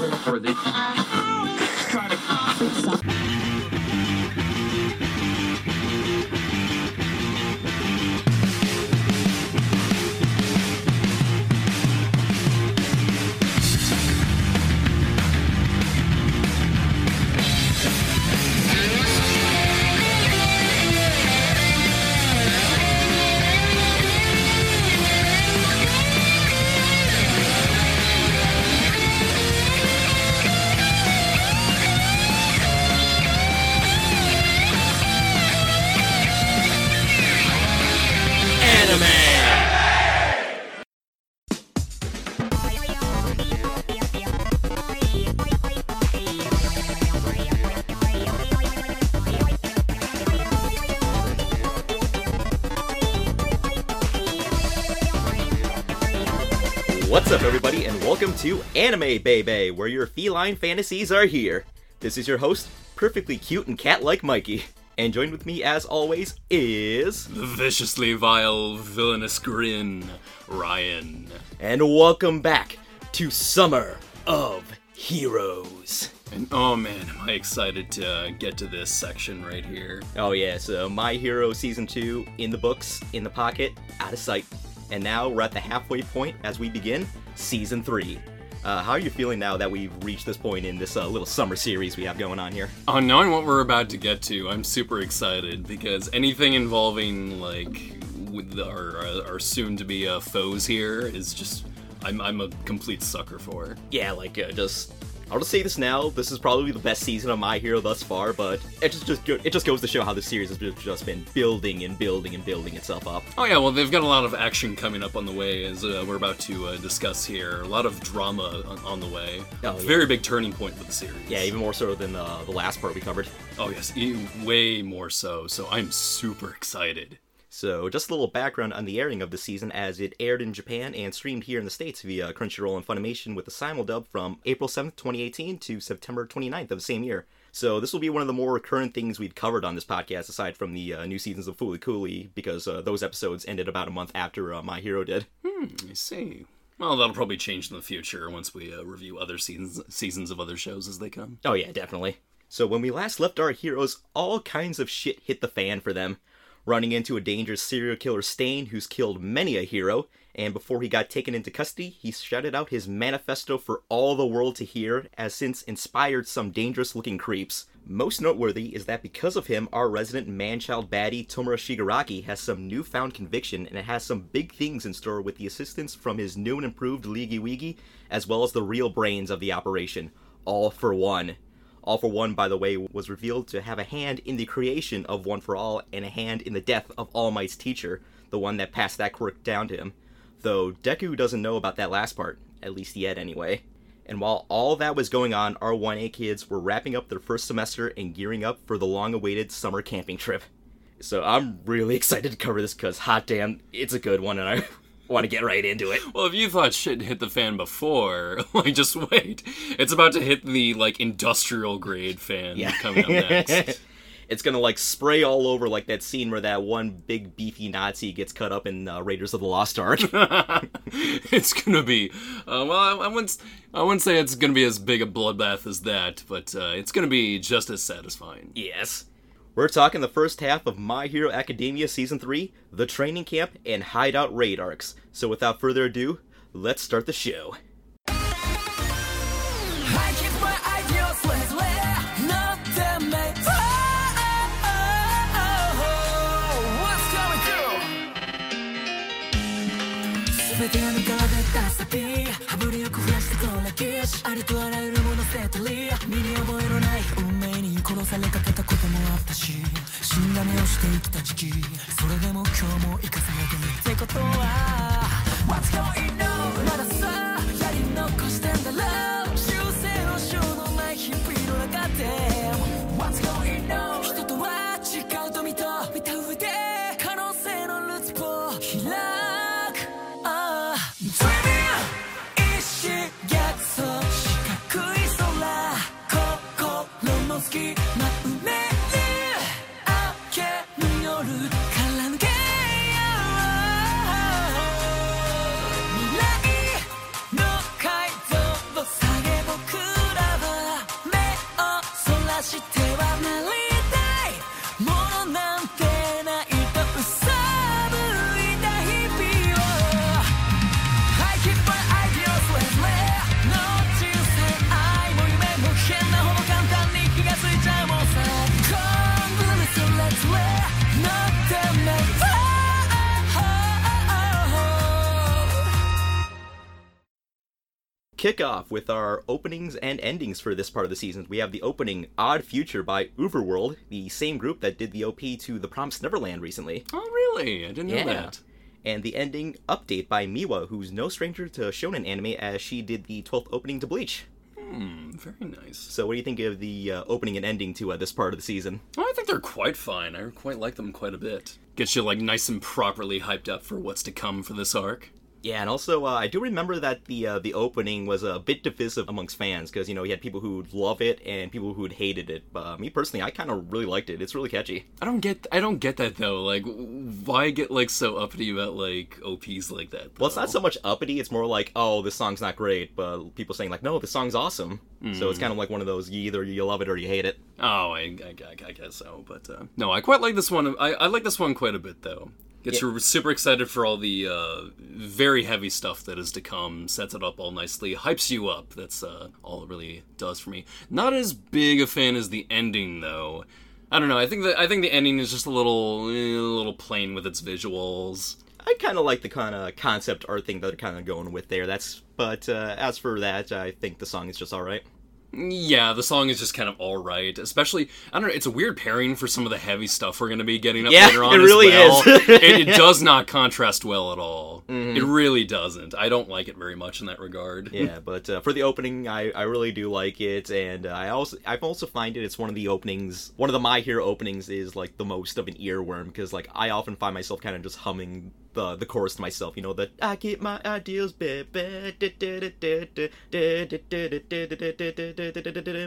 Or they welcome to Anime Baby, where your feline fantasies are here. This is your host, perfectly cute and cat-like Mikey, and joined with me, as always, is The viciously vile, villainous grin, Ryan. and welcome back to Summer of Heroes. And oh man, am I excited to uh, get to this section right here. Oh yeah, so My Hero Season 2 in the books, in the pocket, out of sight. And now we're at the halfway point as we begin Season 3. Uh, how are you feeling now that we've reached this point in this uh, little summer series we have going on here? On knowing what we're about to get to, I'm super excited because anything involving like with our, our soon to be uh, foes here is just I'm, I'm a complete sucker for. yeah, like uh, just I'll just say this now. This is probably the best season of My Hero thus far, but it just just go- it just goes to show how the series has just- been building and building and building itself up. Oh yeah, well they've got a lot of action coming up on the way as uh, we're about to uh, discuss here. A lot of drama on, on the way. Oh, yeah. Very big turning point for the series. Yeah, even more so than uh, the last part we covered. Oh yes, way more so. So I'm super excited. So, just a little background on the airing of the season as it aired in Japan and streamed here in the States via Crunchyroll and Funimation with a simuldub from April 7th, 2018 to September 29th of the same year. So, this will be one of the more current things we've covered on this podcast aside from the uh, new seasons of Fooly Cooly because uh, those episodes ended about a month after uh, My Hero did. Hmm, I see. Well, that'll probably change in the future once we uh, review other seasons seasons of other shows as they come. Oh, yeah, definitely. So, when we last left our heroes, all kinds of shit hit the fan for them. Running into a dangerous serial killer Stain who's killed many a hero, and before he got taken into custody, he shouted out his manifesto for all the world to hear, as since inspired some dangerous looking creeps. Most noteworthy is that because of him, our resident man-child baddie Tomura Shigaraki has some newfound conviction and it has some big things in store with the assistance from his new and improved Leagy Weegy, as well as the real brains of the operation. All for one. All for One, by the way, was revealed to have a hand in the creation of One for All and a hand in the death of All Might's teacher, the one that passed that quirk down to him. Though Deku doesn't know about that last part, at least yet anyway. And while all that was going on, our 1A kids were wrapping up their first semester and gearing up for the long awaited summer camping trip. So I'm really excited to cover this because, hot damn, it's a good one and I want to get right into it. Well, if you thought shit hit the fan before, like just wait. It's about to hit the like industrial grade fan coming up next. it's gonna like spray all over like that scene where that one big beefy Nazi gets cut up in uh, Raiders of the Lost Ark. it's gonna be uh, well. I, I wouldn't. I wouldn't say it's gonna be as big a bloodbath as that, but uh, it's gonna be just as satisfying. yes. We're talking the first half of My Hero Academia Season 3, The Training Camp, and Hideout Raid arcs. So without further ado, let's start the show. I keep my ideals with layer, not them made. What's going through? 全てが抜かれたサビ羽振りよくフラしてこらけしありとあらゆるものセトリ身に覚えのない運命に殺 されかけたこともあったし死んだ目をして生きた時期それでも今日も生かされてるってことは What's going on? まださやり残してんだろう修正のしようのない日々の中で What's going on? 人とは違うと見と見た上で可能性のルーツを開く kick off with our openings and endings for this part of the season. We have the opening Odd Future by UVERworld, the same group that did the OP to The Promised Neverland recently. Oh, really? I didn't know that. And the ending Update by Miwa, who's no stranger to shonen anime as she did the 12th opening to Bleach. Hmm, very nice. So, what do you think of the uh, opening and ending to uh, this part of the season? Oh, I think they're quite fine. I quite like them quite a bit. Gets you like nice and properly hyped up for what's to come for this arc. Yeah, and also uh, I do remember that the uh, the opening was a bit divisive amongst fans because you know you had people who'd love it and people who'd hated it. But uh, me personally, I kind of really liked it. It's really catchy. I don't get I don't get that though. Like why get like so uppity about like OPs like that? Well, it's not so much uppity. It's more like, oh, this song's not great, but people saying like, no, this song's awesome. So it's kind of like one of those you either you love it or you hate it. Oh, I, I, I guess so. But uh, no, I quite like this one. I, I like this one quite a bit though. Gets Yeah. you super excited for all the uh, very heavy stuff that is to come. Sets it up all nicely. Hypes you up. That's uh, all it really does for me. Not as big a fan as the ending though. I don't know. I think that I think the ending is just a little eh, a little plain with its visuals. I kind of like the kind of concept art thing that they're kind of going with there. That's but uh, as for that, I think the song is just all right. Yeah, the song is just kind of all right. Especially, I don't know. It's a weird pairing for some of the heavy stuff we're going to be getting up Yeah, later on. it as really well. is. it, it does not contrast well at all. Mm-hmm. It really doesn't. I don't like it very much in that regard. yeah, but uh, for the opening, I, I really do like it, and uh, I also I've also find it it's one of the openings, one of the My Hero openings is like the most of an earworm because like I often find myself kind of just humming the the chorus to myself, you know, the I get my ideals, baby,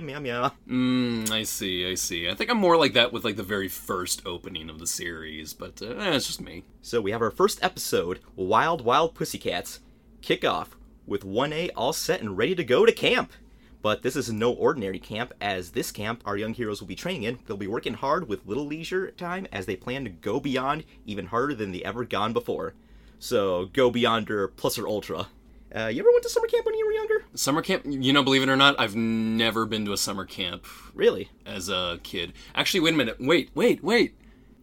meow meow. Mm, I see. I see. I think I'm more like that with like the very first opening of the series, but uh, eh, it's just me. So we have our first episode, Wild Wild Pussycats, kick off with 1A all set and ready to go to camp. But this is no ordinary camp, as this camp our young heroes will be training in. They'll be working hard with little leisure time as they plan to go beyond, even harder than they ever gone before. So go beyond or plus or ultra. Uh, you ever went to summer camp when you were younger? Summer camp. You know, believe it or not, I've never been to a summer camp Really? as a kid. Actually, wait a minute. Wait, wait, wait.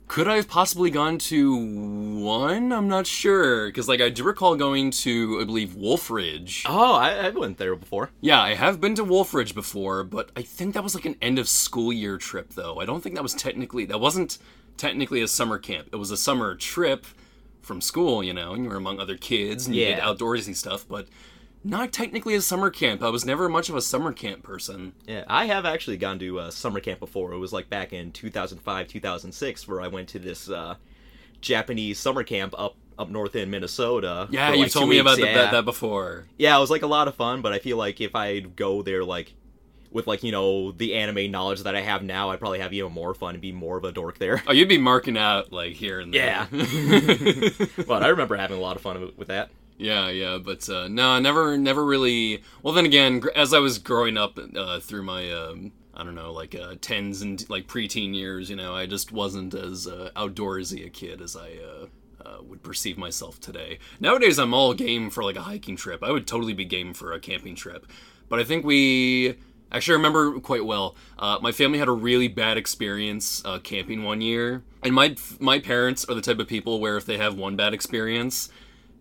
Could I have possibly gone to one? I'm not sure. Because, like, I do recall going to, I believe, Wolf Ridge. Oh, I, I went there before. Yeah, I have been to Wolf Ridge before, but I think that was like an end of school year trip, though. I don't think that was technically, that wasn't technically a summer camp. It was a summer trip from school, you know, and you were among other kids and you did outdoorsy stuff, but not technically a summer camp. I was never much of a summer camp person. Yeah, I have actually gone to a summer camp before. It was like back in 2005, 2006, where I went to this uh, Japanese summer camp up up north in Minnesota. Yeah, for, you like, told me weeks. about the, that, that before. Yeah, it was like a lot of fun, but I feel like if I go there like with like you know the anime knowledge that I have now, I'd probably have even more fun and be more of a dork there. Oh, you'd be marking out like here and there. Yeah. but I remember having a lot of fun with that. Yeah, yeah, but uh, no, I never, never really. Well, then again, as I was growing up uh, through my, um, I don't know, like uh, tens and like preteen years, you know, I just wasn't as uh, outdoorsy a kid as I uh, uh, would perceive myself today. Nowadays, I'm all game for like a hiking trip. I would totally be game for a camping trip, but I think we. Actually, I remember quite well. Uh, my family had a really bad experience uh, camping one year, and my my parents are the type of people where if they have one bad experience,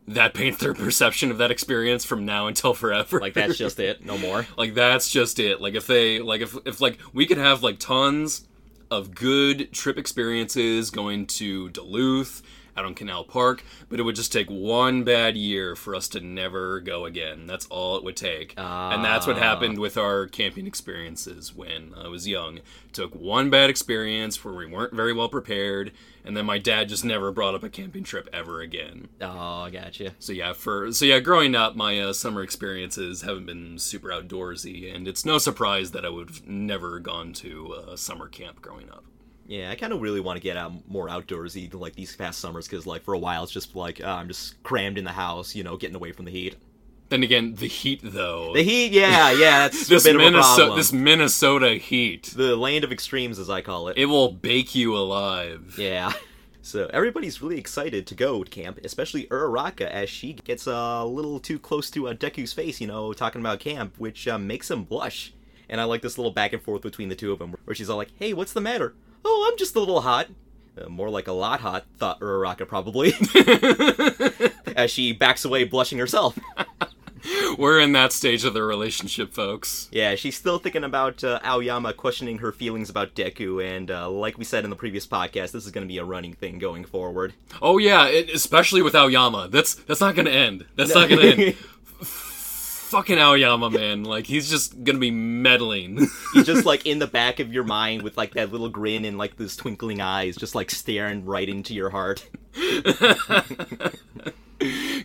that paints their perception of that experience from now until forever. Like that's just it, no more. like that's just it. Like if they like if if like we could have like tons of good trip experiences going to Duluth out on Canal Park, but it would just take one bad year for us to never go again. That's all it would take. and that's what ah. happened with our camping experiences when I was young. Took one bad experience where we weren't very well prepared, and then my dad just never brought up a camping trip ever again. Oh, I gotcha. So yeah, for so yeah, growing up, my uh, summer experiences haven't been super outdoorsy, and it's no surprise that I would have never gone to a summer camp growing up. Yeah, I kind of really want to get out more outdoorsy like these past summers because like for a while it's just like uh, I'm just crammed in the house, you know, getting away from the heat. Then again, the heat though. The heat, yeah, yeah, that's this a bit of a Minnesota, problem. this Minnesota heat, The land of extremes, as I call it. it will bake you alive. Yeah. So everybody's really excited to go to camp, especially Uraraka, as she gets a little too close to uh, Deku's face, you know, talking about camp, which uh, makes him blush. And I like this little back and forth between the two of them, where she's all like, "Hey, what's the matter? Oh, I'm just a little hot." Uh, more like a lot hot, thought Uraraka probably, as she backs away, blushing herself. we're in that stage of the relationship, folks. Yeah, she's still thinking about uh, Aoyama questioning her feelings about Deku, and uh, like we said in the previous podcast, this is going to be a running thing going forward. Oh yeah, it, especially with Aoyama. That's that's not gonna end. That's not gonna end. Fucking Aoyama, man. Like he's just gonna be meddling. He's just like in the back of your mind with like that little grin and like those twinkling eyes, just like staring right into your heart.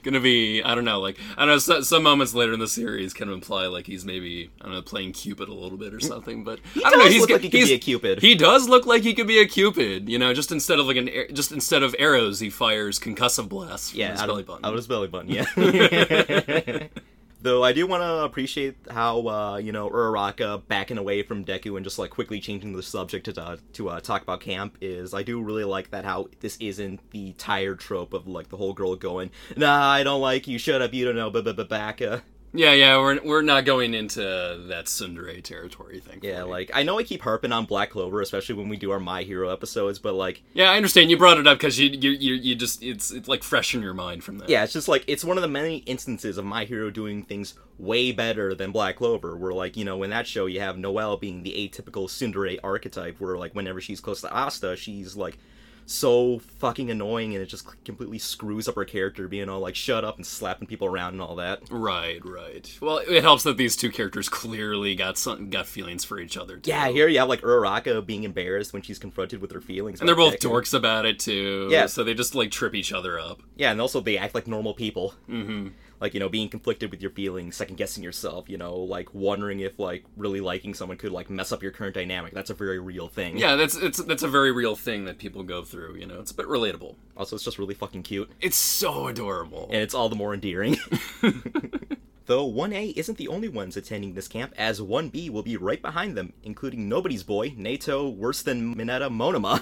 gonna be I don't know like I don't know so, some moments later in the series kind of imply like he's maybe I don't know playing Cupid a little bit or something but I don't know he's look like he could be a Cupid. he does look like he could be a Cupid you know just instead of like an just instead of arrows he fires concussive blasts from Yeah, his belly of, button out of his belly button. Yeah. Though I do want to appreciate how uh, you know Uraraka backing away from Deku and just like quickly changing the subject to uh, to uh, talk about camp is I do really like that how this isn't the tired trope of like the whole girl going Nah, I don't like you. Shut up. You don't know. But but baka. Yeah yeah we're, we're not going into that tsundere territory thing Yeah, like I know I keep harping on Black Clover, especially when we do our My Hero episodes, but like yeah I understand you brought it up because you, you you you just it's it's like fresh in your mind from that yeah, it's just like it's one of the many instances of My Hero doing things way better than Black Clover. Where like you know in that show you have Noelle being the atypical tsundere archetype, where like whenever she's close to Asta, she's like so fucking annoying and it just completely screws up her character, being all like shut up and slapping people around and all that. Right, right. Well, it helps that these two characters clearly got some got feelings for each other. Too. Yeah, here you have like Uraraka being embarrassed when she's confronted with her feelings, and they're both dorks about it too. Yeah. so they just like trip each other up. Yeah, and also they act like normal people. Mm-hmm. Like you know, being conflicted with your feelings, second guessing yourself. You know, like wondering if like really liking someone could like mess up your current dynamic. That's a very real thing. Yeah, that's it's that's a very real thing that people go through. You know, it's a bit relatable. Also, it's just really fucking cute, It's so adorable. and it's all the more endearing. Though 1A isn't the only ones attending this camp, as 1B will be right behind them, including Nobody's Boy, Nato, worse than Mineta Monoma.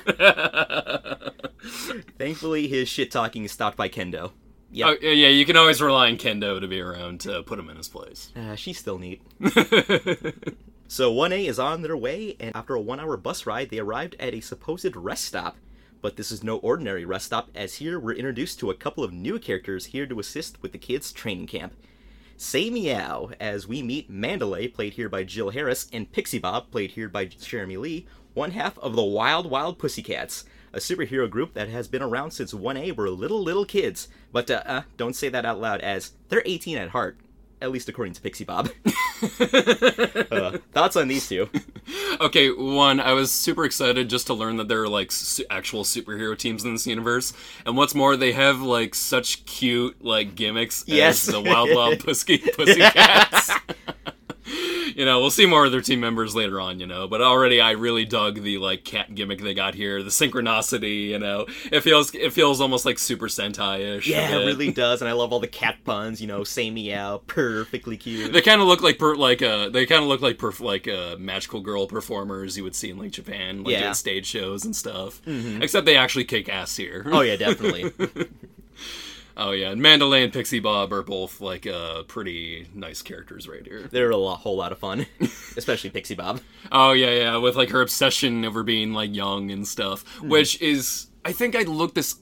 Thankfully, his shit talking is stopped by Kendo. Yep. Oh, yeah, you can always rely on Kendo to be around to put him in his place. Uh, she's still neat. so 1A is on their way, and after a one hour bus ride, they arrived at a supposed rest stop. But this is no ordinary rest stop, as here we're introduced to a couple of new characters here to assist with the kids' training camp. Say Meow, as we meet Mandalay, played here by Jill Harris, and Pixie Bob, played here by Jeremy Lee, one half of the Wild Wild Pussycats, a superhero group that has been around since 1A were little, little kids. But, uh, uh don't say that out loud, as they're 18 at heart. At least according to Pixie Bob. uh, thoughts on these two? Okay, one, I was super excited just to learn that there are like su- actual superhero teams in this universe, and what's more, they have like such cute like gimmicks Yes. as the Wild Wild Pussy Pussycats. you know, we'll see more of their team members later on, you know, but already I really dug the like cat gimmick they got here, the synchronicity, you know. It feels it feels almost like Super Sentai-ish. Yeah, it really does, and I love all the cat puns, you know, say meow, perfectly cute. They kind of look like per, like uh they kind of look like perf- like uh magical girl performers you would see in like Japan, like Yeah. doing stage shows and stuff. Except they actually kick ass here. Oh yeah, definitely. Oh yeah, and Mandalay and Pixie Bob are both like uh pretty nice characters right here. They're a lo- whole lot of fun, especially Pixie Bob. Oh yeah, yeah, with like her obsession over being like young and stuff, which is I think I looked this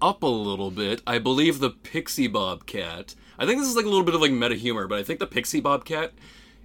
up a little bit. I believe the Pixie Bob cat. I think this is like a little bit of like meta humor, but I think the Pixie Bob cat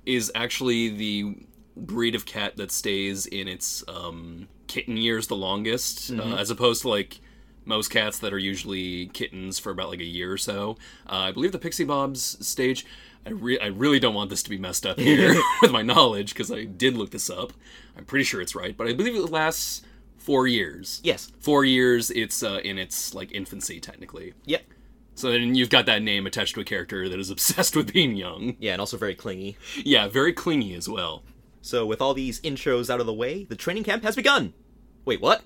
is actually the breed of cat that stays in its um, kitten years the longest, uh, as opposed to like most cats that are usually kittens for about like a year or so. Uh, I believe the Pixie Bob's stage. I, re- I really don't want this to be messed up here with my knowledge because I did look this up. I'm pretty sure it's right, but I believe it lasts four years. Yes. Four years. It's uh, in its like infancy technically. Yep. So then you've got that name attached to a character that is obsessed with being young. Yeah, and also very clingy. Yeah, very clingy as well. So, with all these intros out of the way, the training camp has begun! Wait, what?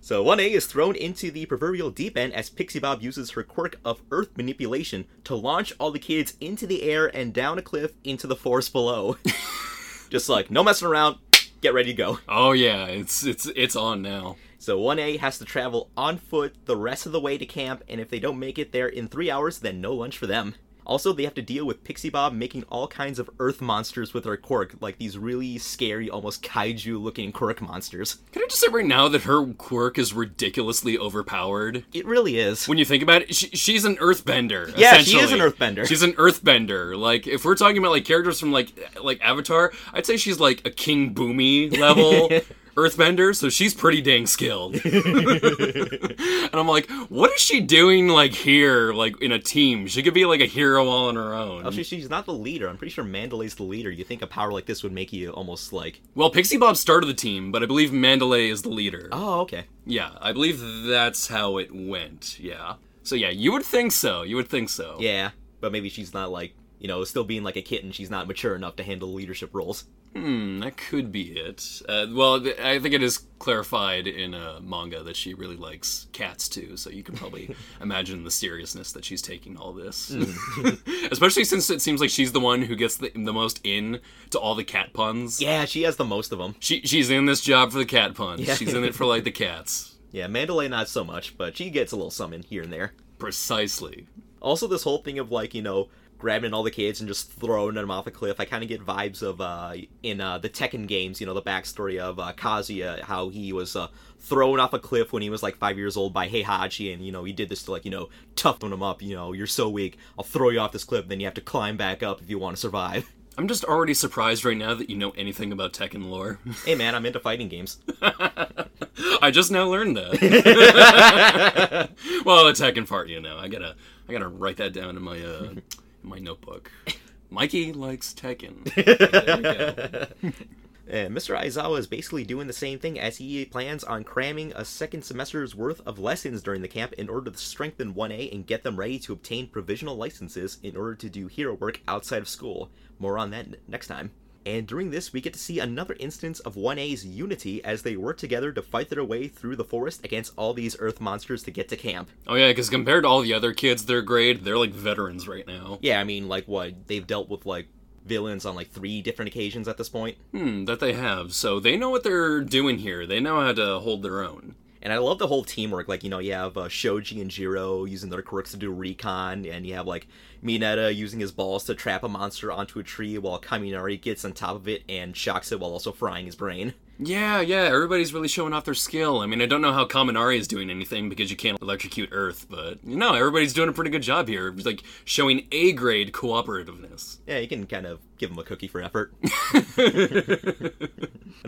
So, 1A is thrown into the proverbial deep end as Pixie Bob uses her quirk of earth manipulation to launch all the kids into the air and down a cliff into the forest below. Just like, no messing around, get ready to go. Oh yeah, it's it's it's on now. So 1A has to travel on foot the rest of the way to camp, and if they don't make it there in three hours, then no lunch for them. Also, they have to deal with Pixie Bob making all kinds of earth monsters with her quirk, like these really scary, almost kaiju looking quirk monsters. Can I just say right now that her quirk is ridiculously overpowered? It really is. When you think about it, she, she's an earthbender. Yeah, she is an earthbender. She's an earthbender. Like, if we're talking about like characters from like like Avatar, I'd say she's like a King Bumi level earthbender. So she's pretty dang skilled. and I'm like, what is she doing like here, like in a team? She could be like a hero all on her own. Actually, she's not the leader. I'm pretty sure Mandalay's the leader. You think a power like this would make you almost like, Well, Pixie Bob started the team, but I believe Mandalay is the leader. oh, okay. Yeah, I believe that's how it went. Yeah. So yeah, you would think so. You would think so. Yeah, but maybe she's not like, you know, still being like a kitten. She's not mature enough to handle leadership roles. Hmm, that could be it. Uh, well, th- I think it is clarified in a manga that she really likes cats too, so you can probably imagine the seriousness that she's taking all this. Especially since it seems like she's the one who gets the, the most in to all the cat puns. Yeah, she has the most of them. She, she's in this job for the cat puns. Yeah. She's in it for like the cats. Yeah, Mandalay not so much, but she gets a little summon here and there. Precisely. Also, this whole thing of like, you know, grabbing all the kids and just throwing them off a cliff. I kind of get vibes of uh, in uh, the Tekken games, you know, the backstory of uh, Kazuya, how he was uh, thrown off a cliff when he was like five years old by Heihachi, and you know he did this to like you know toughen him up. You know, you're so weak, I'll throw you off this cliff, then you have to climb back up if you want to survive. I'm just already surprised right now that you know anything about Tekken lore. hey man, I'm into fighting games. I just now learned that. well, the Tekken part, you know, I gotta, I gotta write that down in my, uh, my notebook. Mikey likes Tekken. There we go. Uh, and Mr. Aizawa is basically doing the same thing as he plans on cramming a second semester's worth of lessons during the camp in order to strengthen 1A and get them ready to obtain provisional licenses in order to do hero work outside of school. More on that next time. And during this, we get to see another instance of 1A's unity as they work together to fight their way through the forest against all these earth monsters to get to camp. Oh yeah, because compared to all the other kids their grade, they're like veterans right now. Yeah, I mean, like, what? They've dealt with, like, villains on, like, three different occasions at this point. Hmm, that they have. So they know what they're doing here. They know how to hold their own. And I love the whole teamwork. Like, you know, you have uh, Shoji and Jiro using their quirks to do recon, and you have, like, Mineta using his balls to trap a monster onto a tree while Kaminari gets on top of it and shocks it while also frying his brain. Yeah, yeah, everybody's really showing off their skill. I mean, I don't know how Kaminari is doing anything because you can't electrocute Earth, but you know, everybody's doing a pretty good job here. It's like showing A grade cooperativeness. Yeah, you can kind of give him a cookie for effort. and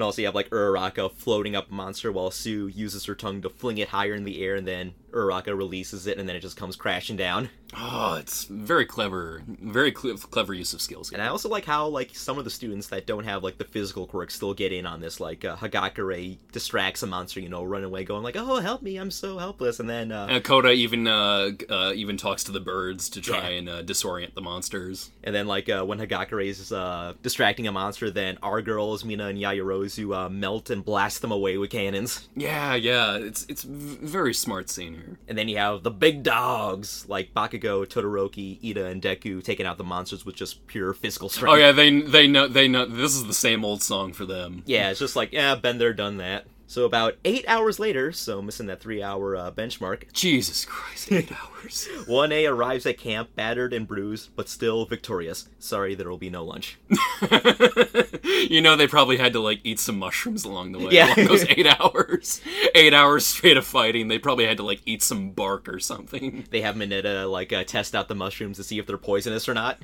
also, you have, like, Uraraka floating up a monster while Sue uses her tongue to fling it higher in the air, and then Uraraka releases it, and then it just comes crashing down. Oh, it's very clever, very cle clever use of skills. And I also like how like some of the students that don't have like the physical quirks still get in on this. Like uh, Hagakure distracts a monster, you know, run away, going like, "Oh, help me! I'm so helpless." And then uh, Uh, Koda even uh, uh, even talks to the birds to try Yeah. and uh, disorient the monsters. and then like uh, when Hagakure is uh, distracting a monster, then our girls Mina and Yaoyorozu uh, melt and blast them away with cannons. Yeah, yeah, it's it's v- very smart scene And then you have the big dogs like Bakugo, Todoroki, Ida, and Deku taking out the monsters with just pure physical strength. Oh yeah, they they know they know this is the same old song for them. Yeah, it's just like, yeah, been there, done that. So about eight hours later, so missing that three-hour uh, benchmark, Jesus Christ, eight hours. 1A arrives at camp battered and bruised, but still victorious. Sorry, there will be no lunch. you know they probably had to like eat some mushrooms along the way. Yeah. Along those eight hours, eight hours straight of fighting. They probably had to like eat some bark or something. They have Mineta like uh, test out the mushrooms to see if they're poisonous or not.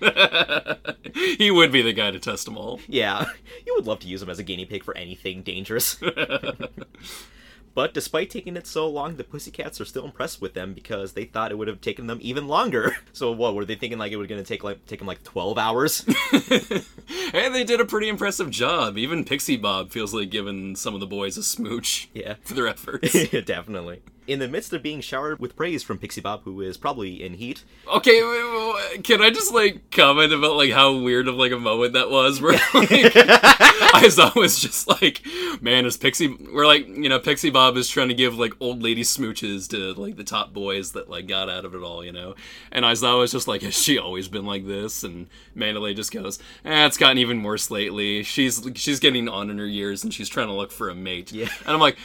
he would be the guy to test them all. yeah, you would love to use him as a guinea pig for anything dangerous. But despite taking it so long, the Pussycats are still impressed with them because they thought it would have taken them even longer. So what were they thinking? Like it was going to take like take them like twelve hours? Hey, they did a pretty impressive job. Even Pixie Bob feels like giving some of the boys a smooch yeah, for their efforts. Yeah, definitely. In the midst of being showered with praise from Pixie Bob, who is probably in heat, Okay, wait, wait, can I just like comment about like how weird of like a moment that was? Where like Aizawa was just like, man, is Pixie? We're like, you know, Pixie Bob is trying to give like old lady smooches to like the top boys that like got out of it all, you know. And Aizawa was just like, has she always been like this? And Mandalay just goes, eh, it's gotten even worse lately. She's she's getting on in her years and she's trying to look for a mate. Yeah. And I'm like.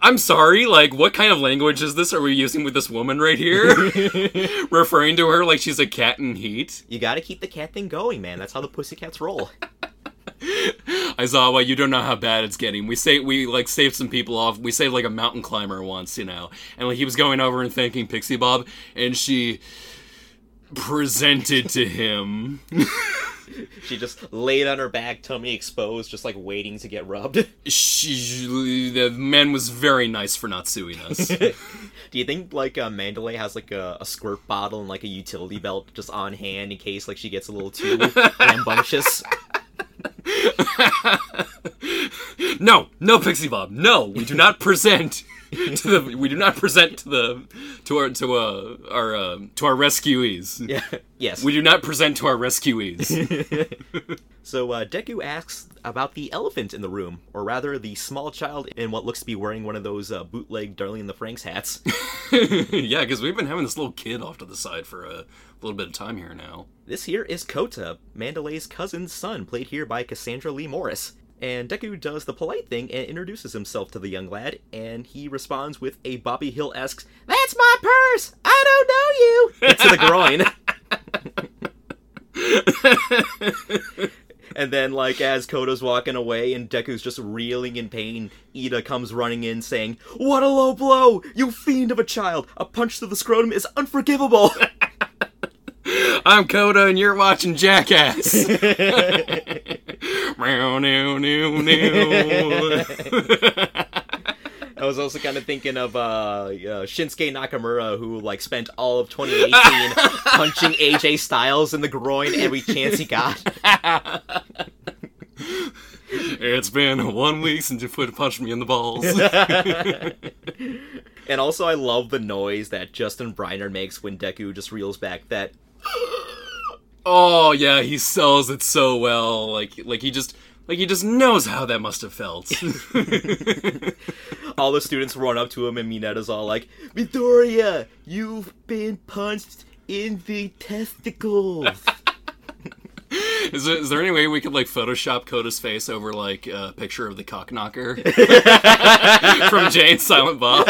I'm sorry, like, what kind of language is this? Are we using with this woman right here? Referring to her like she's a cat in heat? You gotta keep the cat thing going, man. That's how the pussycats roll. Aizawa, you don't know how bad it's getting. We say we like saved some people off. We saved like a mountain climber once, you know, and like he was going over and thanking Pixie Bob, and she presented to him. She just laid on her back, tummy exposed, just like waiting to get rubbed. she, the man was very nice for not suing us. Do you think like uh, Mandalay has like a, a squirt bottle and like a utility belt just on hand in case like she gets a little too rambunctious? no, no, Pixie Bob, no, we do not present to the. We do not present to the to our to uh, our uh, to our rescuees. Yeah. Yes. We do not present to our rescuees. So uh, Deku asks about the elephant in the room, or rather, the small child in what looks to be wearing one of those uh, bootleg Darling in the Franxx hats. yeah, because we've been having this little kid off to the side for a little bit of time here now. This here is Kota, Mandalay's cousin's son, played here by Cassandra Lee Morris. And Deku does the polite thing and introduces himself to the young lad, and he responds with a Bobby Hill esque, That's my purse! I don't know you! to the groin. and then, like, as Kota's walking away and Deku's just reeling in pain, Ida comes running in saying, What a low blow! You fiend of a child! A punch to the scrotum is unforgivable! I'm Kota, and you're watching Jackass. I was also kind of thinking of uh, uh, Shinsuke Nakamura, who like spent all of 2018 punching AJ Styles in the groin every chance he got. it's been one week since you put punched me in the balls. And also, I love the noise that Justin Briner makes when Deku just reels back that. Oh yeah, he sells it so well. Like like he just like he just knows how that must have felt. All the students run up to him, and Mineta's all like, "Midoriya, you've been punched in the testicles." is, there, is there any way we could like Photoshop Kota's face over like a picture of the cock knocker from Jay and Silent Bob?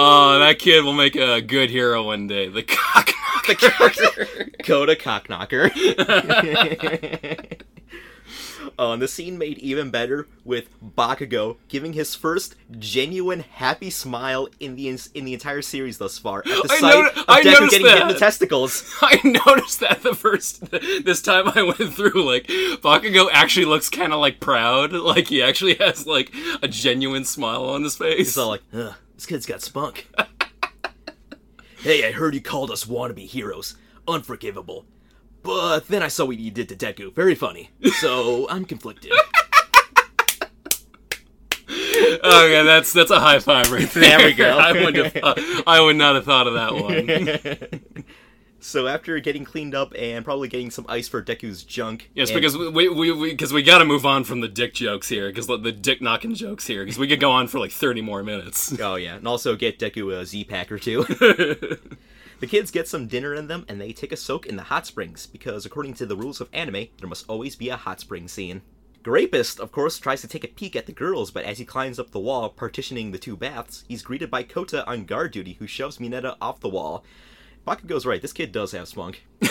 Oh, that kid will make a good hero one day. The cock knocker. Kota Cockknocker. Oh, and the scene made even better with Bakugo giving his first genuine happy smile in the in the entire series thus far at the I sight noti- of I Deku noticed getting hit in that. the testicles. I noticed that the first this time I went through like Bakugo actually looks kind of like proud, like he actually has like a genuine smile on his face. It's all like, Ugh, this kid's got spunk. hey, I heard you called us wannabe heroes. Unforgivable. But then I saw what you did to Deku. Very funny. So I'm conflicted. okay, that's that's a high five right there. There we go. I would have, uh, I would not have thought of that one. So after getting cleaned up and probably getting some ice for Deku's junk. Yes, and- because we we we because we, got to move on from the dick jokes here, because the, the dick knocking jokes here, because we could go on for like thirty more minutes. Oh yeah, and also get Deku a Z pack or two. the kids get some dinner in them, and they take a soak in the hot springs because, according to the rules of anime, there must always be a hot spring scene. Grapist, of course, tries to take a peek at the girls, but as he climbs up the wall, partitioning the two baths, he's greeted by Kota on guard duty, who shoves Mineta off the wall. Bakugo's right, this kid does have spunk.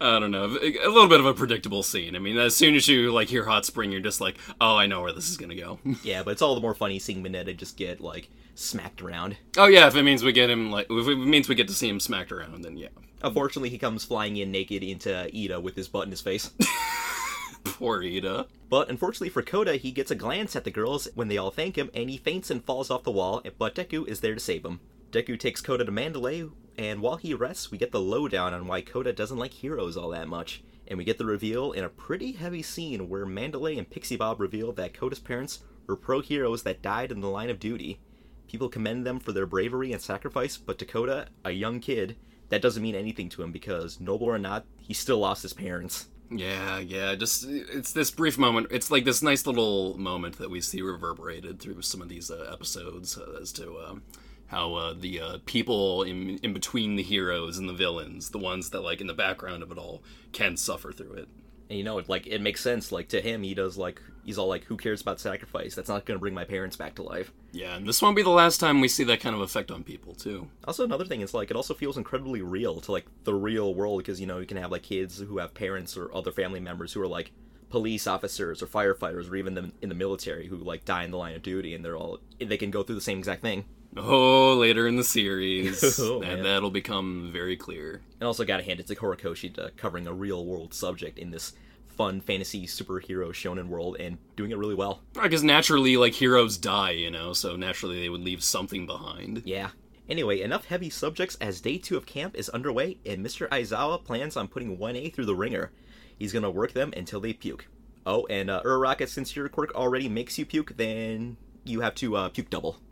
I don't know, a little bit of a predictable scene. I mean, as soon as you like hear hot spring, you're just like, oh, I know where this is gonna go. Yeah, but it's all the more funny seeing Mineta just get, like, smacked around. oh yeah, if it means we get him like, if it means we get to see him smacked around, then yeah. Unfortunately, he comes flying in naked into Ida with his butt in his face. Poor Ida. But unfortunately for Kota, he gets a glance at the girls when they all thank him, and he faints and falls off the wall, but Deku is there to save him. Deku takes Kota to Mandalay, and while he rests, we get the lowdown on why Kota doesn't like heroes all that much. And we get the reveal in a pretty heavy scene where Mandalay and Pixie Bob reveal that Kota's parents were pro heroes that died in the line of duty. People commend them for their bravery and sacrifice, but to Kota, a young kid, that doesn't mean anything to him because, noble or not, he still lost his parents. Yeah, yeah. Just it's this brief moment. It's like this nice little moment that we see reverberated through some of these uh, episodes uh, as to um, how uh, the uh, people in in between the heroes and the villains, the ones that like in the background of it all, can suffer through it. And you know, it, like it makes sense. Like to him, he does like he's all like, "Who cares about sacrifice? That's not going to bring my parents back to life." Yeah, and this won't be the last time we see that kind of effect on people too. Also, another thing is like it also feels incredibly real to like the real world because you know you can have like kids who have parents or other family members who are like police officers or firefighters or even them in the military who like die in the line of duty and they're all they can go through the same exact thing. Oh, later in the series, Oh, and that'll become very clear. And also got to hand it to Horikoshi to covering a real world subject in this fun fantasy superhero shonen world and doing it really well. Because naturally, like heroes die, you know, so naturally they would leave something behind. Yeah. Anyway, enough heavy subjects as day two of camp is underway, and Mr. Aizawa plans on putting 1A through the ringer. He's gonna work them until they puke. Oh, and uh, Uraraka, since your quirk already makes you puke, then you have to uh, puke double.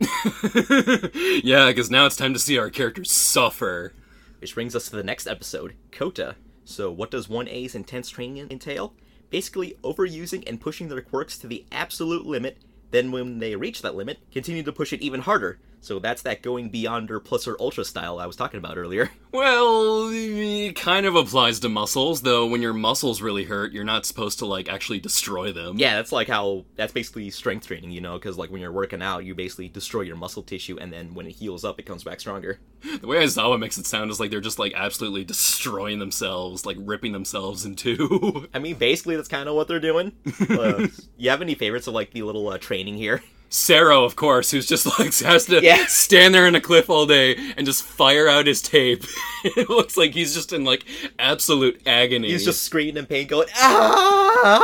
yeah, because now it's time to see our characters suffer. Which brings us to the next episode, Kota. So, what does 1A's intense training entail? Basically, overusing and pushing their quirks to the absolute limit, then when they reach that limit, continue to push it even harder. So, that's that going beyond or plus or ultra style I was talking about earlier. Well, it kind of applies to muscles, though when your muscles really hurt, you're not supposed to, like, actually destroy them. Yeah, that's like how that's basically strength training, you know, because like when you're working out, you basically destroy your muscle tissue, and then when it heals up, it comes back stronger. The way Aizawa makes it sound is like they're just, like, absolutely destroying themselves, like, ripping themselves in two. I mean, basically, that's kind of what they're doing. Uh, you have any favorites of like the little uh, training here? Sero, of course, who's just like has to Yeah. stand there in a cliff all day and just fire out his tape. it looks like he's just in like absolute agony. He's just screaming in pain, going ah!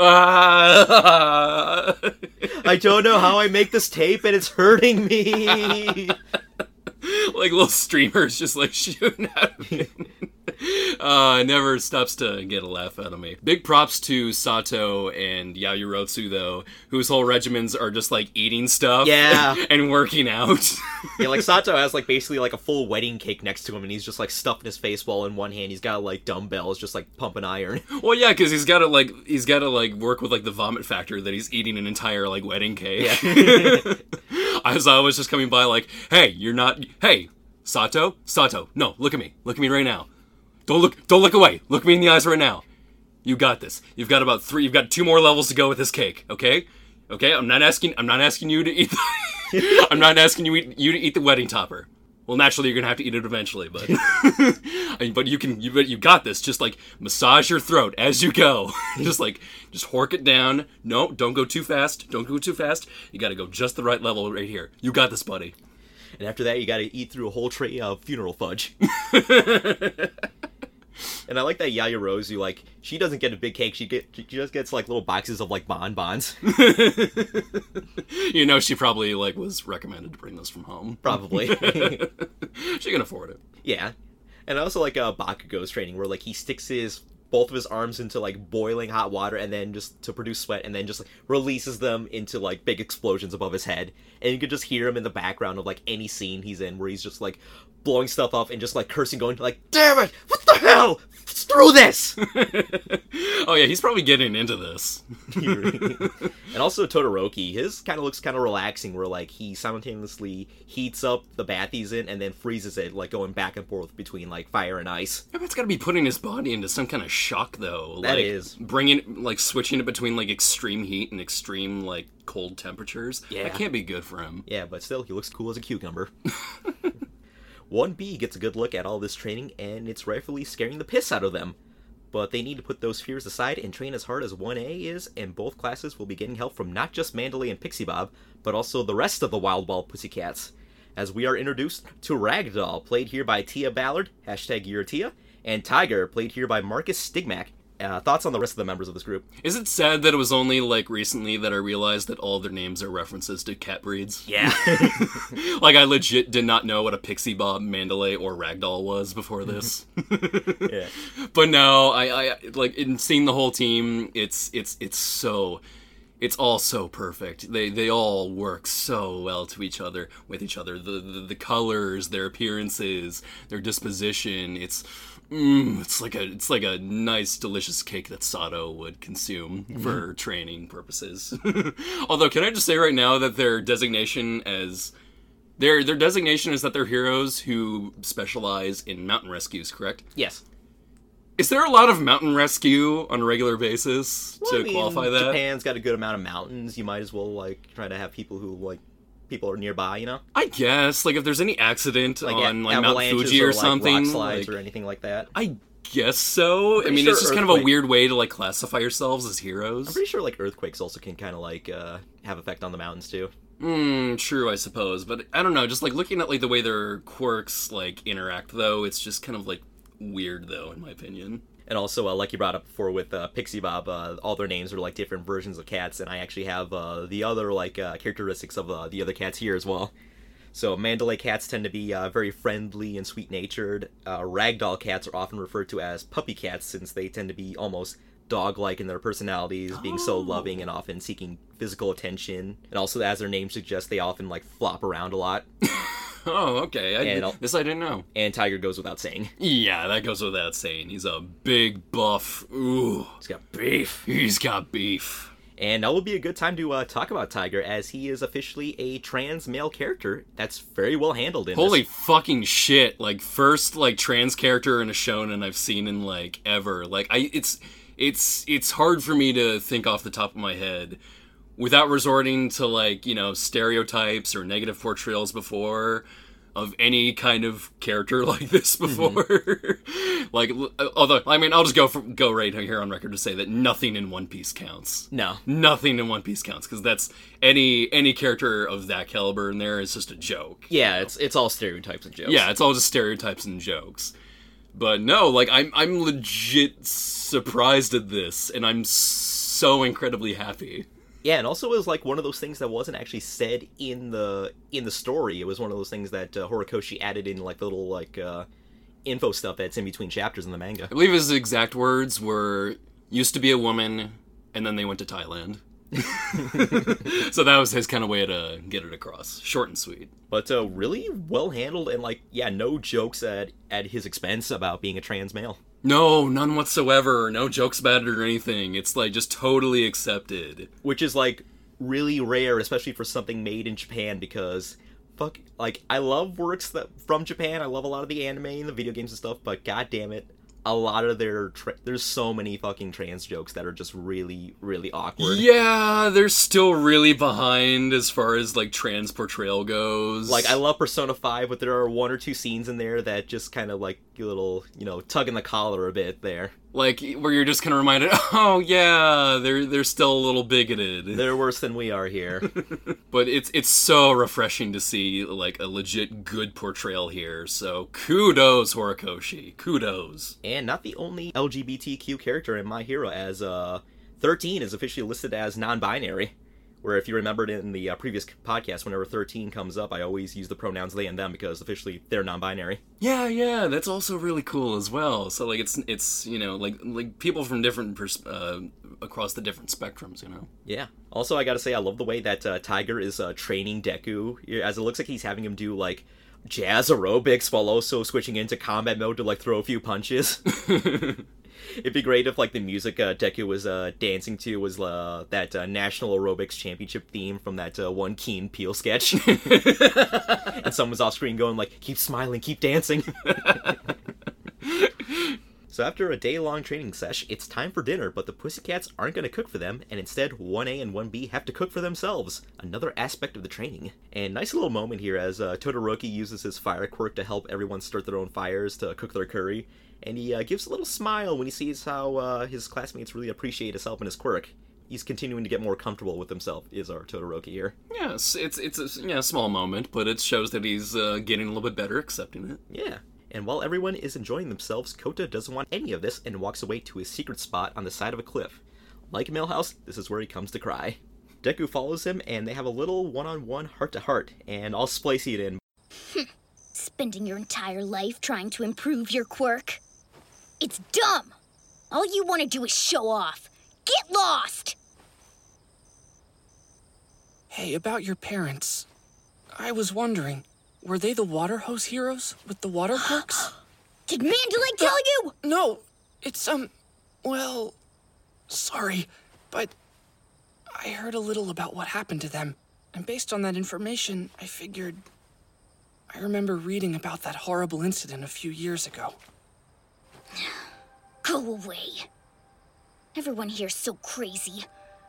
Ah! I don't know how I make this tape, and it's hurting me. like little streamers just like shooting him. Uh, never stops to get a laugh out of me. Big props to Sato and Yaoyorozu though, whose whole regimens are just like eating stuff, Yeah. and working out. yeah, like Sato has like basically like a full wedding cake next to him, and he's just like stuffing his face while in one hand he's got like dumbbells, just like pumping iron. Well, yeah, because he's got to like he's got to like work with like the vomit factor that he's eating an entire like wedding cake. As I was just coming by, like, hey, you're not. Hey, Sato, Sato, no, look at me, look at me right now. Don't look, don't look away. Look me in the eyes right now. You got this. You've got about three. You've got two more levels to go with this cake. Okay, okay. I'm not asking. I'm not asking you to eat. The, I'm not asking you eat, you to eat the wedding topper. Well, naturally, you're gonna have to eat it eventually, but but you can. You but you got this. Just like massage your throat as you go. just like just hork it down. No, don't go too fast. Don't go too fast. You got to go just the right level right here. You got this, buddy. And after that, you got to eat through a whole tray of funeral fudge. And I like that Yaya Rose, who like she doesn't get a big cake; she get she just gets like little boxes of like bonbons, You know, she probably like was recommended to bring this from home. probably. She can afford it. yeah, and I also like uh, Bakugo's training, where like he sticks his both of his arms into like boiling hot water, and then just to produce sweat, and then just like releases them into like big explosions above his head, and you could just hear him in the background of like any scene he's in, where he's just like blowing stuff off and just like cursing, going like, "Damn it! What the hell? Screw this!" Oh yeah, he's probably getting into this. and also Todoroki, his kind of looks kind of relaxing, where like he simultaneously heats up the bath he's in and then freezes it, like going back and forth between like fire and ice. Yeah, but it's got to be putting his body into some kind of shock, though. That like, is. bringing like switching it between like extreme heat and extreme like cold temperatures. Yeah. that can't be good for him. Yeah, but still, he looks cool as a cucumber. 1B gets a good look at all this training, and it's rightfully scaring the piss out of them. But they need to put those fears aside and train as hard as 1A is, and both classes will be getting help from not just Mandalay and Pixie Bob, but also the rest of the Wild Wild Pussycats. As we are introduced to Ragdoll, played here by Tia Ballard, hashtag Tia, and Tiger, played here by Marcus Stimac. Uh, thoughts on the rest of the members of this group? Is it sad that it was only like recently that I realized that all their names are references to cat breeds? Yeah. Like I legit did not know what a pixie bob, Mandalay, or ragdoll was before this. yeah. but no, I, I like in seeing the whole team. It's it's it's so, it's all so perfect. They they all work so well to each other with each other. The the, the colors, their appearances, their disposition. It's. Mm, it's like a it's like a nice delicious cake that Sato would consume for training purposes. Although, can I just say right now that their designation as their their designation is that they're heroes who specialize in mountain rescues, correct? Yes. Is there a lot of mountain rescue on a regular basis Well, to I mean, qualify that? Japan's got a good amount of mountains. You might as well like try to have people who like people are nearby. You know, I guess like if there's any accident like on like Mount Fuji or, like, something, rock slides like- or anything like that. I guess so. I mean, sure it's just kind of a weird way to like classify yourselves as heroes. I'm pretty sure like earthquakes also can kind of like uh, have effect on the mountains too. Hmm, true, I suppose, but I don't know. Just like looking at like the way their quirks like interact, though, it's just kind of like weird, though, in my opinion. And also, uh, like you brought up before with uh, Pixie Bob, uh, all their names are like different versions of cats, and I actually have uh, the other like uh, characteristics of uh, the other cats here as well. So Mandalay cats tend to be uh, very friendly and sweet-natured. Uh, ragdoll cats are often referred to as puppy cats since they tend to be almost dog-like in their personalities, being so loving and often seeking physical attention. And also, as their name suggests, they often like flop around a lot. Oh, okay. I, And this I didn't know. And Tiger goes without saying. Yeah, that goes without saying. He's a big buff. Ooh, He's got beef. he's got beef. And that would be a good time to uh, talk about Tiger, as he is officially a trans male character that's very well handled in Holy this. fucking shit! Like first like trans character in a shonen I've seen in like ever. Like I, it's it's it's hard for me to think off the top of my head without resorting to like you know stereotypes or negative portrayals before of any kind of character like this mm-hmm. before. like, although I mean, I'll just go for, go right here on record to say that nothing in One Piece counts. No. Nothing in One Piece counts because that's any any character of that caliber in there is just a joke. Yeah, it's it's all stereotypes and jokes. Yeah, it's all just stereotypes and jokes. But no, like I'm I'm legit surprised at this and I'm so incredibly happy. Yeah, and also it was like one of those things that wasn't actually said in the in the story. It was one of those things that uh, Horikoshi added in like the little like uh, info stuff that's in between chapters in the manga. I believe his exact words were used to be a woman and then they went to Thailand. so that was his kind of way to get it across. Short and sweet. But uh, really well handled and like yeah, no jokes at at his expense about being a trans male. No, none whatsoever. No jokes about it or anything. It's like just totally accepted. which is like really rare, especially for something made in Japan. Because fuck, like I love works that from Japan. I love a lot of the anime and the video games and stuff. But god damn it, a lot of their tra- there's so many fucking trans jokes that are just really really awkward. Yeah, they're still really behind as far as like trans portrayal goes. Like I love Persona Five, but there are one or two scenes in there that just kind of like a little you know tugging the collar a bit there. like where you're just kind of reminded, oh yeah, they're they're still a little bigoted. They're worse than we are here. but it's it's so refreshing to see like a legit good portrayal here. So kudos Horikoshi, kudos. and not the only LGBTQ character in My Hero, as uh, 13 is officially listed as non-binary. Where, if you remembered in the uh, previous podcast, whenever 13 comes up, I always use the pronouns they and them because officially they're non-binary. Yeah, yeah, that's also really cool as well. So like it's it's you know like like people from different pers- uh, across the different spectrums, you know. Yeah. Also, I gotta say, I love the way that uh, Tiger is uh, training Deku, as it looks like he's having him do like jazz aerobics while also switching into combat mode to like throw a few punches. It'd be great if like the music uh, Deku was uh, dancing to was uh, that uh, National Aerobics Championship theme from that uh, one Key and Peele sketch, and someone's off screen going like, "Keep smiling, keep dancing." So after a day-long training sesh, it's time for dinner, but the Pussycats aren't going to cook for them, and instead 1A and 1B have to cook for themselves. Another aspect of the training. And nice little moment here as uh, Todoroki uses his fire quirk to help everyone start their own fires to cook their curry, and he uh, gives a little smile when he sees how uh, his classmates really appreciate his help and his quirk. He's continuing to get more comfortable with himself, is our Todoroki here. Yes, it's it's a yeah, small moment, but it shows that he's uh, getting a little bit better accepting it. Yeah. And while everyone is enjoying themselves, Kota doesn't want any of this and walks away to his secret spot on the side of a cliff. Like Milhouse, this is where he comes to cry. Deku follows him, and they have a little one-on-one heart-to-heart, and I'll splice it in. Spending your entire life trying to improve your quirk. It's dumb. All you want to do is show off. Get lost! Hey, about your parents. I was wondering, were they the water hose heroes with the water quirks? Did Mandalay tell you? no, it's, um, well, sorry, but I heard a little about what happened to them, and based on that information, I figured. I remember reading about that horrible incident a few years ago. Go away. Everyone here's so crazy.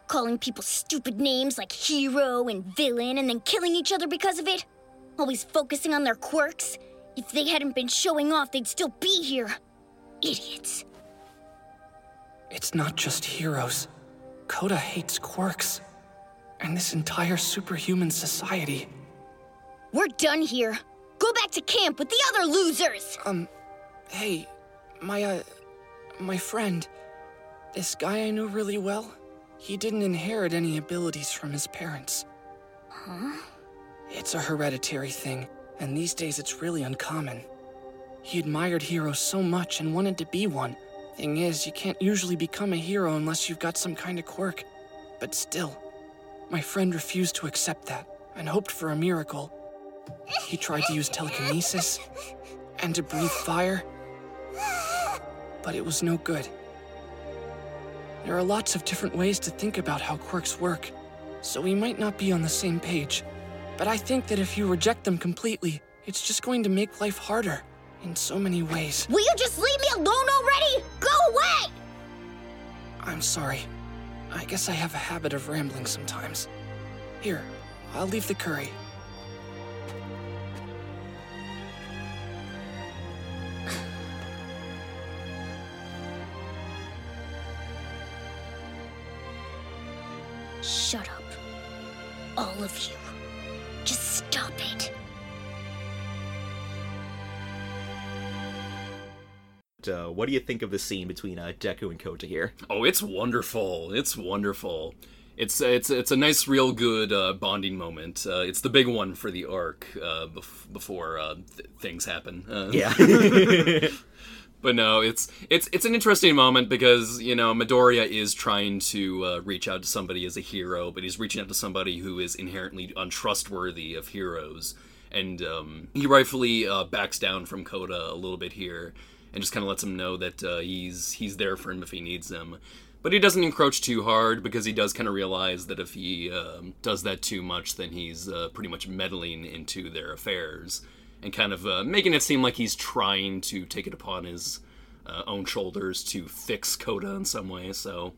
Calling people stupid names like hero and villain and then killing each other because of it. Always focusing on their quirks. If they hadn't been showing off, they'd still be here. Idiots. It's not just heroes. Kota hates quirks. And this entire superhuman society. We're done here. Go back to camp with the other losers. Um, hey, my, uh, my friend, this guy I knew really well, he didn't inherit any abilities from his parents. Huh? It's a hereditary thing, and these days it's really uncommon. He admired heroes so much and wanted to be one. Thing is, you can't usually become a hero unless you've got some kind of quirk. But still, my friend refused to accept that and hoped for a miracle. He tried to use telekinesis and to breathe fire, but it was no good. There are lots of different ways to think about how quirks work, so we might not be on the same page. But I think that if you reject them completely, it's just going to make life harder in so many ways. Will you just leave me alone already? Go away! I'm sorry. I guess I have a habit of rambling sometimes. Here, I'll leave the curry. Shut up. All of you. Just stop it. Uh, what do you think of the scene between uh, Deku and Kota here? Oh, it's wonderful. It's wonderful. It's it's it's a nice, real good uh, bonding moment. Uh, it's the big one for the arc uh, bef- before uh, th- things happen. Uh, Yeah. but no, it's it's it's an interesting moment because you know Midoriya is trying to uh, reach out to somebody as a hero, but he's reaching out to somebody who is inherently untrustworthy of heroes, and um, he rightfully uh, backs down from Kota a little bit here, and just kind of lets him know that uh, he's he's there for him if he needs him. But he doesn't encroach too hard because he does kind of realize that if he um, does that too much, then he's uh, pretty much meddling into their affairs and kind of uh, making it seem like he's trying to take it upon his uh, own shoulders to fix Kota in some way. So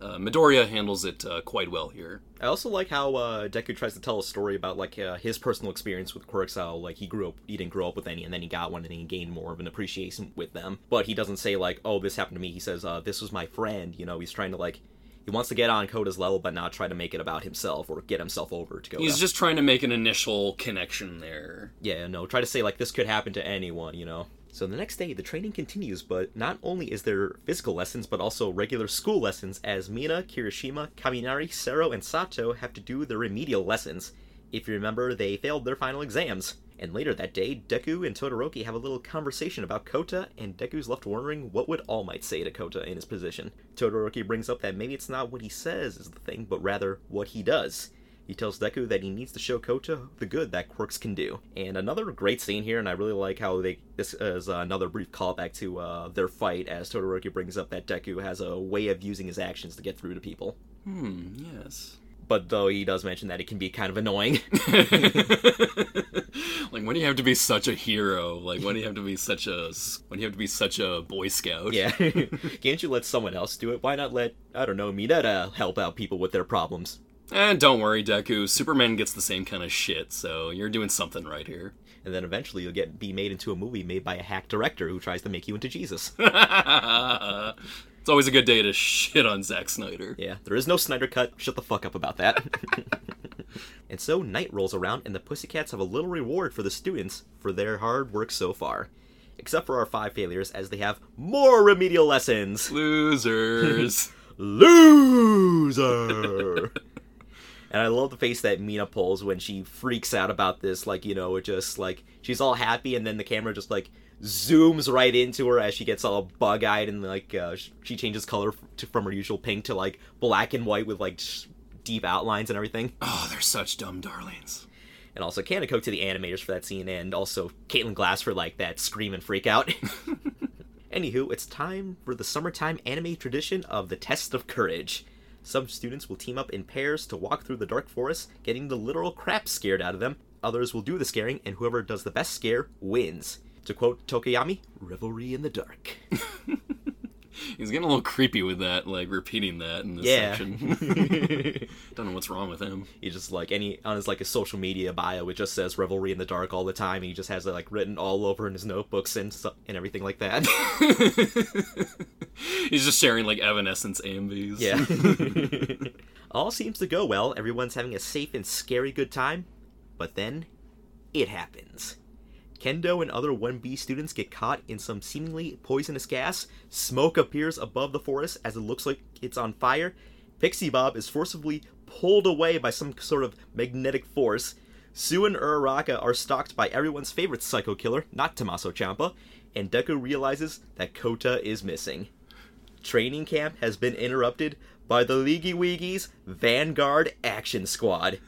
uh, Midoriya handles it uh, quite well here. I also like how uh, Deku tries to tell a story about like uh, his personal experience with quirks. How like he grew up, he didn't grow up with any, and then he got one, and he gained more of an appreciation with them. But he doesn't say like, "Oh, this happened to me." He says, "This was my friend." You know, he's trying to like, he wants to get on Kota's level, but not try to make it about himself or get himself over to Kota. He's just trying to make an initial connection there. yeah, no, try to say like this could happen to anyone. You know. So the next day, the training continues, but not only is there physical lessons, but also regular school lessons, as Mina, Kirishima, Kaminari, Sero, and Sato have to do their remedial lessons. If you remember, they failed their final exams. And later that day, Deku and Todoroki have a little conversation about Kota, and Deku's left wondering what would All Might say to Kota in his position. Todoroki brings up that maybe it's not what he says is the thing, but rather what he does. He tells Deku that he needs to show Kota the good that quirks can do. And another great scene here, and I really like how they this is another brief callback to uh, their fight, as Todoroki brings up that Deku has a way of using his actions to get through to people. Hmm, yes. But though he does mention that it can be kind of annoying. like when do you have to be such a hero? Like when do you have to be such a when do you have to be such a boy scout? yeah, can't you let someone else do it? Why not let I don't know Mineta help out people with their problems? And don't worry, Deku. Superman gets the same kind of shit, so you're doing something right here. And then eventually you'll get be made into a movie made by a hack director who tries to make you into Jesus. It's always a good day to shit on Zack Snyder. Yeah, there is no Snyder cut. Shut the fuck up about that. and so night rolls around, and the Pussycats have a little reward for the students for their hard work so far. Except for our five failures, as they have more remedial lessons. Losers. Loser! and I love the face that Mina pulls when she freaks out about this. Like, you know, it just like she's all happy, and then the camera just like zooms right into her as she gets all bug eyed and like uh, she changes color to, from her usual pink to like black and white with like sh- deep outlines and everything. oh, they're such dumb darlings. And also Kaneko to the animators for that scene, and also Caitlin Glass for like that scream and freak out. Anywho, it's time for the summertime anime tradition of the Test of Courage. Some students will team up in pairs to walk through the dark forest, getting the literal crap scared out of them. Others will do the scaring, and whoever does the best scare wins. To quote Tokoyami, revelry in the dark. He's getting a little creepy with that, like repeating that in this Yeah. section. Don't know what's wrong with him. He just like any on his like his social media bio, it just says "Revelry in the Dark" all the time. And he just has it like written all over in his notebooks and and everything like that. He's just sharing like Evanescence AMVs. Yeah. All seems to go well. Everyone's having a safe and scary good time. But then, it happens. Kendo and other 1B students get caught in some seemingly poisonous gas. Smoke appears above the forest as it looks like it's on fire. Pixie Bob is forcibly pulled away by some sort of magnetic force. Tsu and Uraraka are stalked by everyone's favorite psycho killer, not Tommaso Ciampa, and Deku realizes that Kota is missing training camp has been interrupted by the Leagy Weegies Vanguard Action Squad.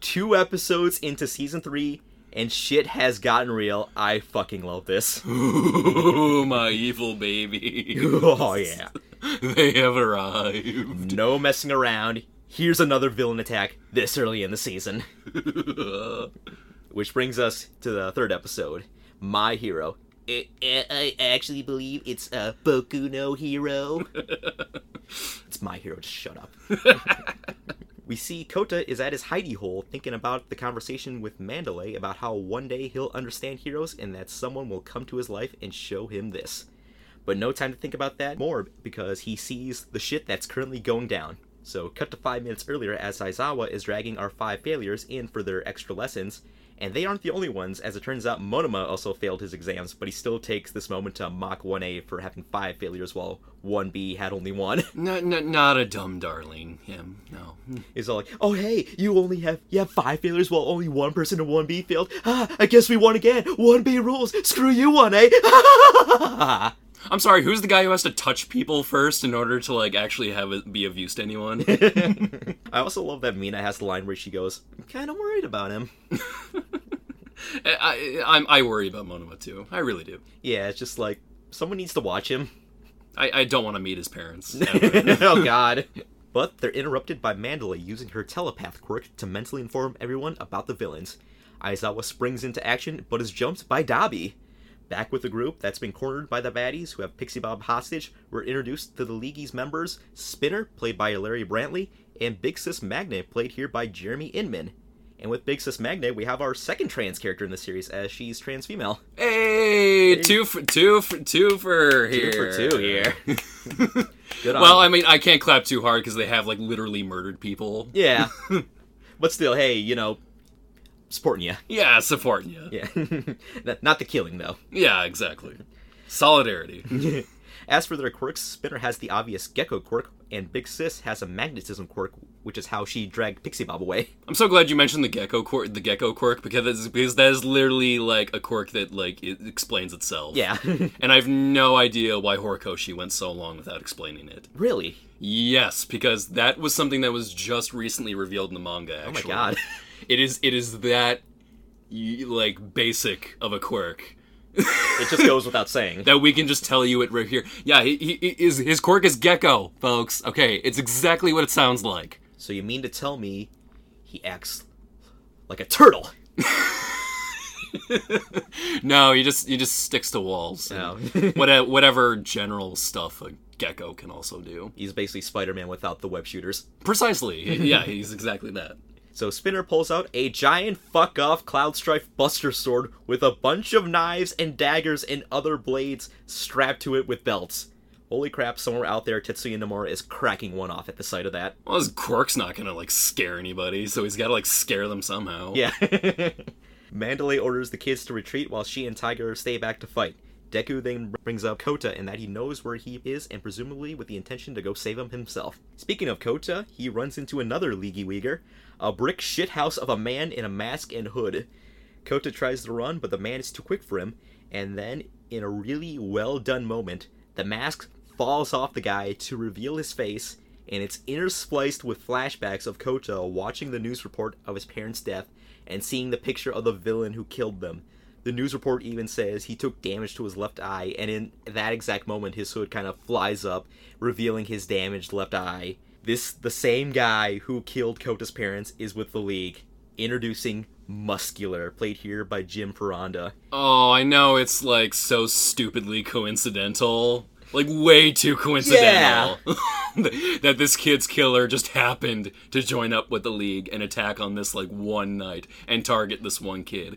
Two episodes into season three, and shit has gotten real. I fucking love this. Ooh, my evil baby. oh yeah. they have arrived. No messing around. Here's another villain attack this early in the season. Which brings us to the third episode, My Hero. I, I I actually believe it's a Boku no Hero. it's My Hero, just shut up. We see Kota is at his hidey hole thinking about the conversation with Mandalay about how one day he'll understand heroes and that someone will come to his life and show him this. But no time to think about that more because he sees the shit that's currently going down. So, cut to five minutes earlier as Aizawa is dragging our five failures in for their extra lessons, and they aren't the only ones, as it turns out Monoma also failed his exams, but he still takes this moment to mock 1A for having five failures while 1B had only one. No, no, not a dumb darling. Him, no. He's all like, "Oh hey, you only have you have five failures while only one person in 1B failed. Ah, I guess we won again. 1B rules. Screw you, 1A." I'm sorry. Who's the guy who has to touch people first in order to like actually have it be of use to anyone? I also love that Mina has the line where she goes, "I'm kind of worried about him." I, I, I'm, I worry about Monoma too. I really do. Yeah, it's just like someone needs to watch him. I, I don't want to meet his parents. oh god. But they're interrupted by Mandalay using her telepath quirk to mentally inform everyone about the villains. Aizawa springs into action but is jumped by Dabi. Back with the group that's been cornered by the baddies who have Pixie Bob hostage, we're introduced to the League's members Spinner, played by Larry Brantley, and Big Sis Magna, played here by Jeremy Inman. And with Big Sis Magna, we have our second trans character in the series, as she's trans female. hey, two for two for two for Two here. for two here. Good Well, you. I mean, I can't clap too hard because they have like literally murdered people. Yeah. but still, hey, you know, supporting you. Yeah, supporting you. Yeah. Not the killing, though. Yeah, exactly. Solidarity. As for their quirks, Spinner has the obvious gecko quirk, and Big Sis has a magnetism quirk, which is how she dragged Pixie Bob away. I'm so glad you mentioned the gecko quirk, the gecko quirk, because because that is literally like a quirk that like it explains itself. Yeah. And I have no idea why Horikoshi went so long without explaining it. really? Yes, because that was something that was just recently revealed in the manga. Oh my god. It is it is that like basic of a quirk It just goes without saying. that we can just tell you it right here. Yeah, he, he, he is his quirk is gecko, folks. Okay, it's exactly what it sounds like. So you mean to tell me he acts like a turtle? No, he just he just sticks to walls. No. Oh. whatever uh, whatever general stuff a gecko can also do. He's basically Spider-Man without the web shooters. Precisely. yeah, he's exactly that. So Spinner pulls out a giant fuck off Cloud Strife Buster Sword with a bunch of knives and daggers and other blades strapped to it with belts. Holy crap, somewhere out there Tetsuya Nomura is cracking one off at the sight of that. Well, his quirk's not gonna like scare anybody, so he's got to like scare them somehow. Yeah. Mandalay orders the kids to retreat while she and Tiger stay back to fight. Deku then brings up Kota and that he knows where he is and presumably with the intention to go save him himself. Speaking of Kota, he runs into another Leagy Weeger, a brick shithouse of a man in a mask and hood. Kota tries to run, but the man is too quick for him, and then, in a really well done moment, the mask falls off the guy to reveal his face, and it's interspliced with flashbacks of Kota watching the news report of his parents' death and seeing the picture of the villain who killed them. The news report even says he took damage to his left eye, and in that exact moment, his hood kind of flies up, revealing his damaged left eye. This, the same guy who killed Kota's parents, is with the League. Introducing Muscular, played here by Jim Foronda. Oh, I know it's like so stupidly coincidental. Like way too coincidental that this kid's killer just happened to join up with the league and attack on this like one night and target this one kid.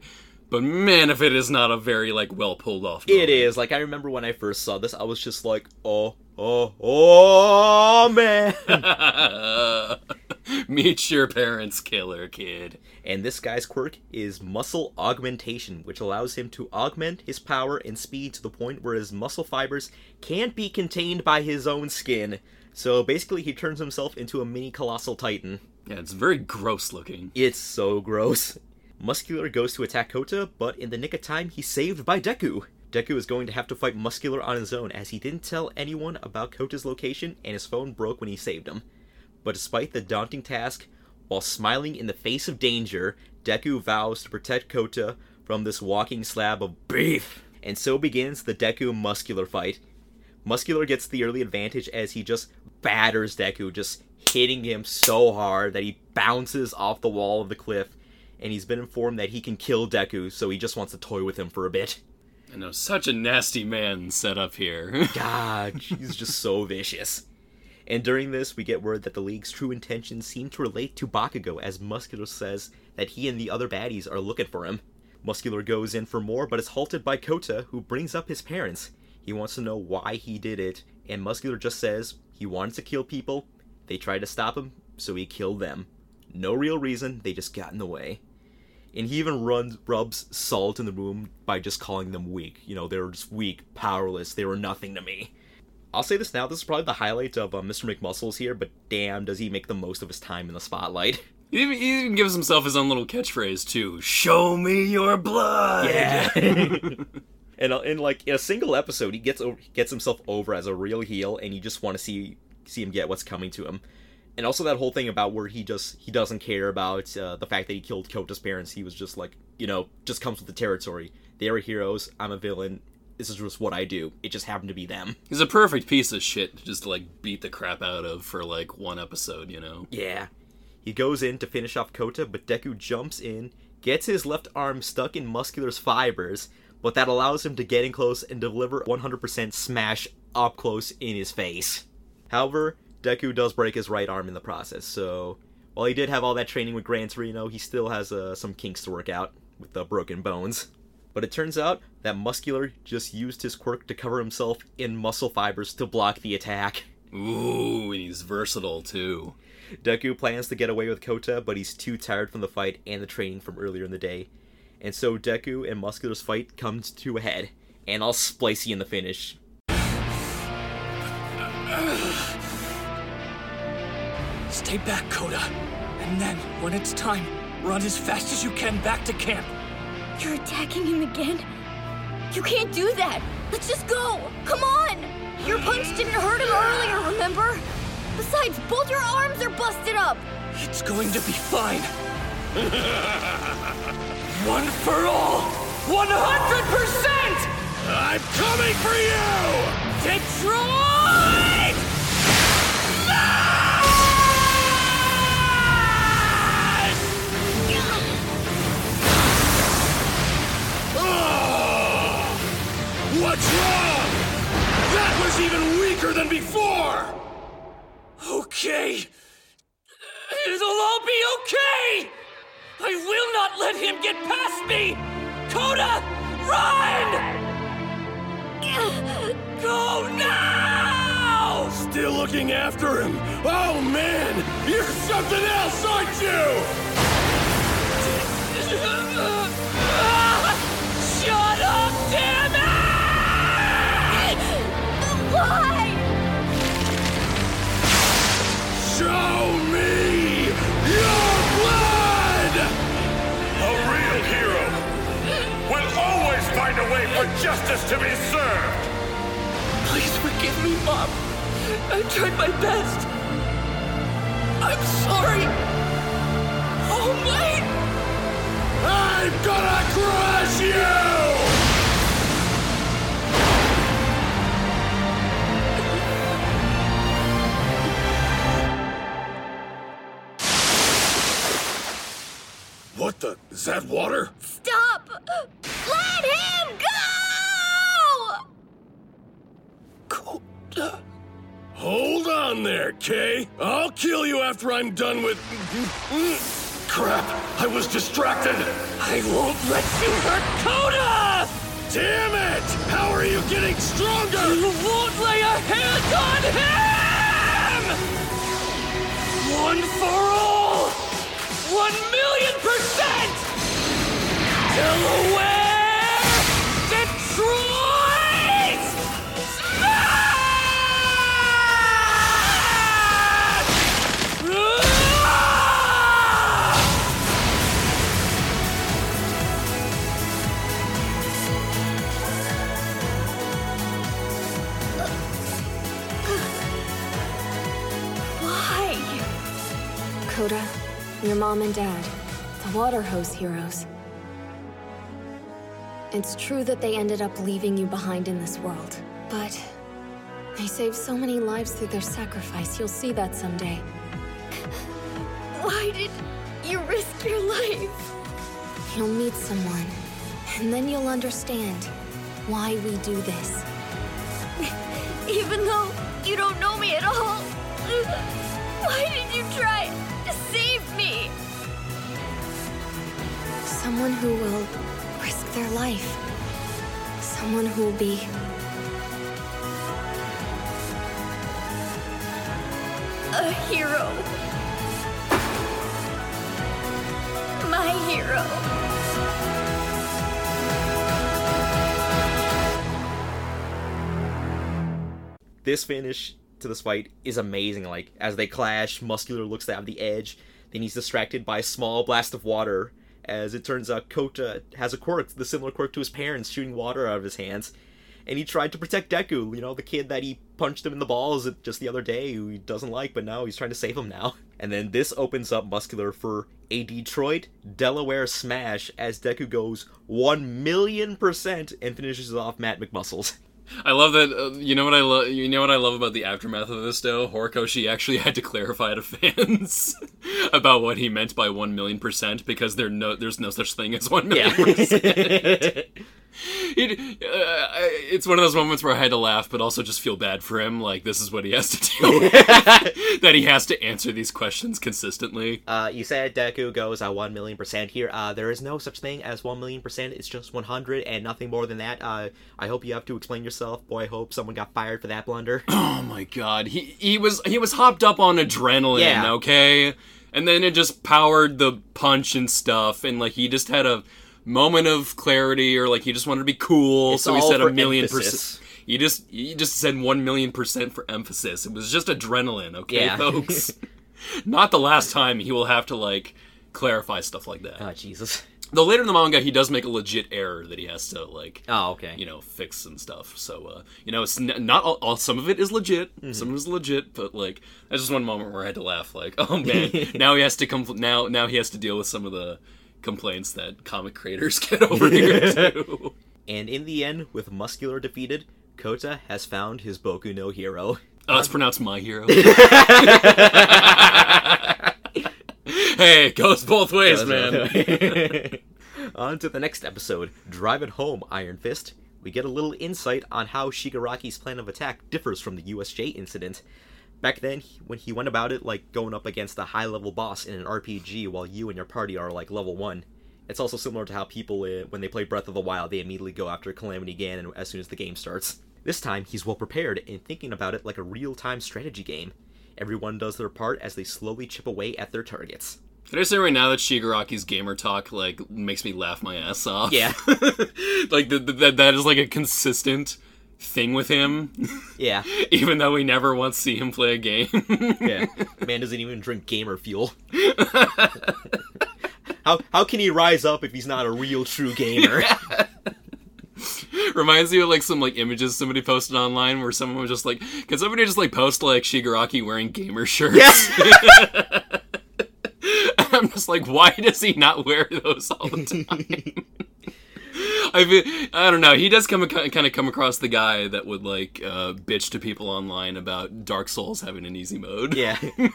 But man, if it is not a very like well pulled off. It is. Like I remember when I first saw this, I was just like, oh, oh, oh man. Meet your parents' killer, kid. and this guy's quirk is muscle augmentation, which allows him to augment his power and speed to the point where his muscle fibers can't be contained by his own skin. So basically, he turns himself into a mini colossal titan. Yeah, it's very gross looking. It's so gross. Muscular goes to attack Kota, but in the nick of time, he's saved by Deku. Deku is going to have to fight Muscular on his own as he didn't tell anyone about Kota's location and his phone broke when he saved him. But despite the daunting task, while smiling in the face of danger, Deku vows to protect Kota from this walking slab of beef. And so begins the Deku Muscular fight. Muscular gets the early advantage as he just batters Deku, just hitting him so hard that he bounces off the wall of the cliff. And he's been informed that he can kill Deku, so he just wants to toy with him for a bit. I know, such a nasty man set up here. God, he's just so vicious. And during this, we get word that the League's true intentions seem to relate to Bakugo, as Muscular says that he and the other baddies are looking for him. Muscular goes in for more, but is halted by Kota, who brings up his parents. He wants to know why he did it, and Muscular just says he wanted to kill people. They tried to stop him, so he killed them. No real reason, they just got in the way. And he even runs rubs salt in the room by just calling them weak. You know, they were just weak, powerless, they were nothing to me. I'll say this now, this is probably the highlight of uh, Mr. McMuscles here, but damn, does he make the most of his time in the spotlight. He even, he even gives himself his own little catchphrase too. Show me your blood. Yeah. and uh, in like in a single episode, he gets over, gets himself over as a real heel, and you just want to see see him get what's coming to him. And also that whole thing about where he just he doesn't care about uh, the fact that he killed Kota's parents. He was just like you know just comes with the territory. They are heroes. I'm a villain. This is just what I do. It just happened to be them. He's a perfect piece of shit to just like beat the crap out of for like one episode, you know. Yeah. He goes in to finish off Kota, but Deku jumps in, gets his left arm stuck in Muscular's fibers, but that allows him to get in close and deliver 100% smash up close in his face. However, Deku does break his right arm in the process, so while he did have all that training with Gran Torino, he still has uh, some kinks to work out with the broken bones. But it turns out that Muscular just used his quirk to cover himself in muscle fibers to block the attack. Ooh, and he's versatile too. Deku plans to get away with Kota, but he's too tired from the fight and the training from earlier in the day. And so Deku and Muscular's fight comes to a head, and all splicey in the finish. Stay back, Kota. And then, when it's time, run as fast as you can back to camp. You're attacking him again? You can't do that! Let's just go! Come on! Your punch didn't hurt him earlier, remember? Besides, both your arms are busted up! It's going to be fine. One for all. 100%! I'm coming for you! Detroit! What's wrong? That was even weaker than before! Okay. It'll all be okay! I will not let him get past me! Kota, run! Go now! Still looking after him? Oh man! You're something else, aren't you? Shut up, damn it! Why? Show me your blood! A real hero will always find a way for justice to be served! Please forgive me, Mom. I tried my best. I'm sorry. Oh, wait! I'm gonna crush you! What the? Is that water? Stop! Let him go! Go Hold on there, Kay. I'll kill you after I'm done with. Crap! I was distracted. I won't let you hurt Kota! Damn it! How are you getting stronger? You won't lay a hand on him! One for all! One million percent! Delaware! Why? Your mom and dad, the water hose heroes. It's true that they ended up leaving you behind in this world, but they saved so many lives through their sacrifice. You'll see that someday. Why did you risk your life? You'll meet someone, and then you'll understand why we do this. Even though you don't know me at all. Why did you try to save me? Someone who will risk their life. Someone who will be A hero. My hero. This finish to this fight is amazing. Like as they clash, Muscular looks to have the edge. Then he's distracted by a small blast of water. As it turns out, Kota has a quirk, the similar quirk to his parents, shooting water out of his hands. And he tried to protect Deku, you know, the kid that he punched him in the balls just the other day, who he doesn't like, but now he's trying to save him now. And then this opens up Muscular for a Detroit Delaware smash as Deku goes 1 million percent and finishes off Matt McMuscles. I love that. Uh, you know what I love. You know what I love about the aftermath of this, though. Horikoshi actually had to clarify to fans about what he meant by one million percent because there no, there's no such thing as one million percent. It, uh, it's one of those moments where I had to laugh, but also just feel bad for him. Like this is what he has to do. that he has to answer these questions consistently. Uh, you said Deku goes at 1 million percent here. Uh, there is no such thing as 1 million percent. It's just 100 and nothing more than that. Uh, I hope you have to explain yourself. Boy, I hope someone got fired for that blunder. Oh my god, he he was he was hopped up on adrenaline, Yeah. okay? And then it just powered the punch and stuff and like he just had a moment of clarity or like he just wanted to be cool, It's so he said a million percent. You just you just said 1 million percent for emphasis. It was just adrenaline, okay, Yeah. folks? Not the last time he will have to like clarify stuff like that. oh, Jesus. Though later in the manga he does make a legit error that he has to like Oh, okay. you know fix and stuff so uh you know it's n- not all, all some of it is legit some of it is legit but like that's just one moment where i had to laugh like oh man now he has to come now now he has to deal with some of the complaints that comic creators get over here too And in the end, with Muscular defeated, Kota has found his Boku no Hero. oh it's pronounced my hero hey it goes both ways man On to the next episode, Drive It Home, Iron Fist. We get a little insight on how Shigaraki's plan of attack differs from the USJ incident. Back then, when he went about it like going up against a high level boss in an RPG while you and your party are like level 1. It's also similar to how people, uh, when they play Breath of the Wild, they immediately go after Calamity Ganon as soon as the game starts. This time, he's well prepared and thinking about it like a real time strategy game. Everyone does their part as they slowly chip away at their targets. Can I say right now that Shigaraki's gamer talk like makes me laugh my ass off? Yeah. like the, the, that that is like a consistent thing with him, Yeah. even though we never once see him play a game. Yeah, man doesn't even drink gamer fuel. how how can he rise up if he's not a real true gamer? Reminds me of like some like images somebody posted online where someone was just like, "Can somebody just like post like Shigaraki wearing gamer shirts?" I'm just like, why does he not wear those all the time? I feel, I don't know. He does come kind of come across the guy that would like uh, bitch to people online about Dark Souls having an easy mode. yeah.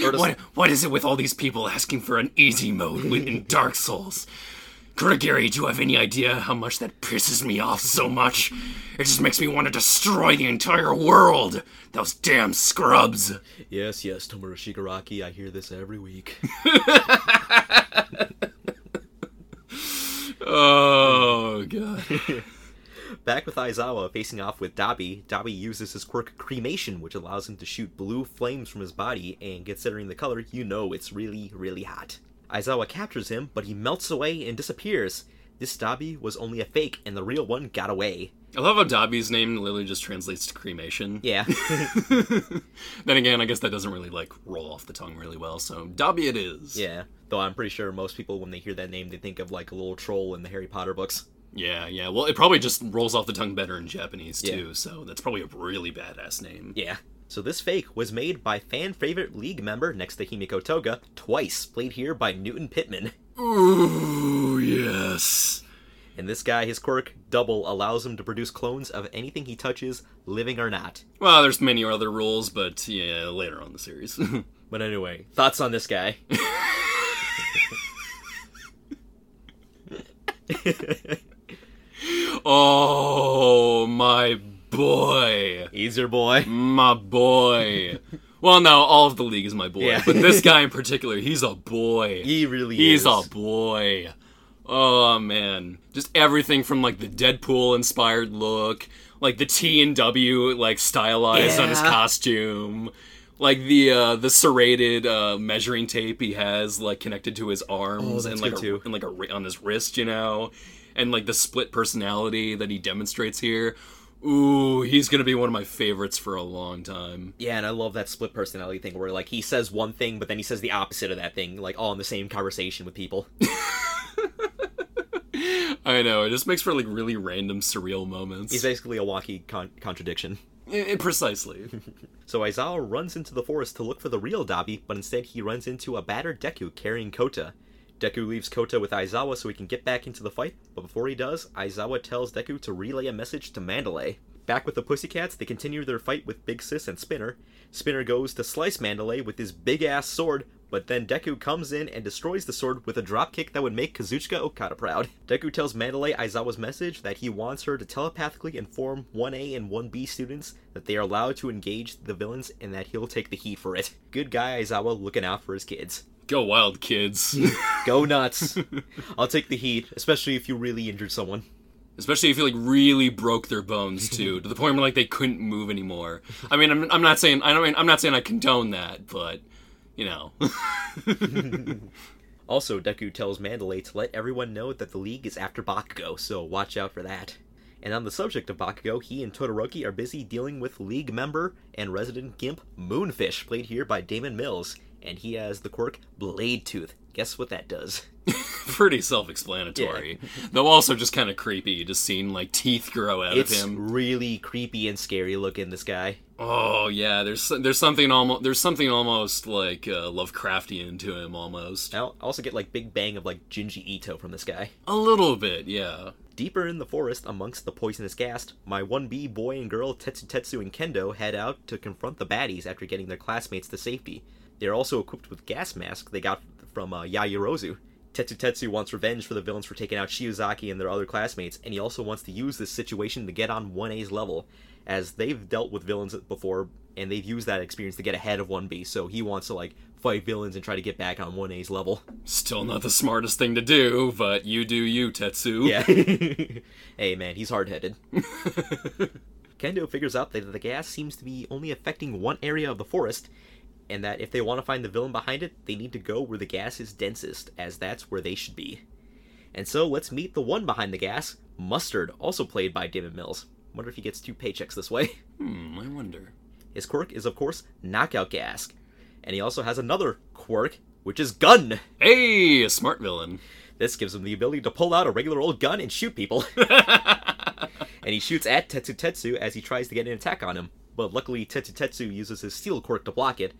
What what is it with all these people asking for an easy mode in Dark Souls? Kurogiri, do you have any idea how much that pisses me off so much? It just makes me want to destroy the entire world. Those damn scrubs. Yes, yes, Tomura Shigaraki, I hear this every week. Oh god. Back with Aizawa facing off with Dabi, Dabi uses his quirk Cremation, which allows him to shoot blue flames from his body, and considering the color, you know it's really, really hot. Aizawa captures him, but he melts away and disappears. This Dabi was only a fake, and the real one got away. I love how Dobby's name literally just translates to cremation. Yeah. Then again, I guess that doesn't really like roll off the tongue really well. So Dobby it is. yeah. Though I'm pretty sure most people, when they hear that name, they think of like a little troll in the Harry Potter books. Yeah, yeah. Well, it probably just rolls off the tongue better in Japanese Yeah. too. So that's probably a really badass name. Yeah. So this fake was made by fan favorite league member next to Himiko Toga twice, played here by Newton Pittman. Ooh, yes. And this guy, his quirk, Double, allows him to produce clones of anything he touches, living or not. Well, there's many other rules, but yeah, later on in the series. But anyway, thoughts on this guy? oh, my boy. He's your boy. My boy. Well, no, all of the league is my boy, Yeah. but this guy in particular, he's a boy. He really He's is. a boy. Oh man, just everything from like the Deadpool inspired look, like the T and W like stylized on his costume, like the uh the serrated uh measuring tape he has like connected to his arms Oh, and like a, too. and like a on his wrist, you know, and like the split personality that he demonstrates here. Ooh, he's gonna be one of my favorites for a long time. Yeah, and I love that split personality thing where like he says one thing, but then he says the opposite of that thing, like all in the same conversation with people. I know it just makes for like really random surreal moments. He's basically a walkie con- contradiction. I- I- precisely. So Aizawa runs into the forest to look for the real Dabi, but instead he runs into a battered Deku carrying Kota. Deku leaves Kota with Aizawa so he can get back into the fight, but before he does, Aizawa tells Deku to relay a message to Mandalay. Back with the Pussycats, they continue their fight with Big Sis and Spinner. Spinner goes to slice Mandalay with his big ass sword, but then Deku comes in and destroys the sword with a dropkick that would make Kazuchika Okada proud. Deku tells Mandalay Aizawa's message that he wants her to telepathically inform 1A and 1B students that they are allowed to engage the villains and that he'll take the heat for it. Good guy Aizawa looking out for his kids. Go wild, kids. Go nuts. I'll take the heat, especially if you really injured someone. Especially if you like really broke their bones too, to the point where like they couldn't move anymore. I mean, I'm, I'm not saying I don't mean I'm not saying I condone that, but you know, Also, Deku tells Mandalay to let everyone know that the League is after Bakugo, so watch out for that. And on the subject of Bakugo, he and Todoroki are busy dealing with League member and resident Gimp Moonfish, played here by Damon Mills, and he has the quirk Blade Tooth. Guess what that does? pretty self-explanatory. Though also just kind of creepy, just seeing like teeth grow out It's of him. really creepy and scary looking, this guy. Oh yeah, there's there's something almost there's something almost like uh, Lovecraftian to him almost. I also get like big bang of like Junji Ito from this guy. A little bit, yeah. Deeper in the forest, amongst the poisonous gas, my 1B boy and girl Tetsu Tetsu and Kendo head out to confront the baddies after getting their classmates to safety. They are also equipped with gas masks they got from uh, Yaoyorozu. Tetsu Tetsu wants revenge for the villains for taking out Shiozaki and their other classmates, and he also wants to use this situation to get on 1A's level, as they've dealt with villains before, and they've used that experience to get ahead of 1B, so he wants to, like, fight villains and try to get back on 1A's level. Still not the smartest thing to do, but you do you, Tetsu. Yeah. hey, man, he's hard headed. Kendo figures out that the gas seems to be only affecting one area of the forest, and that if they want to find the villain behind it, they need to go where the gas is densest, as that's where they should be. And so let's meet the one behind the gas, Mustard, also played by Damon Mills. Wonder if he gets two paychecks this way. Hmm, I wonder. His quirk is, of course, Knockout Gas. And he also has another quirk, which is Gun. Hey, a smart villain. This gives him the ability to pull out a regular old gun and shoot people. and he shoots at Tetsu Tetsu as he tries to get an attack on him. But luckily, Tetsu Tetsu uses his steel quirk to block it.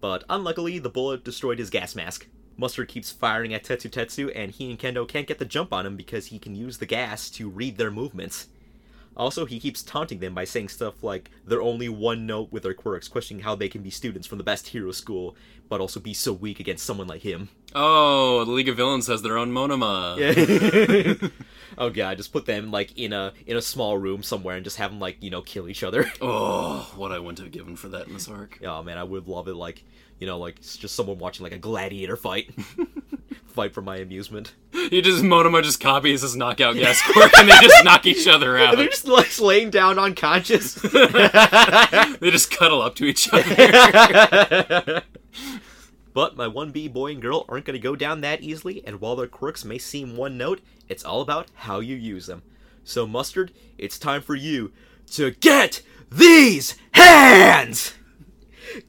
But unluckily, the bullet destroyed his gas mask. Mustard keeps firing at Tetsu Tetsu, and he and Kendo can't get the jump on him because he can use the gas to read their movements. Also, he keeps taunting them by saying stuff like they're only one note with their quirks, questioning how they can be students from the best hero school, but also be so weak against someone like him. Oh, the League of Villains has their own Monoma. oh god, just put them like in a in a small room somewhere and just have them like you know kill each other. Oh, what I wouldn't have given for that in this arc. oh man, I would love it. Like you know, like it's just someone watching like a gladiator fight, fight for my amusement. You just Monoma just copies his knockout gas quirk and they just knock each other out. They're just like laying down unconscious. They just cuddle up to each other. But my 1B boy and girl aren't going to go down that easily, and while their quirks may seem one note, it's all about how you use them. So, Mustard, it's time for you to get these hands!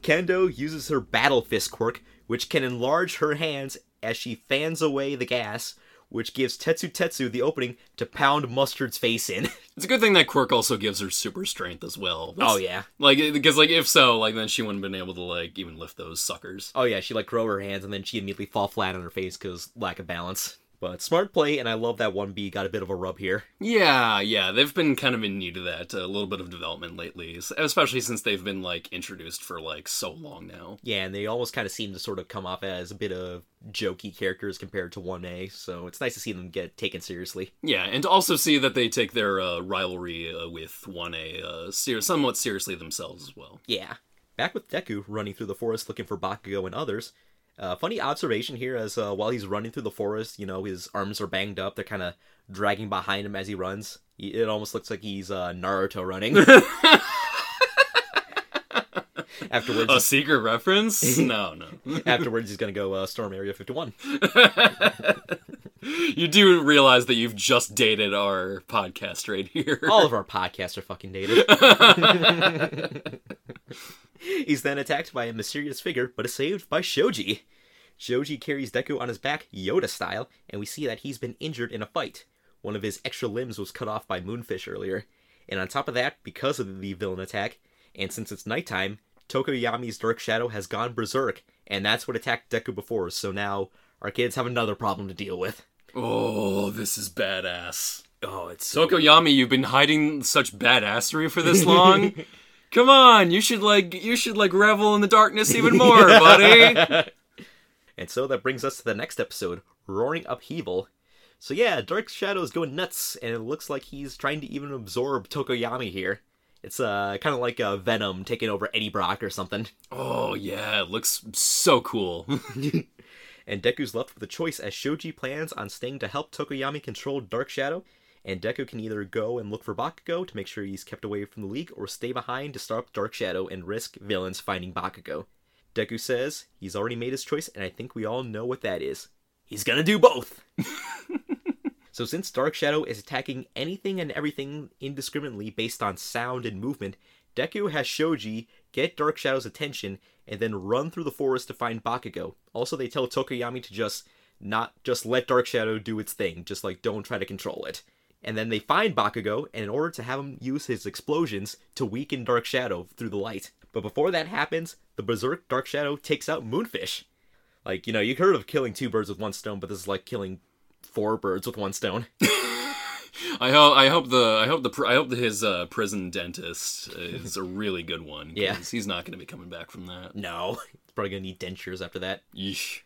Kendo uses her Battle Fist quirk, which can enlarge her hands as she fans away the gas, which gives Tetsutetsu the opening to pound Mustard's face in. It's a good thing that quirk also gives her super strength as well. oh, yeah. Like, eh, because, like, if so, like, then she wouldn't have been able to, like, even lift those suckers. Oh yeah, she like grow her hands and then she immediately fall flat on her face because lack of balance. But smart play, and I love that 1B got a bit of a rub here. Yeah, yeah, they've been kind of in need of that, a little bit of development lately, especially since they've been, like, introduced for, like, so long now. Yeah, and they almost kind of seem to sort of come off as a bit of jokey characters compared to 1A, so it's nice to see them get taken seriously. Yeah, and to also see that they take their uh, rivalry uh, with 1A uh, ser- somewhat seriously themselves as well. Yeah. Back with Deku running through the forest looking for Bakugo and others. Uh, funny observation here as uh, while he's running through the forest, you know, his arms are banged up. They're kind of dragging behind him as he runs. He- It almost looks like he's uh, Naruto running. afterwards, A secret reference? no, no. afterwards he's gonna go uh, storm Area 51. You do realize that you've just dated our podcast right here. All of our podcasts are fucking dated. He's then attacked by a mysterious figure, but is saved by Shoji. Shoji carries Deku on his back, Yoda style, and we see that he's been injured in a fight. One of his extra limbs was cut off by Moonfish earlier. And on top of that, because of the villain attack, and since it's nighttime, Tokoyami's Dark Shadow has gone berserk, and that's what attacked Deku before, so now our kids have another problem to deal with. Oh, this is badass. Oh, it's so Tokoyami, you've been hiding such badassery for this long. Come on, you should like you should like revel in the darkness even more, buddy. And so that brings us to the next episode, Roaring Upheaval. So yeah, Dark Shadow's going nuts, and it looks like he's trying to even absorb Tokoyami here. It's uh kind of like a Venom taking over Eddie Brock or something. Oh yeah, it looks so cool. And Deku's left with a choice as Shoji plans on staying to help Tokoyami control Dark Shadow, and Deku can either go and look for Bakugo to make sure he's kept away from the League, or stay behind to stop Dark Shadow and risk villains finding Bakugo. Deku says he's already made his choice, and I think we all know what that is. He's gonna do both! so, since Dark Shadow is attacking anything and everything indiscriminately based on sound and movement, Deku has Shoji get Dark Shadow's attention and then run through the forest to find Bakugo. Also, they tell Tokoyami to just not just let Dark Shadow do its thing, just like don't try to control it. And then they find Bakugo, and in order to have him use his explosions to weaken Dark Shadow through the light. But before that happens, the Berserk Dark Shadow takes out Moonfish. Like, you know, you've heard of killing two birds with one stone, but this is like killing four birds with one stone. I hope I hope the I hope the I hope his uh, prison dentist is a really good one. Yeah. he's not going to be coming back from that. no, he's probably gonna need dentures after that. Yeesh.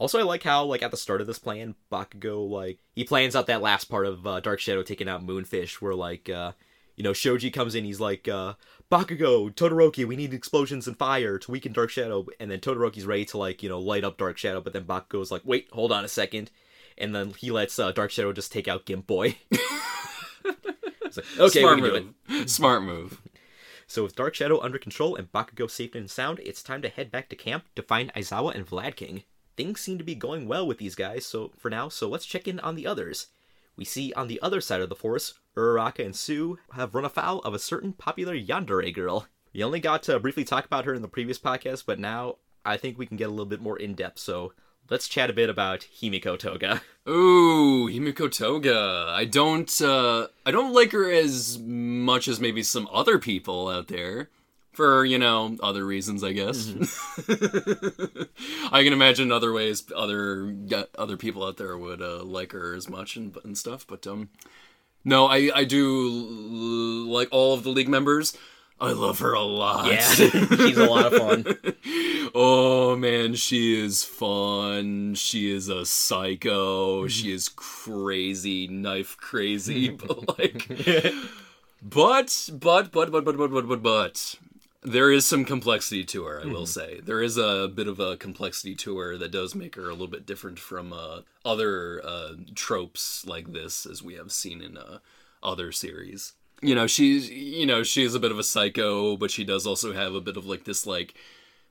Also, I like how, like, at the start of this plan, Bakugo, like, he plans out that last part of uh, Dark Shadow taking out Moonfish, where, like, uh, you know, Shoji comes in, he's like, uh, Bakugo, Todoroki, we need explosions and fire to weaken Dark Shadow, and then Todoroki's ready to, like, you know, light up Dark Shadow, but then Bakugo's like, wait, hold on a second, and then he lets uh, Dark Shadow just take out Gimp Boy. It's like, okay, Smart we can do it. move. Smart move. So with Dark Shadow under control and Bakugo safe and sound, it's time to head back to camp to find Aizawa and Vlad King. Things seem to be going well with these guys, so for now, so let's check in on the others. We see on the other side of the forest, Uraraka and Tsu have run afoul of a certain popular Yandere girl. We only got to briefly talk about her in the previous podcast, but now I think we can get a little bit more in depth, so let's chat a bit about Himiko Toga. Ooh, Himiko Toga. I don't uh I don't like her as much as maybe some other people out there. For, you know, other reasons, I guess. I can imagine other ways other other people out there would uh, like her as much and, and stuff, but um No, I I do like all of the league members. I love her a lot. Yeah, she's a lot of fun. oh man, she is fun. She is a psycho. She is crazy, knife crazy, but like but but but but but but but but but there is some complexity to her, I will say. There is a bit of a complexity to her that does make her a little bit different from uh, other uh, tropes like this, as we have seen in uh, other series. You know, she's you know she's a bit of a psycho, but she does also have a bit of like this like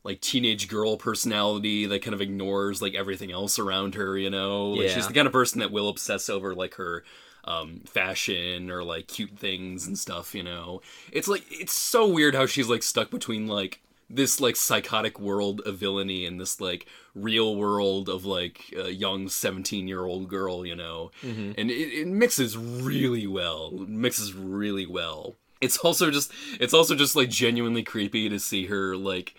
like teenage girl personality that kind of ignores like everything else around her. You know, like Yeah. she's the kind of person that will obsess over like her um fashion or like cute things and stuff you know? It's like it's so weird how she's like stuck between like this like psychotic world of villainy and this like real world of like a young 17 year old girl you know? And it, it mixes really well It mixes really well. It's also just it's also just like genuinely creepy to see her like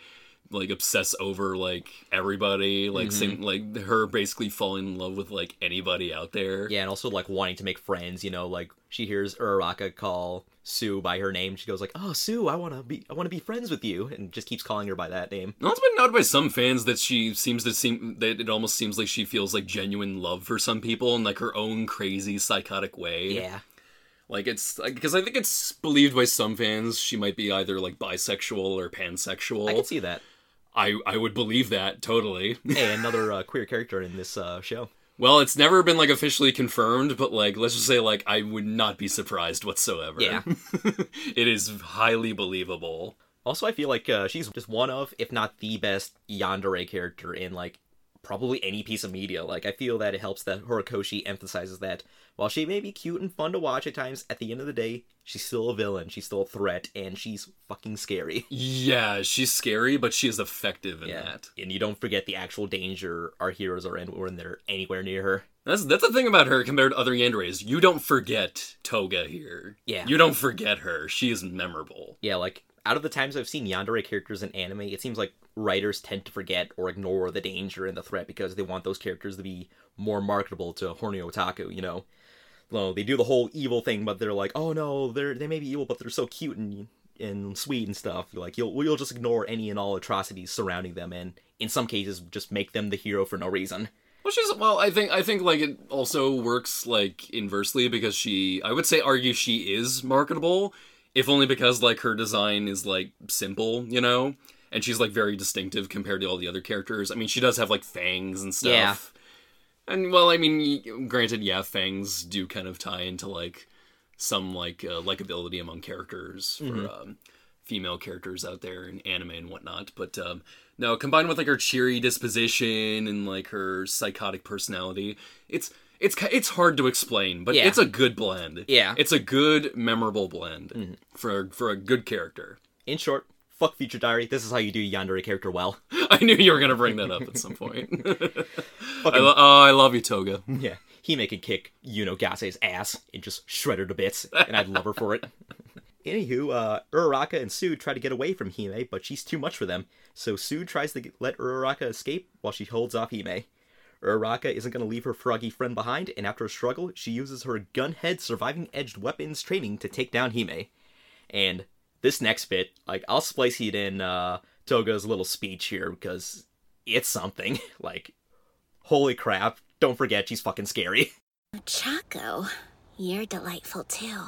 like obsess over like everybody like mm-hmm. sing like her basically falling in love with like anybody out there Yeah, and also like wanting to make friends. You know, like she hears Uraraka call Tsu by her name. She goes like, "Oh, Tsu, I want to be, I want to be friends with you," and just keeps calling her by that name. Now, it's been noted by some fans that she seems to seem that it almost seems like she feels like genuine love for some people in like her own crazy psychotic way. Yeah, like it's because I think it's believed by some fans she might be either like bisexual or pansexual. I can see that. I I would believe that totally. Hey, another uh, queer character in this uh, show. well, it's never been like officially confirmed, but like let's just say like I would not be surprised whatsoever. Yeah. it is highly believable. Also, I feel like uh, she's just one of, if not the best yandere character in like probably any piece of media. Like, I feel that it helps that Horikoshi emphasizes that while she may be cute and fun to watch at times, at the end of the day, she's still a villain. She's still a threat, and she's fucking scary. Yeah, she's scary, but she is effective in that. and you don't forget the actual danger our heroes are in when they're anywhere near her. That's that's the thing about her compared to other yanderes. You don't forget Toga here. Yeah. You don't forget her. She is memorable. Yeah, like out of the times I've seen yandere characters in anime, it seems like writers tend to forget or ignore the danger and the threat because they want those characters to be more marketable to horny otaku, you know. Well, they do the whole evil thing, but they're like, oh no, they're they may be evil, but they're so cute and and sweet and stuff. Like you'll you'll just ignore any and all atrocities surrounding them, and in some cases, just make them the hero for no reason. Well, she's well. I think I think like it also works like inversely because she. I would say argue she is marketable, if only because like her design is like simple, you know, and she's like very distinctive compared to all the other characters. I mean, she does have like fangs and stuff. Yeah. And well, I mean, granted, yeah, fangs do kind of tie into like some like uh, likability among characters for Mm-hmm. um, female characters out there in anime and whatnot. But um, no, combined with like her cheery disposition and like her psychotic personality, it's it's it's hard to explain, but Yeah. it's a good blend. Yeah. Mm-hmm. it's a good, memorable blend for for a good character. In short, fuck Future Diary. This is how you do yandere character well. I knew you were gonna bring that up at some point. I lo- oh, I love you, Toga. Yeah, Hime can kick Yuno Gasai's ass and just shred her to bits, and I'd love her for it. Anywho, uh, Uraraka and Tsu try to get away from Hime, but she's too much for them. So Tsu tries to let Uraraka escape while she holds off Hime. Uraraka isn't going to leave her froggy friend behind, and after a struggle, she uses her gunhead surviving edged weapons training to take down Hime. And this next bit, like, I'll splice it in uh, Toga's little speech here because it's something. like, holy crap, don't forget she's fucking scary. Chaco, you're delightful too.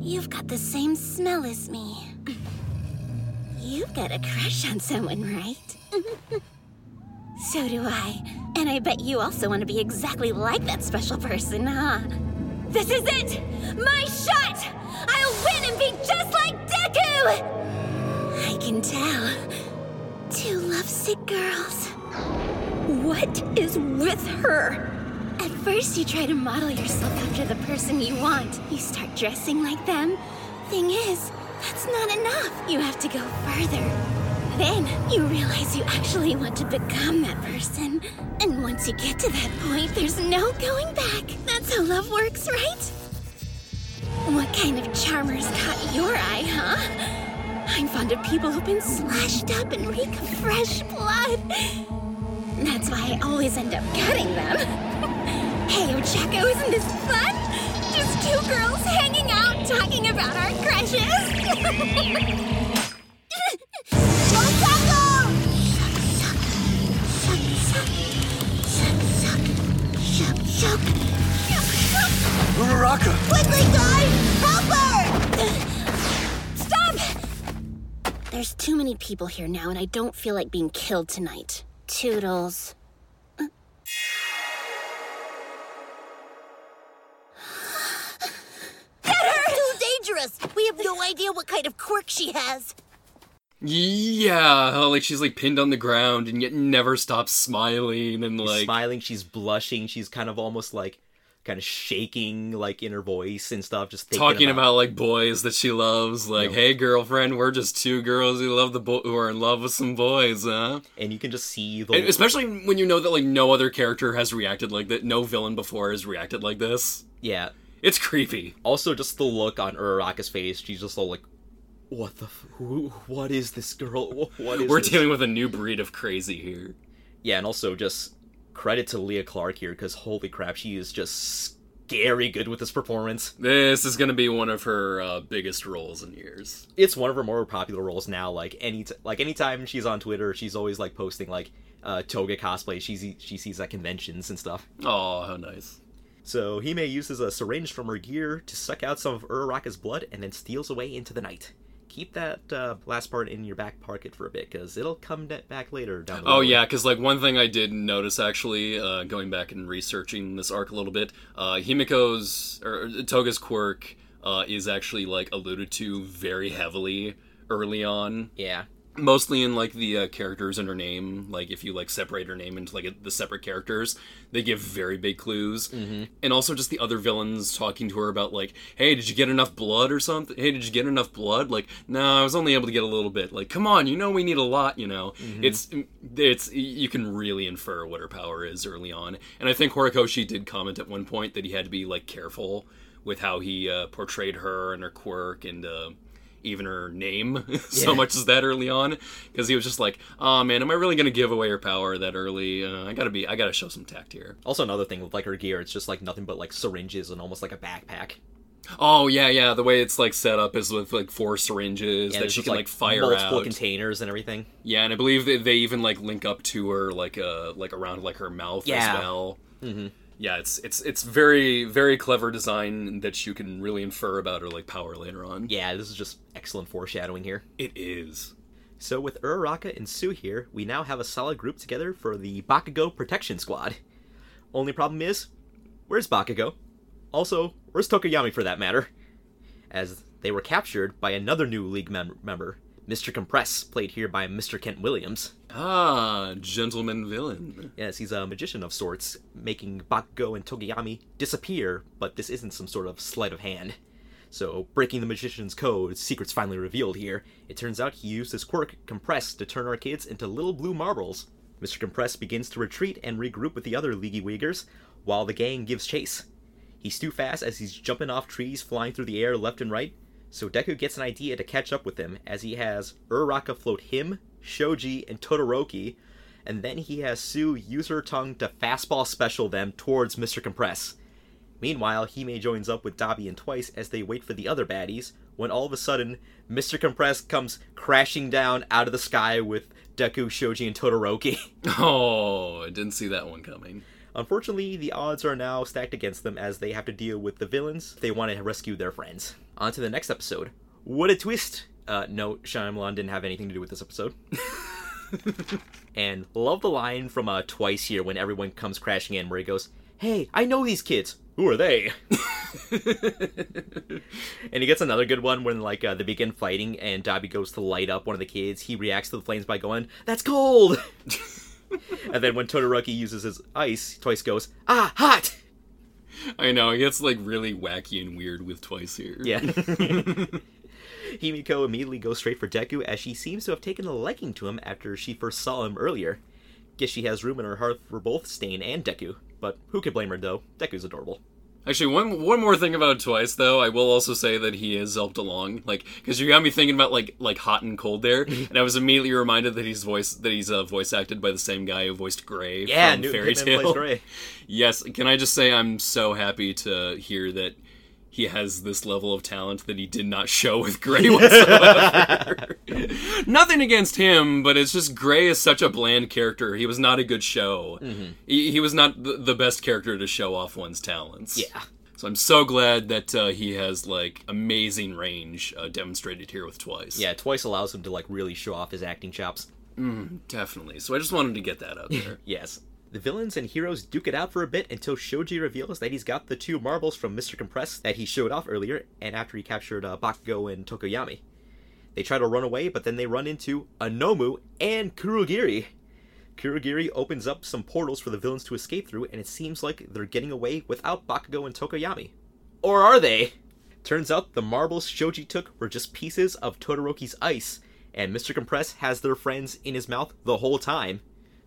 You've got the same smell as me. You've got a crush on someone, right? so do I. And I bet you also want to be exactly like that special person, huh? This is it! My shot! I'll win and be just like Deku! I can tell. Two lovesick girls. What is with her? At first, you try to model yourself after the person you want. You start dressing like them. Thing is, that's not enough. You have to go further. Then you realize you actually want to become that person. And once you get to that point, there's no going back. That's how love works, right? What kind of charmers caught your eye, huh? I'm fond of people who've been slashed up and reek of fresh blood. That's why I always end up cutting them. hey, Ochako, isn't this fun? Just two girls hanging out talking about our crushes. Uraraka! Quickly, guys! Help her! Stop! There's too many people here now, and I don't feel like being killed tonight. Toodles. Get her! Too dangerous! We have no idea what kind of quirk she has. Yeah, like she's like pinned on the ground and yet never stops smiling and She's like smiling, she's blushing, she's kind of almost like kind of shaking like in her voice and stuff, just thinking talking about, like boys that she loves. Like, Yeah. hey girlfriend, we're just two girls who love the bo- who are in love with some boys, huh? and you can just see the And especially when you know that like no other character has reacted like that, no villain before has reacted like this. yeah. It's creepy. Also, just the look on Uraraka's face, she's just all like, "What the? F- who? What is this girl? What is We're this?" dealing with a new breed of crazy here. Yeah, and also just credit to Leah Clark here because holy crap, she is just scary good with this performance. This is gonna be one of her uh, biggest roles in years. It's one of her more popular roles now. Like any t- like anytime she's on Twitter, she's always like posting like uh, toga cosplay she she sees at conventions and stuff. Oh, how nice. So Hime uses a syringe from her gear to suck out some of Uraraka's blood and then steals away into the night. Keep that uh, last part in your back pocket for a bit, because it'll come back later down the road. Oh yeah, because like one thing I did notice actually, uh, going back and researching this arc a little bit, uh, Himiko's or Toga's quirk uh, is actually like alluded to very heavily early on. Yeah. Mostly in like the uh, characters and her name. Like if you like separate her name into like the separate characters, they give very big clues. Mm-hmm. And also just the other villains talking to her about like, hey, did you get enough blood or something? Hey, did you get enough blood? Like, no, I was only able to get a little bit. Like, come on, you know we need a lot. You know, it's it's you can really infer what her power is early on. And I think Horikoshi did comment at one point that he had to be like careful with how he uh, portrayed her and her quirk and. Uh, even her name so much as that early on because he was just like oh man am i really gonna give away her power that early uh, i gotta be i gotta show some tact here Also, another thing with like her gear, it's just like nothing but like syringes and almost like a backpack. oh yeah yeah the way it's like set up is with like four syringes Yeah, that she can like, fire multiple out containers and everything. yeah and i believe that they even like link up to her like uh like around like her mouth Yeah. as well mm-hmm. Yeah it's it's it's very very clever design that you can really infer about her like power later on Yeah, this is just excellent foreshadowing here. it is So with Uraraka and Tsu here, we now have a solid group together for the Bakugo Protection Squad. Only problem is, where's Bakugo? Also, where's Tokoyami for that matter? As they were captured by another new League mem- member, Mr. Compress, played here by Mr. Kent Williams. ah gentleman villain Yes, he's a magician of sorts, making Bakugo and Tokoyami disappear, but this isn't some sort of sleight of hand. So, breaking the magician's code, secrets finally revealed here. It turns out he used his quirk, Compress, to turn our kids into little blue marbles. Mr. Compress begins to retreat and regroup with the other Leaguey Wiggers, while the gang gives chase. He's too fast as he's jumping off trees, flying through the air left and right, so Deku gets an idea to catch up with him as he has Uraraka float him, Shoji, and Todoroki, and then he has Tsu use her tongue to fastball special them towards Mr. Compress. Meanwhile, Hime joins up with Dabi and Twice as they wait for the other baddies, when all of a sudden, Mr. Compress comes crashing down out of the sky with Deku, Shoji, and Todoroki. oh i didn't see that one coming Unfortunately, the odds are now stacked against them as they have to deal with the villains they want to rescue their friends. On to the next episode. What a twist! Uh, no, Shyamalan didn't have anything to do with this episode. and love the line from uh, Twice here when everyone comes crashing in where he goes, Hey, I know these kids. Who are they? and he gets another good one when like uh, they begin fighting and Dabi goes to light up one of the kids. He reacts to the flames by going, "That's cold." and then when Todoroki uses his ice, Twice goes, "Ah, hot." I know, it gets like really wacky and weird with Twice here. Yeah. Himiko immediately goes straight for Deku as she seems to have taken a liking to him after she first saw him earlier. Guess she has room in her heart for both Stain and Deku, but who could blame her though? Deku's adorable. Actually, one one more thing about Twice though, I will also say that he is helped along, like because you got me thinking about like like hot and cold there, and I was immediately reminded that he's voice that he's uh, voice acted by the same guy who voiced Gray Yeah, from Newton Fairy Tail. Yes, can I just say I'm so happy to hear that he has this level of talent that he did not show with Gray whatsoever. Nothing against him, but it's just Gray is such a bland character. He was not a good show. He, he was not the, the best character to show off one's talents. Yeah. So I'm so glad that uh, he has like amazing range uh, demonstrated here with Twice. Yeah, Twice allows him to like really show off his acting chops. definitely. So I just wanted to get that out there. Yes. The villains and heroes duke it out for a bit until Shoji reveals that he's got the two marbles from Mr. Compress that he showed off earlier, and after he captured uh, Bakugo and Tokoyami. They try to run away, but then they run into a Nomu and Kurogiri. Kurogiri opens up some portals for the villains to escape through, and it seems like they're getting away without Bakugo and Tokoyami. Or are they? Turns out the marbles Shoji took were just pieces of Todoroki's ice, and Mr. Compress has their friends in his mouth the whole time.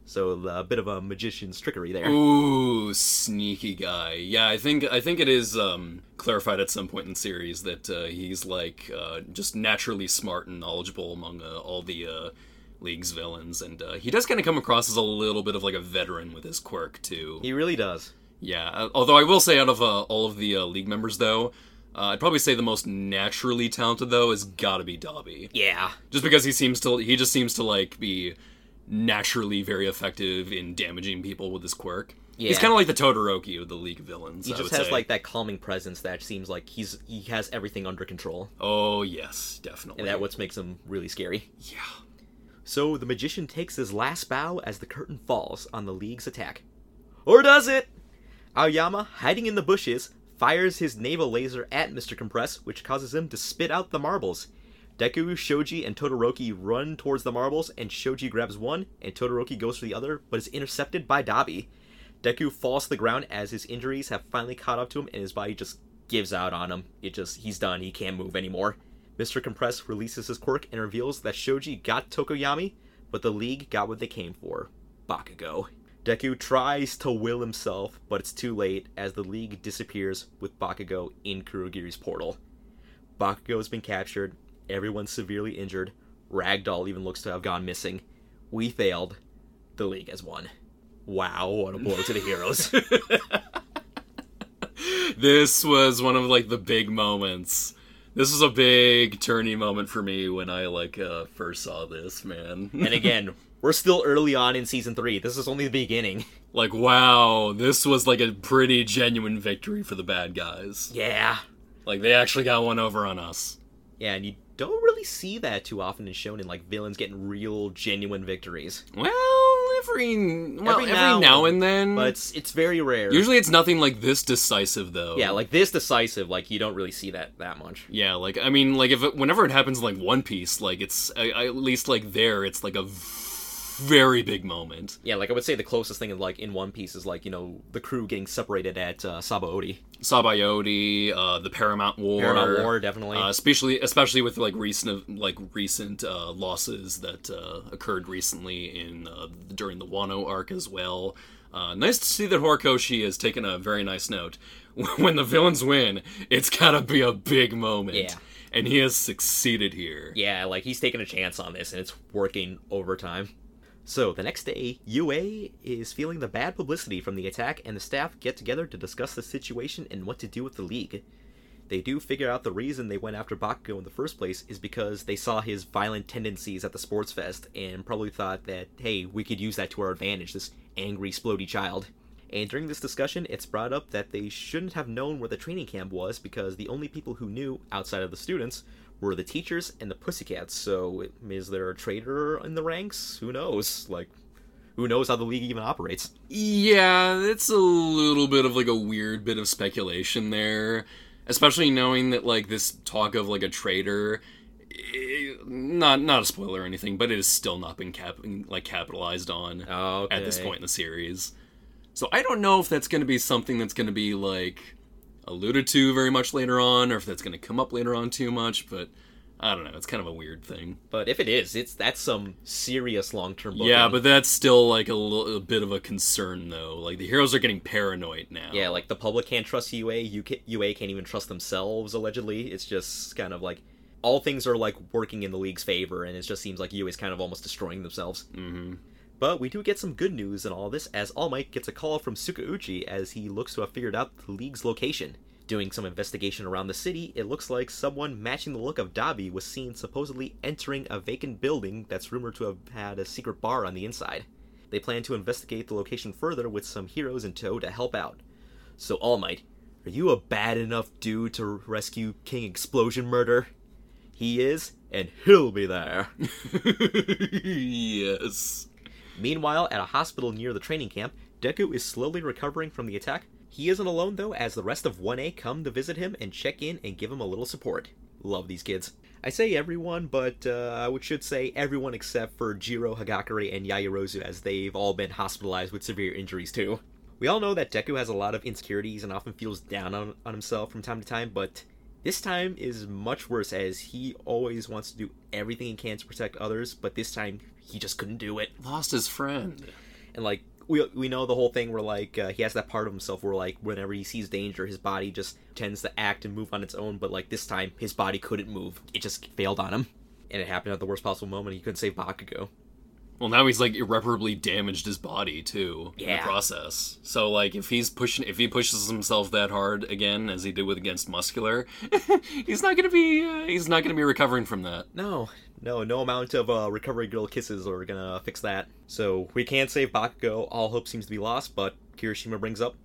So a bit of a magician's trickery there. Ooh, sneaky guy. Yeah, I think I think it is um, clarified at some point in the series that uh, he's like uh, just naturally smart and knowledgeable among uh, all the uh, League's villains, and uh, he does kind of come across as a little bit of like a veteran with his quirk too. He really does. Yeah, uh, although I will say, out of uh, all of the uh, League members, though, uh, I'd probably say the most naturally talented though has got to be Dabi. Yeah. Just because he seems to, he just seems to like be naturally very effective in damaging people with his quirk. Yeah. He's kind of like the Todoroki of the League of Villains. He I just has say. like that calming presence that seems like he's he has everything under control. Oh yes, definitely. And that what makes him really scary. Yeah. So the magician takes his last bow as the curtain falls on the League's attack. Or does it? Aoyama, hiding in the bushes, fires his navel laser at Mr. Compress, which causes him to spit out the marbles. Deku, Shoji, and Todoroki run towards the marbles, and Shoji grabs one, and Todoroki goes for the other, but is intercepted by Dabi. Deku falls to the ground as his injuries have finally caught up to him, and his body just gives out on him. It just, he's done, he can't move anymore. Mr. Compress releases his quirk and reveals that Shoji got Tokoyami, but the League got what they came for Bakugo. Deku tries to will himself, but it's too late as the League disappears with Bakugo in Kurogiri's portal. Bakugo has been captured, everyone's severely injured, Ragdoll even looks to have gone missing. We failed, the League has won. Wow, what a blow to the heroes. This was one of like the big moments. This was a big turning moment for me when I like uh, first saw this, man. and again, we're still early on in season three. This is only the beginning. like wow, this was like a pretty genuine victory for the bad guys. Yeah. Like they actually got one over on us. Yeah, and you don't really see that too often in shonen, like villains getting real, genuine victories. Well, every well, every, now now, and- and then. But it's it's very rare. usually it's nothing like this decisive though. yeah, like this decisive, like you don't really see that that much. Yeah, like I mean, like if it, whenever it happens, in, like One Piece, like it's I, I, at least like there, it's like a very big moment. Yeah, like I would say the closest thing in like in One Piece is like you know the crew getting separated at uh, Sabaody. Sabayoti, uh, the Paramount War, Paramount War, definitely. uh, especially especially with like recent like recent uh, losses that uh, occurred recently in uh, during the Wano arc as well. Uh, nice to see that Horikoshi has taken a very nice note. When the villains win, it's gotta be a big moment. Yeah. And he has succeeded here. Yeah, like he's taking a chance on this, and it's working overtime. So the next day, UA is feeling the bad publicity from the attack, and the staff get together to discuss the situation and what to do with the league. They do figure out the reason they went after Bakugo in the first place is because they saw his violent tendencies at the sports fest and probably thought that, hey, we could use that to our advantage, this angry, splody child. And during this discussion, it's brought up that they shouldn't have known where the training camp was because the only people who knew, outside of the students, were the teachers and the pussycats. So, is there a traitor in the ranks? Who knows? Like, who knows how the league even operates? Yeah, it's a little bit of like a weird bit of speculation there, especially knowing that like this talk of like a traitor, eh, not not a spoiler or anything, but it has still not been cap like capitalized on at this point in the series. So I don't know if that's going to be something that's going to be like alluded to very much later on, or if that's going to come up later on too much. But I don't know. It's kind of a weird thing. But if it is, it's that's some serious long-term. Yeah, but that's still like a, little, a bit of a concern though. Like the heroes are getting paranoid now. Yeah, like the public can't trust UA. UK, UA can't even trust themselves. Allegedly, it's just kind of like all things are like working in the league's favor, and it just seems like UA is kind of almost destroying themselves. hmm But we do get some good news in all this, as All Might gets a call from Tsukauchi as he looks to have figured out the league's location. Doing some investigation around the city, it looks like someone matching the look of Dabi was seen supposedly entering a vacant building that's rumored to have had a secret bar on the inside. They plan to investigate the location further with some heroes in tow to help out. So, All Might, are you a bad enough dude to rescue King Explosion Murder? He is, and he'll be there. yes. Meanwhile, at a hospital near the training camp, Deku is slowly recovering from the attack. He isn't alone though, as the rest of 1A come to visit him and check in and give him a little support. Love these kids. I say everyone, but uh, I should say everyone except for Jiro, Hagakure, and Yaoyorozu, as they've all been hospitalized with severe injuries too. We all know that Deku has a lot of insecurities and often feels down on, on himself from time to time, but this time is much worse as he always wants to do everything he can to protect others, but this time he just couldn't do it. Lost his friend. And like we we know the whole thing where like uh, he has that part of himself where like whenever he sees danger, his body just tends to act and move on its own. But like this time, his body couldn't move; it just failed on him, and it happened at the worst possible moment. He couldn't save Bakugo. Well, now he's like irreparably damaged his body too in the process. So like, if he's pushing, if he pushes himself that hard again as he did with against Muscular, he's not gonna be, uh, he's not gonna be recovering from that. No, no, no amount of uh, recovery girl kisses are gonna fix that. So we can't save Bakugo. All hope seems to be lost. But Kirishima brings up,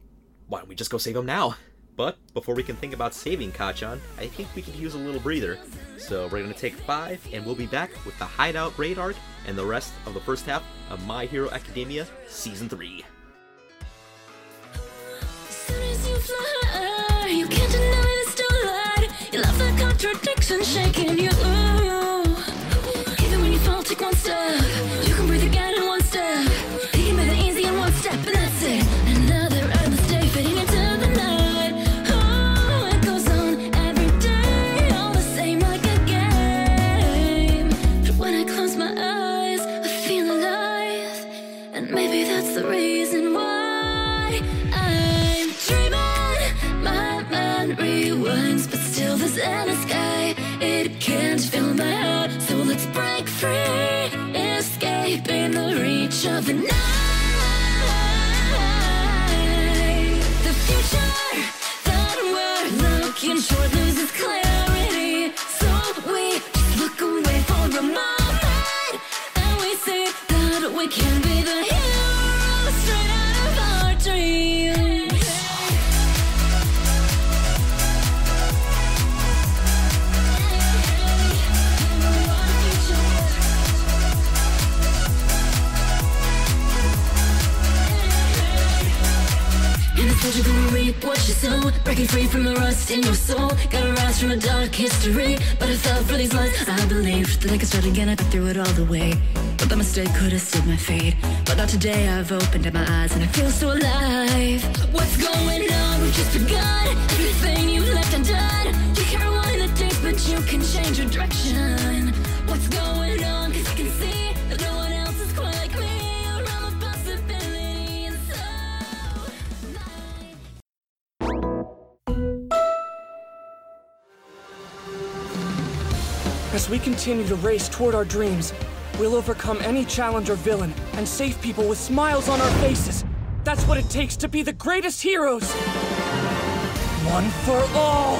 why don't we just go save him now? But before we can think about saving Kachan, I think we could use a little breather. So we're gonna take five, and we'll be back with the Hideout Raid arc and the rest of the first half of My Hero Academia Season 3. As soon as you can't deny the starlight. You love the contradiction shaking you. Take one step. You can breathe again in one step. You can make it easy in one step, and that's it. Another endless day fading into the night. Oh, it goes on every day, all the same like a game. But when I close my eyes, I feel alive, and maybe that's the reason why I'm dreaming. My mind rewinds, but still there's an sky. It can't fill my heart, of the night. The future that we're looking loses clarity, so we just look away for a moment, and we see that we can be the Such a gonna reap what you sow Breaking free from the rust in your soul. Gotta rise from a dark history. But I fell for these lies. I believed that I could start again. I through it all the way. But that mistake could have sealed my fate. But not today I've opened up my eyes And I feel so alive. What's going on? We've just begun. Everything you've left undone. You can't rewind the days But you can change your direction we continue to race toward our dreams, we'll overcome any challenge or villain and save people with smiles on our faces. That's what it takes to be the greatest heroes. One for all.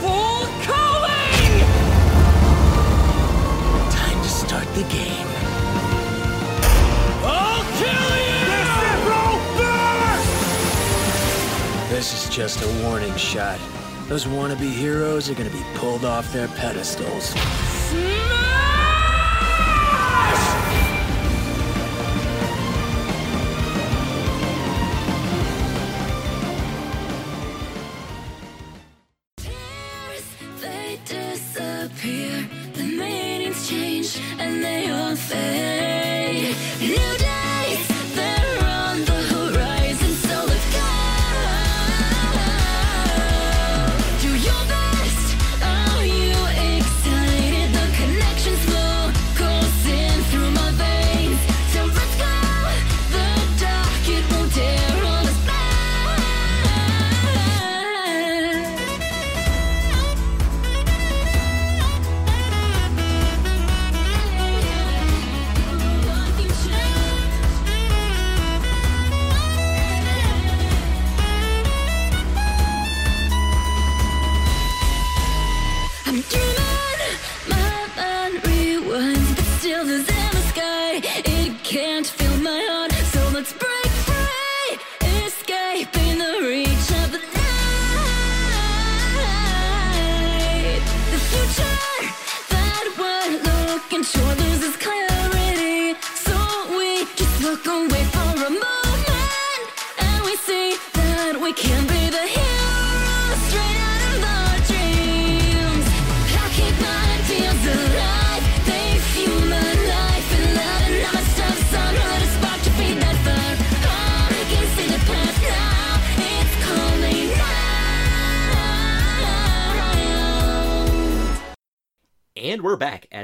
Full Cowling! Time to start the game. I'll kill you! This is just a warning shot. Those wannabe heroes are gonna be pulled off their pedestals. Tears,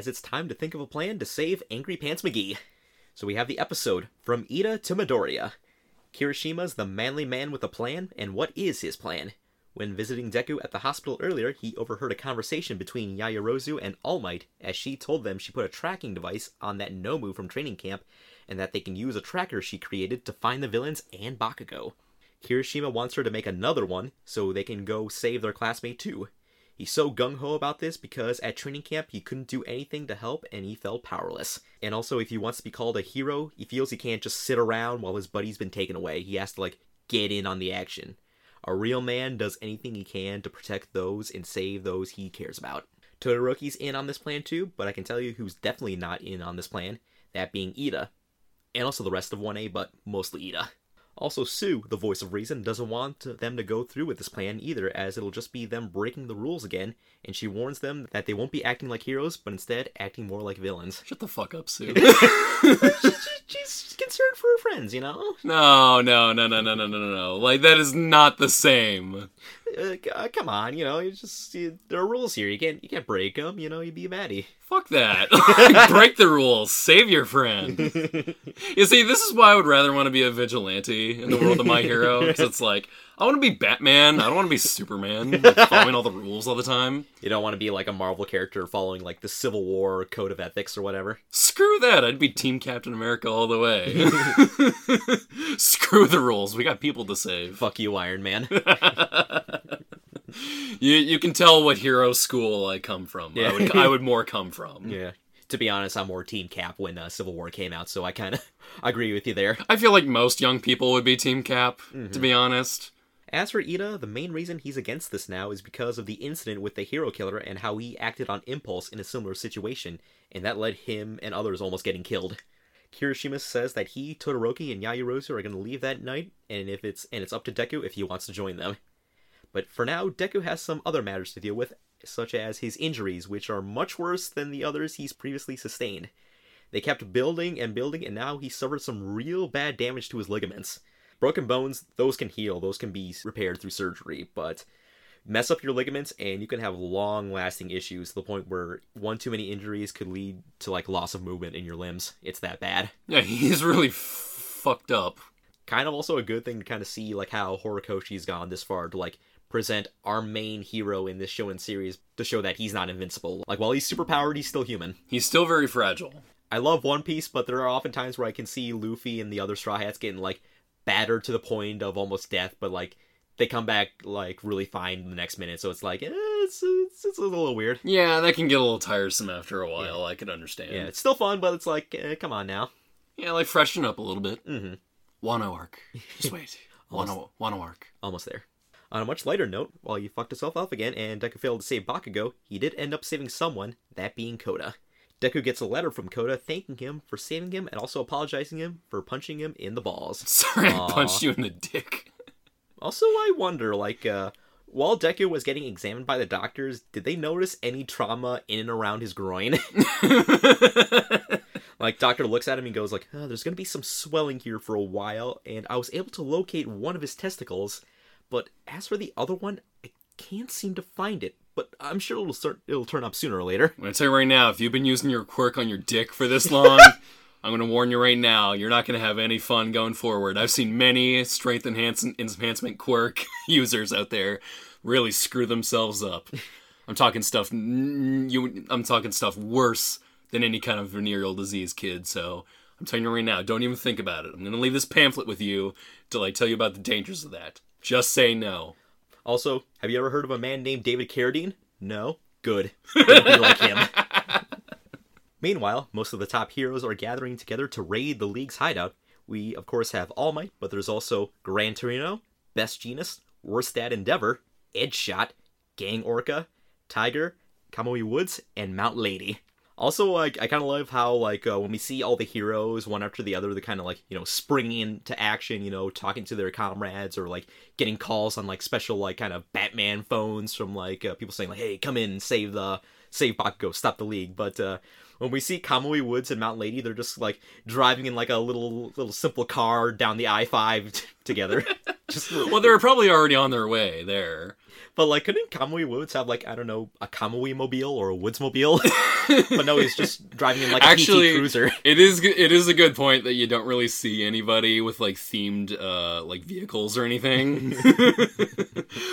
as it's time to think of a plan to save Angry Pants McGee. So we have the episode From Ida to Midoriya. Kirishima's the manly man with a plan, and what is his plan? When visiting Deku at the hospital earlier, he overheard a conversation between Yaoyorozu and All Might as she told them she put a tracking device on that Nomu from training camp and that they can use a tracker she created to find the villains and Bakugo. Kirishima wants her to make another one so they can go save their classmate too. He's so gung ho about this because at training camp he couldn't do anything to help and he felt powerless. And also, if he wants to be called a hero, he feels he can't just sit around while his buddy's been taken away. He has to, like, get in on the action. A real man does anything he can to protect those and save those he cares about. Todoroki's in on this plan too, but I can tell you who's definitely not in on this plan, that being Ida. And also the rest of 1A, but mostly Ida. Also, Tsu, the voice of reason, doesn't want them to go through with this plan either, as it'll just be them breaking the rules again, and she warns them that they won't be acting like heroes, but instead acting more like villains. Shut the fuck up, Tsu. she's concerned for her friends, you know? No, no, no, no, no, no, no, no. Like, that is not the same. Uh, uh come on, you know, you just, you, there are rules here. You can't, you can't break them, you know, you'd be a baddie. Fuck that. break the rules. Save your friend. you see, this is why I would rather want to be a vigilante in the world of My Hero, because it's like, I want to be Batman. I don't want to be Superman, like, following all the rules all the time. You don't want to be like a Marvel character following like the Civil War code of ethics or whatever. Screw that. I'd be Team Captain America all the way. Screw the rules. We got people to save. Fuck you, Iron Man. You you can tell what hero school I come from. Yeah. I would I would more come from. yeah. To be honest, I'm more Team Cap when uh, Civil War came out, so I kind of agree with you there. I feel like most young people would be Team Cap, to be honest. As for Ida, the main reason he's against this now is because of the incident with the hero killer and how he acted on impulse in a similar situation, and that led him and others almost getting killed. Kirishima says that he, Todoroki, and Yaoyorozu are going to leave that night, and if it's and it's up to Deku if he wants to join them. But for now, Deku has some other matters to deal with, such as his injuries, which are much worse than the others he's previously sustained. They kept building and building, and now he suffered some real bad damage to his ligaments. Broken bones, those can heal, those can be repaired through surgery, but mess up your ligaments and you can have long lasting issues to the point where one too many injuries could lead to like loss of movement in your limbs. It's that bad. Yeah, he's really f- fucked up. Kind of also a good thing to kind of see like how Horikoshi's gone this far to like present our main hero in this shonen series to show that he's not invincible. Like while he's super powered, he's still human. He's still very fragile. I love One Piece, but there are often times where I can see Luffy and the other Straw Hats getting like battered to the point of almost death, but like they come back like really fine the next minute. So it's like eh, it's, it's it's a little weird. Yeah, that can get a little tiresome after a while. I can understand. Yeah, it's still fun, but it's like eh, come on now. Yeah, like freshen up a little bit. Mm-hmm. Wano arc. Just wait. Wano, Wano arc. Almost there. On a much lighter note, while he fucked himself up again and Deku failed to save Bakugo, he did end up saving someone, that being Kota. Deku gets a letter from Kota thanking him for saving him and also apologizing him for punching him in the balls. Sorry, I punched you in the dick. Also, I wonder, like, uh, while Deku was getting examined by the doctors, did they notice any trauma in and around his groin? like, doctor looks at him and goes, like, oh, there's gonna be some swelling here for a while, and I was able to locate one of his testicles, but as for the other one, I can't seem to find it. But I'm sure it'll start, it'll turn up sooner or later. I'm gonna tell you right now, if you've been using your quirk on your dick for this long, I'm gonna warn you right now, you're not gonna have any fun going forward. I've seen many strength enhance- enhancement quirk users out there really screw themselves up. I'm talking stuff. You, I'm talking stuff worse than any kind of venereal disease, kid. So I'm telling you right now, don't even think about it. I'm gonna leave this pamphlet with you till I tell you about the dangers of that. Just say no. Also, have you ever heard of a man named David Carradine? No? Good. Don't be like him. Meanwhile, most of the top heroes are gathering together to raid the League's hideout. We, of course, have All Might, but there's also Gran Torino, Best Jeanist, Worstad Endeavor, Edgeshot, Gang Orca, Tiger, Kamui Woods, and Mount Lady. Also, like I kind of love how like uh, when we see all the heroes one after the other, they're kind of like you know springing into action, you know, talking to their comrades or like getting calls on like special like kind of Batman phones from like uh, people saying like, "Hey, come in, save the save Bakugo, stop the league." But uh, when we see Kamui Woods and Mount Lady, they're just like driving in like a little little simple car down the I five t- together. just Well, they were probably already on their way there. but like, couldn't Kamui Woods have like I don't know a Kamui mobile or a Woods mobile? but no, he's just driving in like a Actually, PT Cruiser. It is it is a good point that you don't really see anybody with like themed uh like vehicles or anything.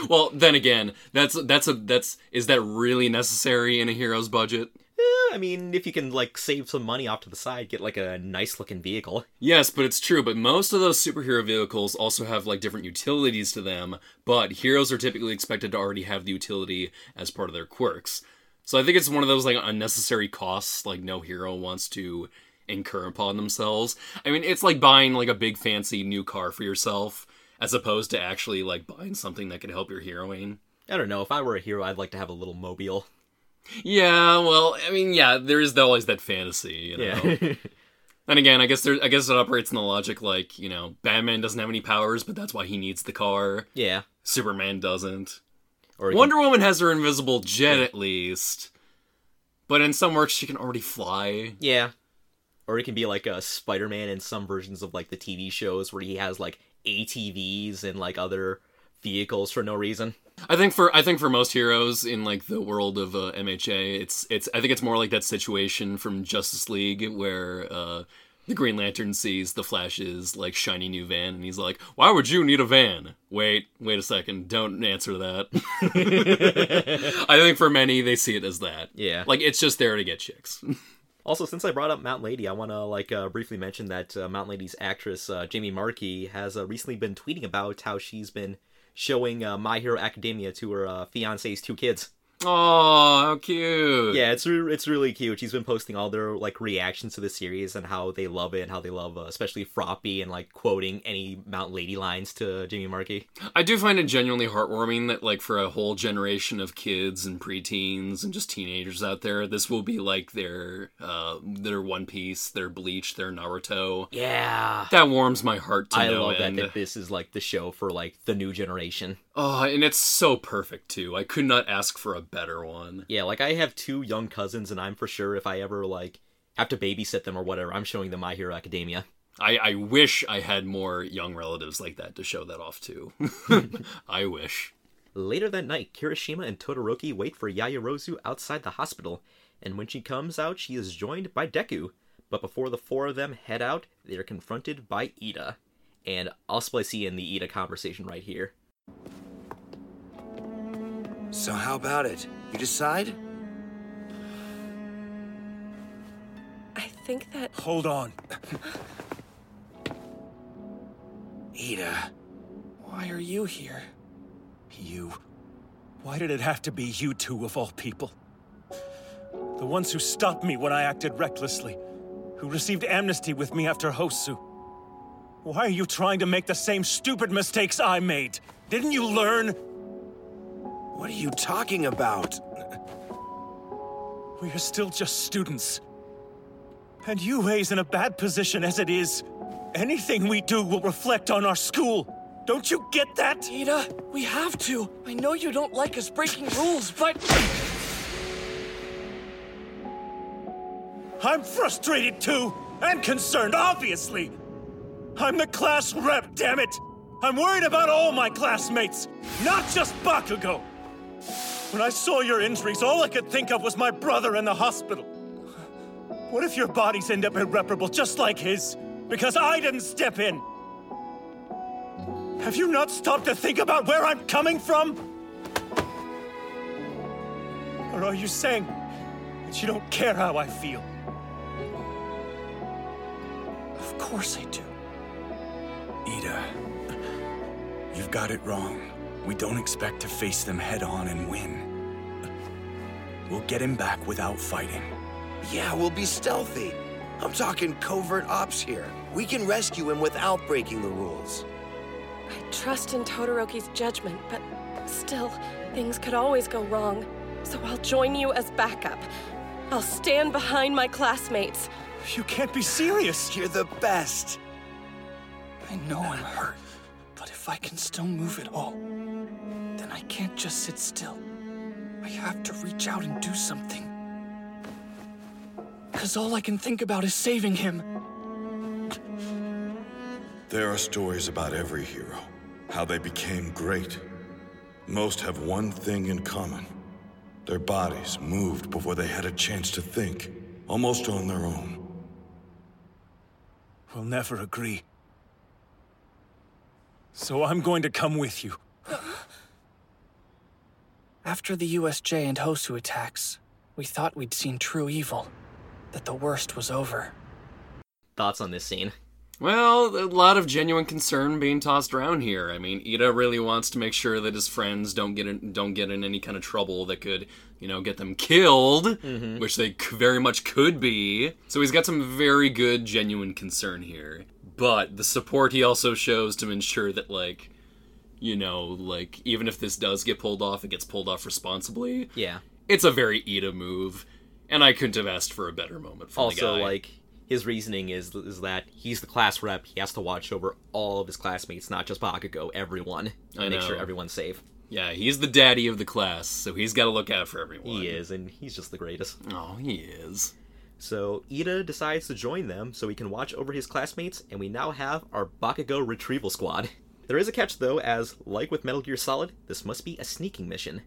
well, then again, that's that's a that's is that really necessary in a hero's budget? Eh, I mean, if you can like save some money off to the side, get like a nice looking vehicle. Yes, but it's true. But most of those superhero vehicles also have like different utilities to them. But heroes are typically expected to already have the utility as part of their quirks. So I think it's one of those like unnecessary costs like no hero wants to incur upon themselves. I mean, it's like buying like a big fancy new car for yourself as opposed to actually like buying something that could help your heroine. I don't know. If I were a hero, I'd like to have a little mobile. Yeah, well, I mean, yeah, there is always that fantasy, you know. Yeah. And again, I guess there, I guess it operates in the logic like you know, Batman doesn't have any powers, but that's why he needs the car. yeah. Superman doesn't. Or you can- Wonder Woman has her invisible jet at least, but in some works she can already fly. Yeah. Or it can be like a Spider-Man in some versions of like the TV shows where he has like ATVs and like other vehicles for no reason. I think for I think for most heroes in like the world of uh, MHA, it's it's I think it's more like that situation from Justice League where uh, the Green Lantern sees the Flash's like shiny new van, and he's like, "Why would you need a van?" Wait, wait a second, don't answer that. I think for many they see it as that. Yeah. like it's just there to get chicks. Also, since I brought up Mount Lady, I want to like uh, briefly mention that uh, Mount Lady's actress uh, Jamie Marchi has uh, recently been tweeting about how she's been showing uh, My Hero Academia to her uh, fiance's two kids. Oh, how cute! Yeah, it's re- it's really cute. She's been posting all their like reactions to the series and how they love it and how they love uh, especially Froppy and like quoting any Mount Lady lines to Jamie Marchi. I do find it genuinely heartwarming that, like, for a whole generation of kids and preteens and just teenagers out there, this will be like their uh, their One Piece, their Bleach, their Naruto. Yeah. That warms my heart to I love that, that this is like the show for like the new generation. Oh, and it's so perfect too. I could not ask for a better one. Yeah, like I have two young cousins, and I'm for sure if I ever like have to babysit them or whatever, I'm showing them My Hero Academia. I, I wish I had more young relatives like that to show that off to. I wish. Later that night, Kirishima and Todoroki wait for Yaoyorozu outside the hospital, and when she comes out, she is joined by Deku. But before the four of them head out, they are confronted by Ida. And I'll splice in the Ida conversation right here. So how about it? You decide? I think that Hold on. Ida, Why are you here? You. Why did it have to be you two of all people? The ones who stopped me when I acted recklessly, who received amnesty with me after Hosu. Why are you trying to make the same stupid mistakes I made? Didn't you learn? What are you talking about? We are still just students. And Yuei's in a bad position as it is. Anything we do will reflect on our school. Don't you get that? Ida, we have to. I know you don't like us breaking rules, but I'm frustrated too, and concerned, obviously. I'm the class rep, damn it! I'm worried about all my classmates, not just Bakugo. When I saw your injuries, all I could think of was my brother in the hospital. What if your bodies end up irreparable, just like his? Because I didn't step in. Have you not stopped to think about where I'm coming from? Or are you saying that you don't care how I feel? of course I do. Ida, you've got it wrong. We don't expect to face them head on and win. We'll get him back without fighting. Yeah, we'll be stealthy. I'm talking covert ops here. We can rescue him without breaking the rules. I trust in Todoroki's judgment, but still, things could always go wrong. So I'll join you as backup. I'll stand behind my classmates. You can't be serious. You're the best. I know I'm hurt, but if I can still move at all, then I can't just sit still. I have to reach out and do something. Because all I can think about is saving him. There are stories about every hero, how they became great. Most have one thing in common. Their bodies moved before they had a chance to think, almost on their own. We'll never agree. So I'm going to come with you. After the USJ and Hosu attacks, we thought we'd seen true evil, that the worst was over. Thoughts on this scene? Well, a lot of genuine concern being tossed around here. I mean, Ida really wants to make sure that his friends don't get in, don't get in any kind of trouble that could, you know, get them killed, mm-hmm. which they very much could be. So he's got some very good genuine concern here. But the support he also shows to ensure that like, you know, like even if this does get pulled off, it gets pulled off responsibly. Yeah. It's a very Ida move, and I couldn't have asked for a better moment from the Also, guy. like his reasoning is is that he's the class rep. He has to watch over all of his classmates, not just Bakugo, everyone, and I make sure everyone's safe. Yeah, he's the daddy of the class, so he's got to look out for everyone. He is, and he's just the greatest. Oh, he is. So Ida decides to join them so he can watch over his classmates, and we now have our Bakugo retrieval squad. There is a catch though, as like with Metal Gear Solid, this must be a sneaking mission.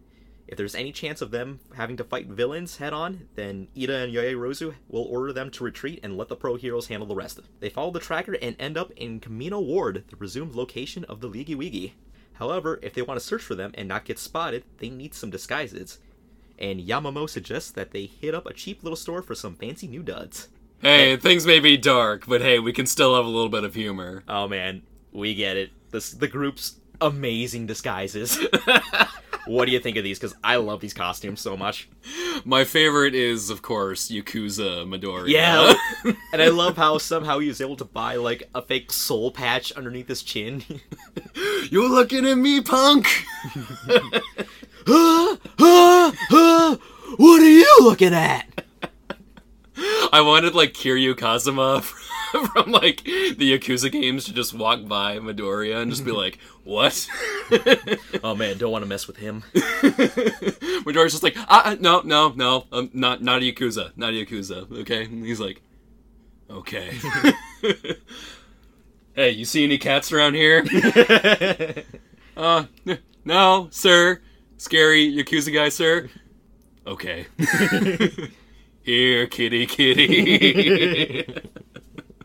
If there's any chance of them having to fight villains head on, then Ida and Yaoyorozu will order them to retreat and let the pro heroes handle the rest. They follow the tracker and end up in Camino Ward, the presumed location of the Leagy Wiggy. However, if they want to search for them and not get spotted, they need some disguises. And Yaomomo suggests that they hit up a cheap little store for some fancy new duds. Hey, things may be dark, but hey, we can still have a little bit of humor. Oh man, we get it. This the group's amazing disguises. what do you think of these? Because I love these costumes so much. My favorite is, of course, Yakuza Midori. Yeah, and I love how somehow he was able to buy like a fake soul patch underneath his chin. You're looking at me, punk! Ah, ah, ah, what are you looking at? I wanted, like, Kiryu Kazuma from, from, like, the Yakuza games to just walk by Midoriya and just be like, what? oh man, don't want to mess with him. Midoriya's just like, ah, ah, no, no, no, um, not, not a Yakuza, not a Yakuza, okay? And he's like, okay. hey, you see any cats around here? uh, n- no, sir. Scary Yakuza guy, sir. Okay. Here, kitty, kitty.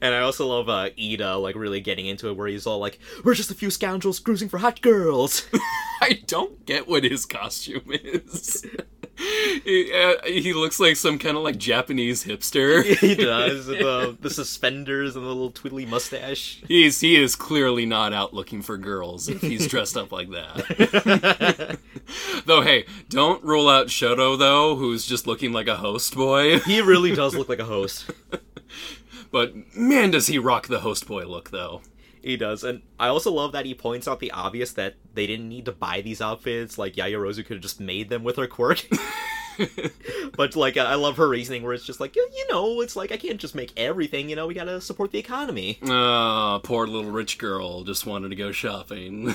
And I also love uh, Ida like really getting into it, where he's all like, "We're just a few scoundrels cruising for hot girls." I don't get what his costume is. he, uh, he looks like some kind of like Japanese hipster. he does the the suspenders and the little twiddly mustache. He's he is clearly not out looking for girls if he's dressed up like that. though, hey, don't rule out Shoto though, who's just looking like a host boy. He really does look like a host. But man, does he rock the host boy look though. He does, and I also love that he points out the obvious that they didn't need to buy these outfits. Like Yaoyorozu could have just made them with her quirk. but like, I love her reasoning, where it's just like, you know, it's like I can't just make everything. You know, we gotta support the economy. Ah, poor little rich girl just wanted to go shopping.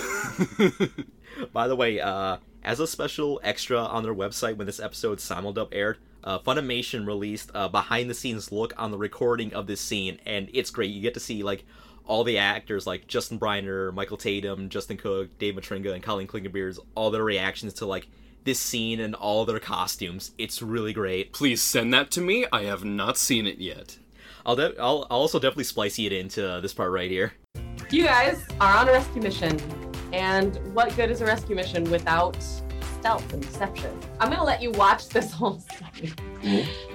By the way, uh, as a special extra on their website when this episode simuldub aired, uh, Funimation released a behind-the-scenes look on the recording of this scene, and it's great. You get to see like all the actors like Justin Briner, Michael Tatum, Justin Cook, Dave Matranga, and Colleen Clinkenbeard, all their reactions to like this scene and all their costumes. It's really great. Please send that to me. I have not seen it yet. I'll, de- I'll, I'll also definitely splice it into this part right here. You guys are on a rescue mission, and what good is a rescue mission without stealth and deception? I'm gonna let you watch this whole study.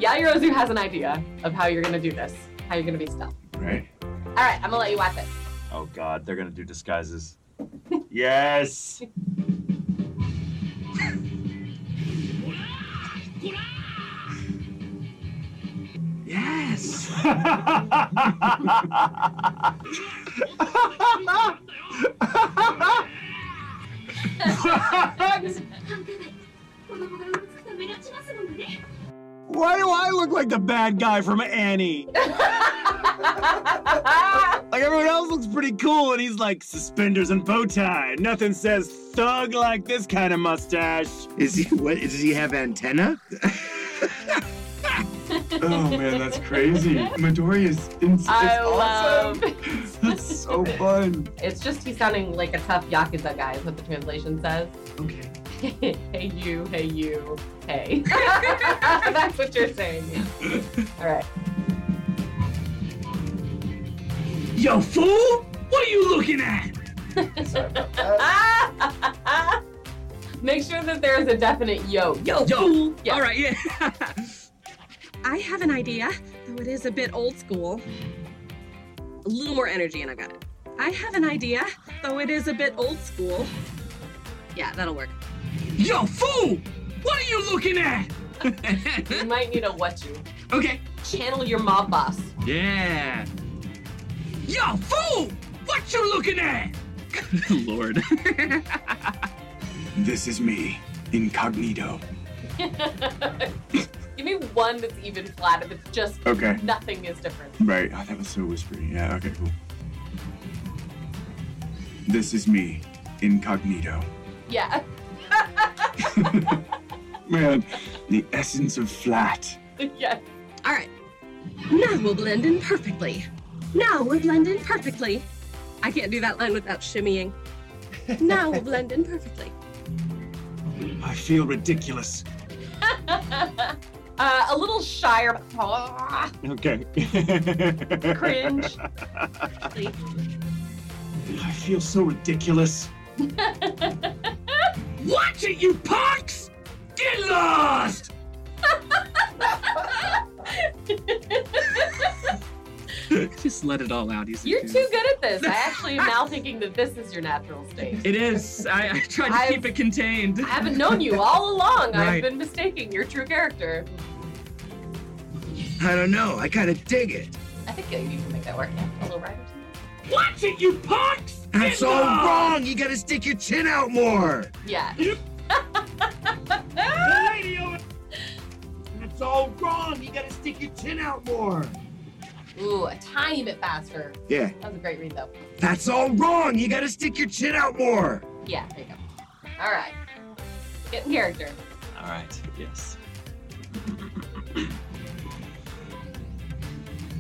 Yaoyorozu has an idea of how you're gonna do this, how you're gonna be stealth. Right. All right, I'm gonna let you watch it. Oh god, they're gonna do disguises. yes! Yes! Why do I look like the bad guy from Annie? like everyone else looks pretty cool, and he's like suspenders and bow tie. Nothing says thug like this kind of mustache. Is he what? Does he have antenna? oh man, that's crazy. Midori is ins- I it's love. awesome. That's so fun. It's just he's sounding like a tough yakuza guy. Is what the translation says. Okay. hey you, hey you, hey. That's what you're saying. All right. Yo, fool! What are you looking at? Make sure that there's a definite yo. Yo, yo. fool. Yeah. All right, yeah. I have an idea, though it is a bit old school. A little more energy, and I've got it. I have an idea, though it is a bit old school. Yeah, that'll work. Yo, fool! What are you looking at? you might need a what you. Okay. Channel your mob boss. Yeah. Yo, fool! What you looking at? Good lord. this is me, incognito. Give me one that's even flat if it's just Okay. nothing is different. Right. Oh, that was so whispery. Yeah, okay, cool. This is me, incognito. Yeah. Man, the essence of flat. yes. All right. Now we'll blend in perfectly. Now we'll blend in perfectly. I can't do that line without shimmying. Now we'll blend in perfectly. I feel ridiculous. uh, a little shyer. but- Okay. Cringe. I feel so ridiculous. Watch it, you punks! Get lost! Just let it all out. He's You're too good at this. I actually am now thinking that this is your natural state. It is. I, I tried to I've- keep it contained. I haven't known you all along. I've been mistaking your true character. I don't know. I kind of dig it. I think you can make that work. Yeah, a little right. Watch it, you punks! That's all wrong. You gotta stick your chin out more. Yeah. That's all wrong. You gotta stick your chin out more. Ooh, a tiny bit faster. Yeah. That was a great read, though. That's all wrong. You gotta stick your chin out more. Yeah, there you go. All right. Get in character. All right. Yes.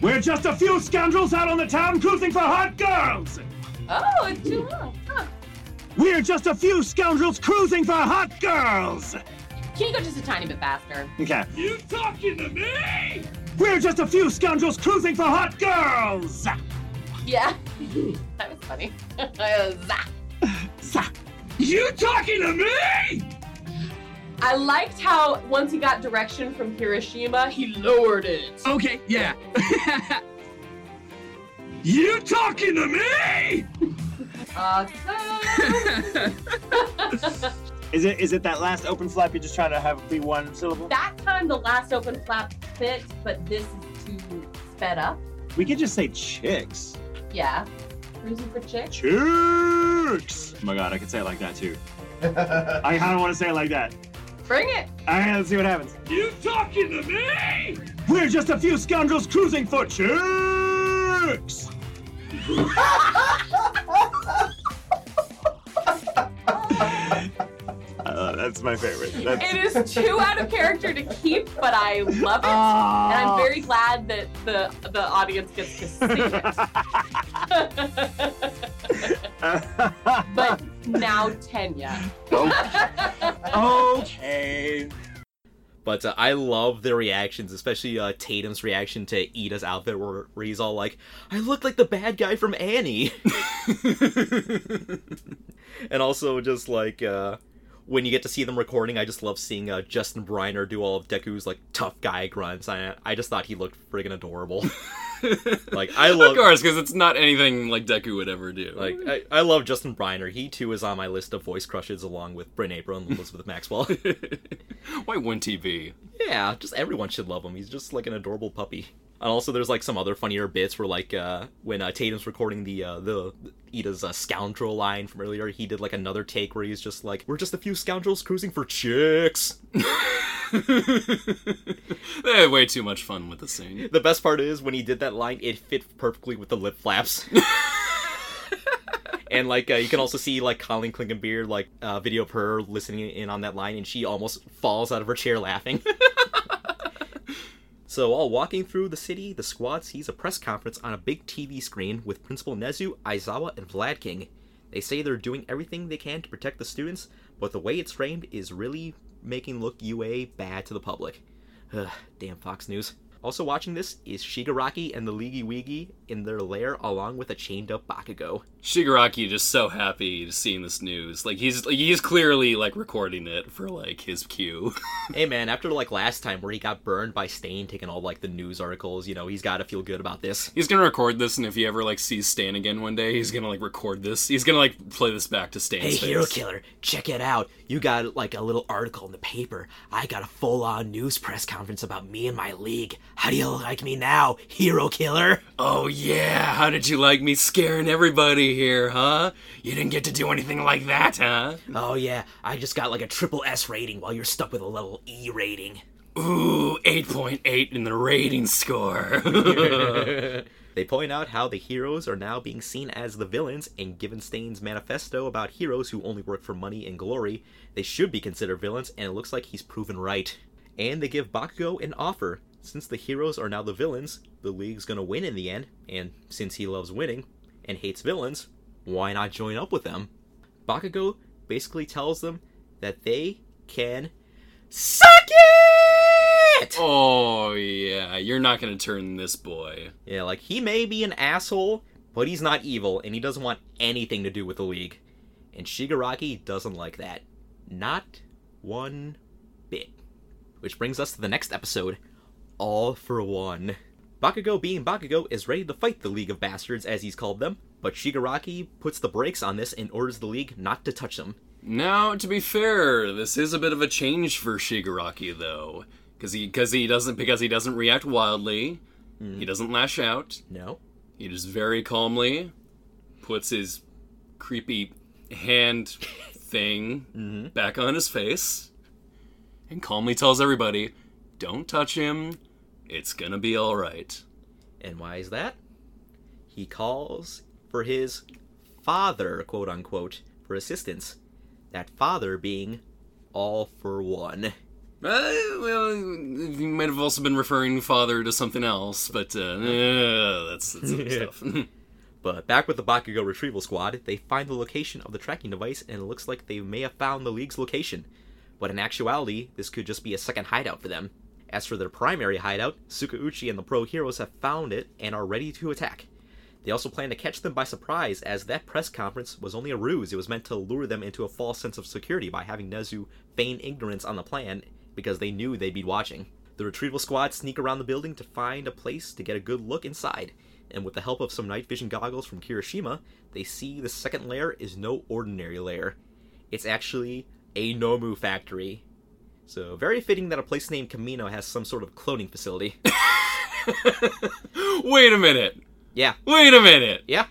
We're just a few scoundrels out on the town cruising for hot girls. Oh, it's too long. Huh. We're just a few scoundrels cruising for hot girls. Can you go just a tiny bit faster? Okay. You talking to me? We're just a few scoundrels cruising for hot girls. Yeah. that was funny. Zah. You talking to me? I liked how once he got direction from Hiroshima, he lowered it. Okay, yeah. you talking to me? Is it is it that last open flap you're just trying to have be one syllable? that time the last open flap fit, but this is too sped up. We could just say chicks. Yeah. Cruising for chicks. Chicks. Oh my god, I could say it like that too. I kind of want to say it like that. Bring it. All right, let's see what happens. You talking to me? We're just a few scoundrels cruising for chicks. that's my favorite. That's... It is too out of character to keep, but I love it, Ah. and I'm very glad that the the audience gets to see it. but now Tenya. okay. But uh, I love their reactions, especially uh, Tatum's reaction to Ida's outfit, where, where he's all like, "I look like the bad guy from Annie," and also just like uh, when you get to see them recording, I just love seeing uh, Justin Briner do all of Deku's like tough guy grunts. I I just thought he looked friggin' adorable. like I love of course, because it's not anything like Deku would ever do. Like I, I love Justin Briner. He too is on my list of voice crushes, along with Bryn Apprill and Elizabeth Maxwell. Why wouldn't he be? yeah, just everyone should love him. He's just like an adorable puppy. And also, there's like some other funnier bits where, like, uh, when uh, Tatum's recording the uh, the Ida's uh, scoundrel line from earlier, he did like another take where he's just like, "We're just a few scoundrels cruising for chicks." They had way too much fun with the scene. The best part is when he did that line, it fit perfectly with the lip flaps. and like uh, you can also see like Colleen Clinkenbeard like uh, video of her listening in on that line, and she almost falls out of her chair laughing. so while walking through the city, the squad sees a press conference on a big TV screen with Principal Nezu, Aizawa, and Vlad King. They say they're doing everything they can to protect the students, but the way it's framed is really making look UA bad to the public. Ugh, damn Fox News. Also watching this is Shigaraki and the Leagy Weegi in their lair along with a chained up Bakugo. Shigaraki just so happy seeing this news. Like he's like, he's clearly like recording it for like his cue. hey man, after like last time where he got burned by Stain taking all like the news articles, you know, he's gotta feel good about this. he's gonna record this, and if he ever like sees Stan again one day, he's gonna like record this. He's gonna like play this back to Stan's Hey, face. Hero Killer, check it out. You got like a little article in the paper. I got a full on news press conference about me and my league. How do you like me now, Hero Killer? Oh yeah, how did you like me scaring everybody here, huh? You didn't get to do anything like that, huh? Oh yeah, I just got like a triple S rating while you're stuck with a level E rating. Ooh, 8.8 in the rating score. they point out how the heroes are now being seen as the villains, and given Stain's manifesto about heroes who only work for money and glory, they should be considered villains, and it looks like he's proven right. And they give Bakugo an offer. Since the heroes are now the villains, the League's gonna win in the end, and since he loves winning and hates villains, why not join up with them? Bakugo basically tells them that they can suck it! oh yeah, you're not gonna turn this boy. Yeah, like he may be an asshole, but he's not evil, and he doesn't want anything to do with the League. And Shigaraki doesn't like that. Not one bit. Which brings us to the next episode All for One. Bakugo, being Bakugo, is ready to fight the League of Bastards, as he's called them, but Shigaraki puts the brakes on this and orders the League not to touch them. Now, to be fair, this is a bit of a change for Shigaraki, though, because he because he doesn't because he doesn't react wildly, he mm-hmm. doesn't lash out. No, he just very calmly puts his creepy hand thing mm-hmm. back on his face and calmly tells everybody, "Don't touch him. It's gonna be all right." And why is that? He calls for his father, quote unquote, for assistance. That father being all for one. Uh, well, he might have also been referring father to something else, but uh, uh, that's, that's other stuff. But back with the Bakugo retrieval squad, they find the location of the tracking device, and it looks like they may have found the League's location. But in actuality, this could just be a second hideout for them. As for their primary hideout, Tsukauchi and the pro heroes have found it and are ready to attack. They also plan to catch them by surprise, as that press conference was only a ruse. It was meant to lure them into a false sense of security by having Nezu feign ignorance on the plan because they knew they'd be watching. The retrieval squad sneak around the building to find a place to get a good look inside, and with the help of some night vision goggles from Kirishima, they see the second lair is no ordinary lair. It's actually a Nomu factory. So, very fitting that a place named Camino has some sort of cloning facility. Wait a minute. Yeah. Wait a minute. Yeah.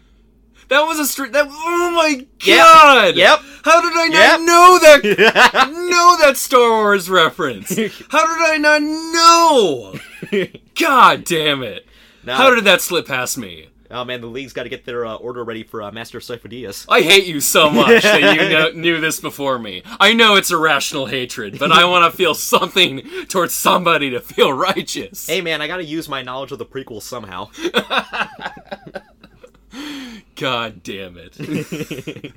That was a street. That oh my god. Yep. How did I not Yep. know that? know that Star Wars reference? How did I not know? God damn it! Now- How did that slip past me? Oh man, the league's got to get their uh, order ready for uh, Master Sifo-Dyas. I hate you so much that you know, knew this before me. I know it's irrational hatred, but I want to feel something towards somebody to feel righteous. Hey man, I gotta use my knowledge of the prequels somehow. God damn it.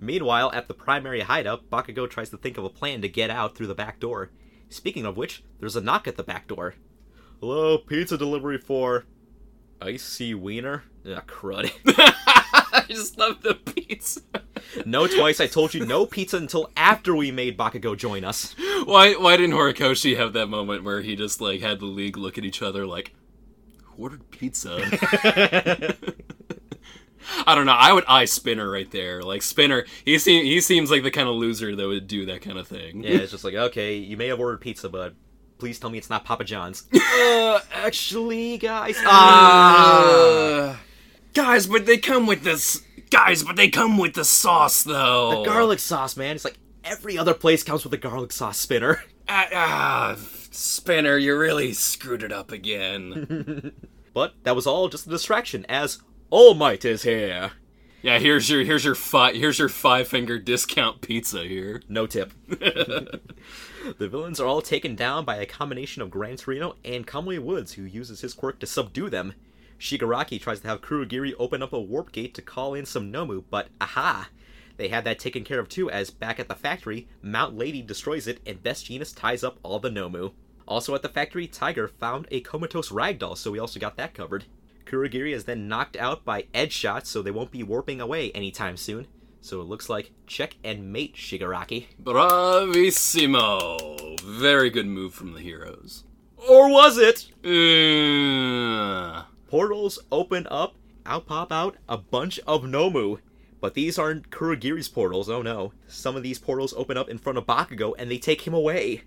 Meanwhile, at the primary hideout, Bakugo tries to think of a plan to get out through the back door. Speaking of which, there's a knock at the back door. Hello, pizza delivery for Icy Wiener? Ah, crud. I just love the pizza. no twice, I told you no pizza until after we made Bakugo join us. Why why didn't Horikoshi have that moment where he just like had the league look at each other like Who ordered pizza? I don't know. I would eye Spinner right there. Like Spinner, he seems he seems like the kind of loser that would do that kind of thing. Yeah, it's just like, okay, you may have ordered pizza, but please tell me it's not Papa John's. uh, actually, guys. Ah. guys, but they come with this. Guys, but they come with the sauce though. The garlic sauce, man. It's like every other place comes with a garlic sauce spinner. Ah, ah, Spinner, you really screwed it up again. but that was all just a distraction, as All Might is here. Yeah, here's your here's your five here's your five finger discount pizza here. No tip. The villains are all taken down by a combination of Gran Torino and Kamui Woods, who uses his quirk to subdue them. Shigaraki tries to have Kurogiri open up a warp gate to call in some Nomu, but aha! They had that taken care of too, as back at the factory, Mount Lady destroys it and Best Jeanist ties up all the Nomu. Also at the factory, Tiger found a comatose ragdoll, so we also got that covered. Kurogiri is then knocked out by edge shots, so they won't be warping away anytime soon. So it looks like check and mate Shigaraki. Bravissimo! Very good move from the heroes. Or was it? Uh, Portals open up, out pop out a bunch of Nomu. But these aren't Kurogiri's portals, oh no. Some of these portals open up in front of Bakugo and they take him away.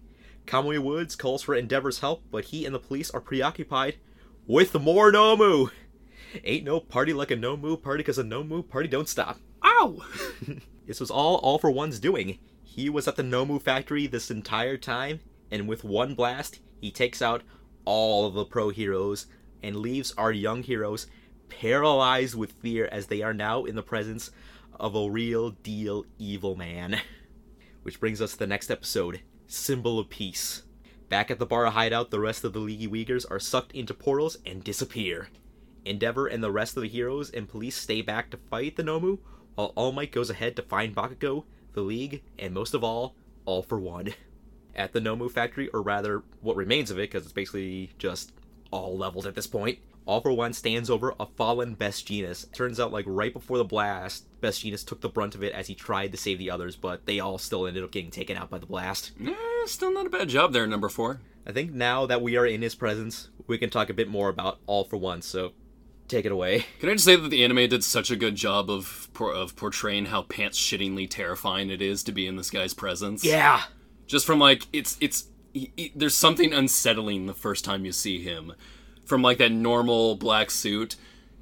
Kamui Woods calls for Endeavor's help, but he and the police are preoccupied with more Nomu. Ain't no party like a Nomu party because a Nomu party don't stop. Ow! this was all All for One's doing. He was at the Nomu factory this entire time, and with one blast, he takes out all of the pro heroes and leaves our young heroes paralyzed with fear as they are now in the presence of a real deal evil man. Which brings us to the next episode Symbol of Peace. Back at the bar hideout, the rest of the Leaguey Uyghurs are sucked into portals and disappear. Endeavor and the rest of the heroes and police stay back to fight the Nomu, while All Might goes ahead to find Bakugo, the League, and most of all, All for One. At the Nomu factory, or rather, what remains of it, because it's basically just all levels at this point, All for One stands over a fallen Best Jeanist. Turns out, like, right before the blast, Best Jeanist took the brunt of it as he tried to save the others, but they all still ended up getting taken out by the blast. Eh, still not a bad job there, number four. I think now that we are in his presence, we can talk a bit more about All for One, so take it away. Can I just say that the anime did such a good job of of portraying how pants shittingly terrifying it is to be in this guy's presence? Yeah. Just from like it's it's he, he- there's something unsettling the first time you see him, from like that normal black suit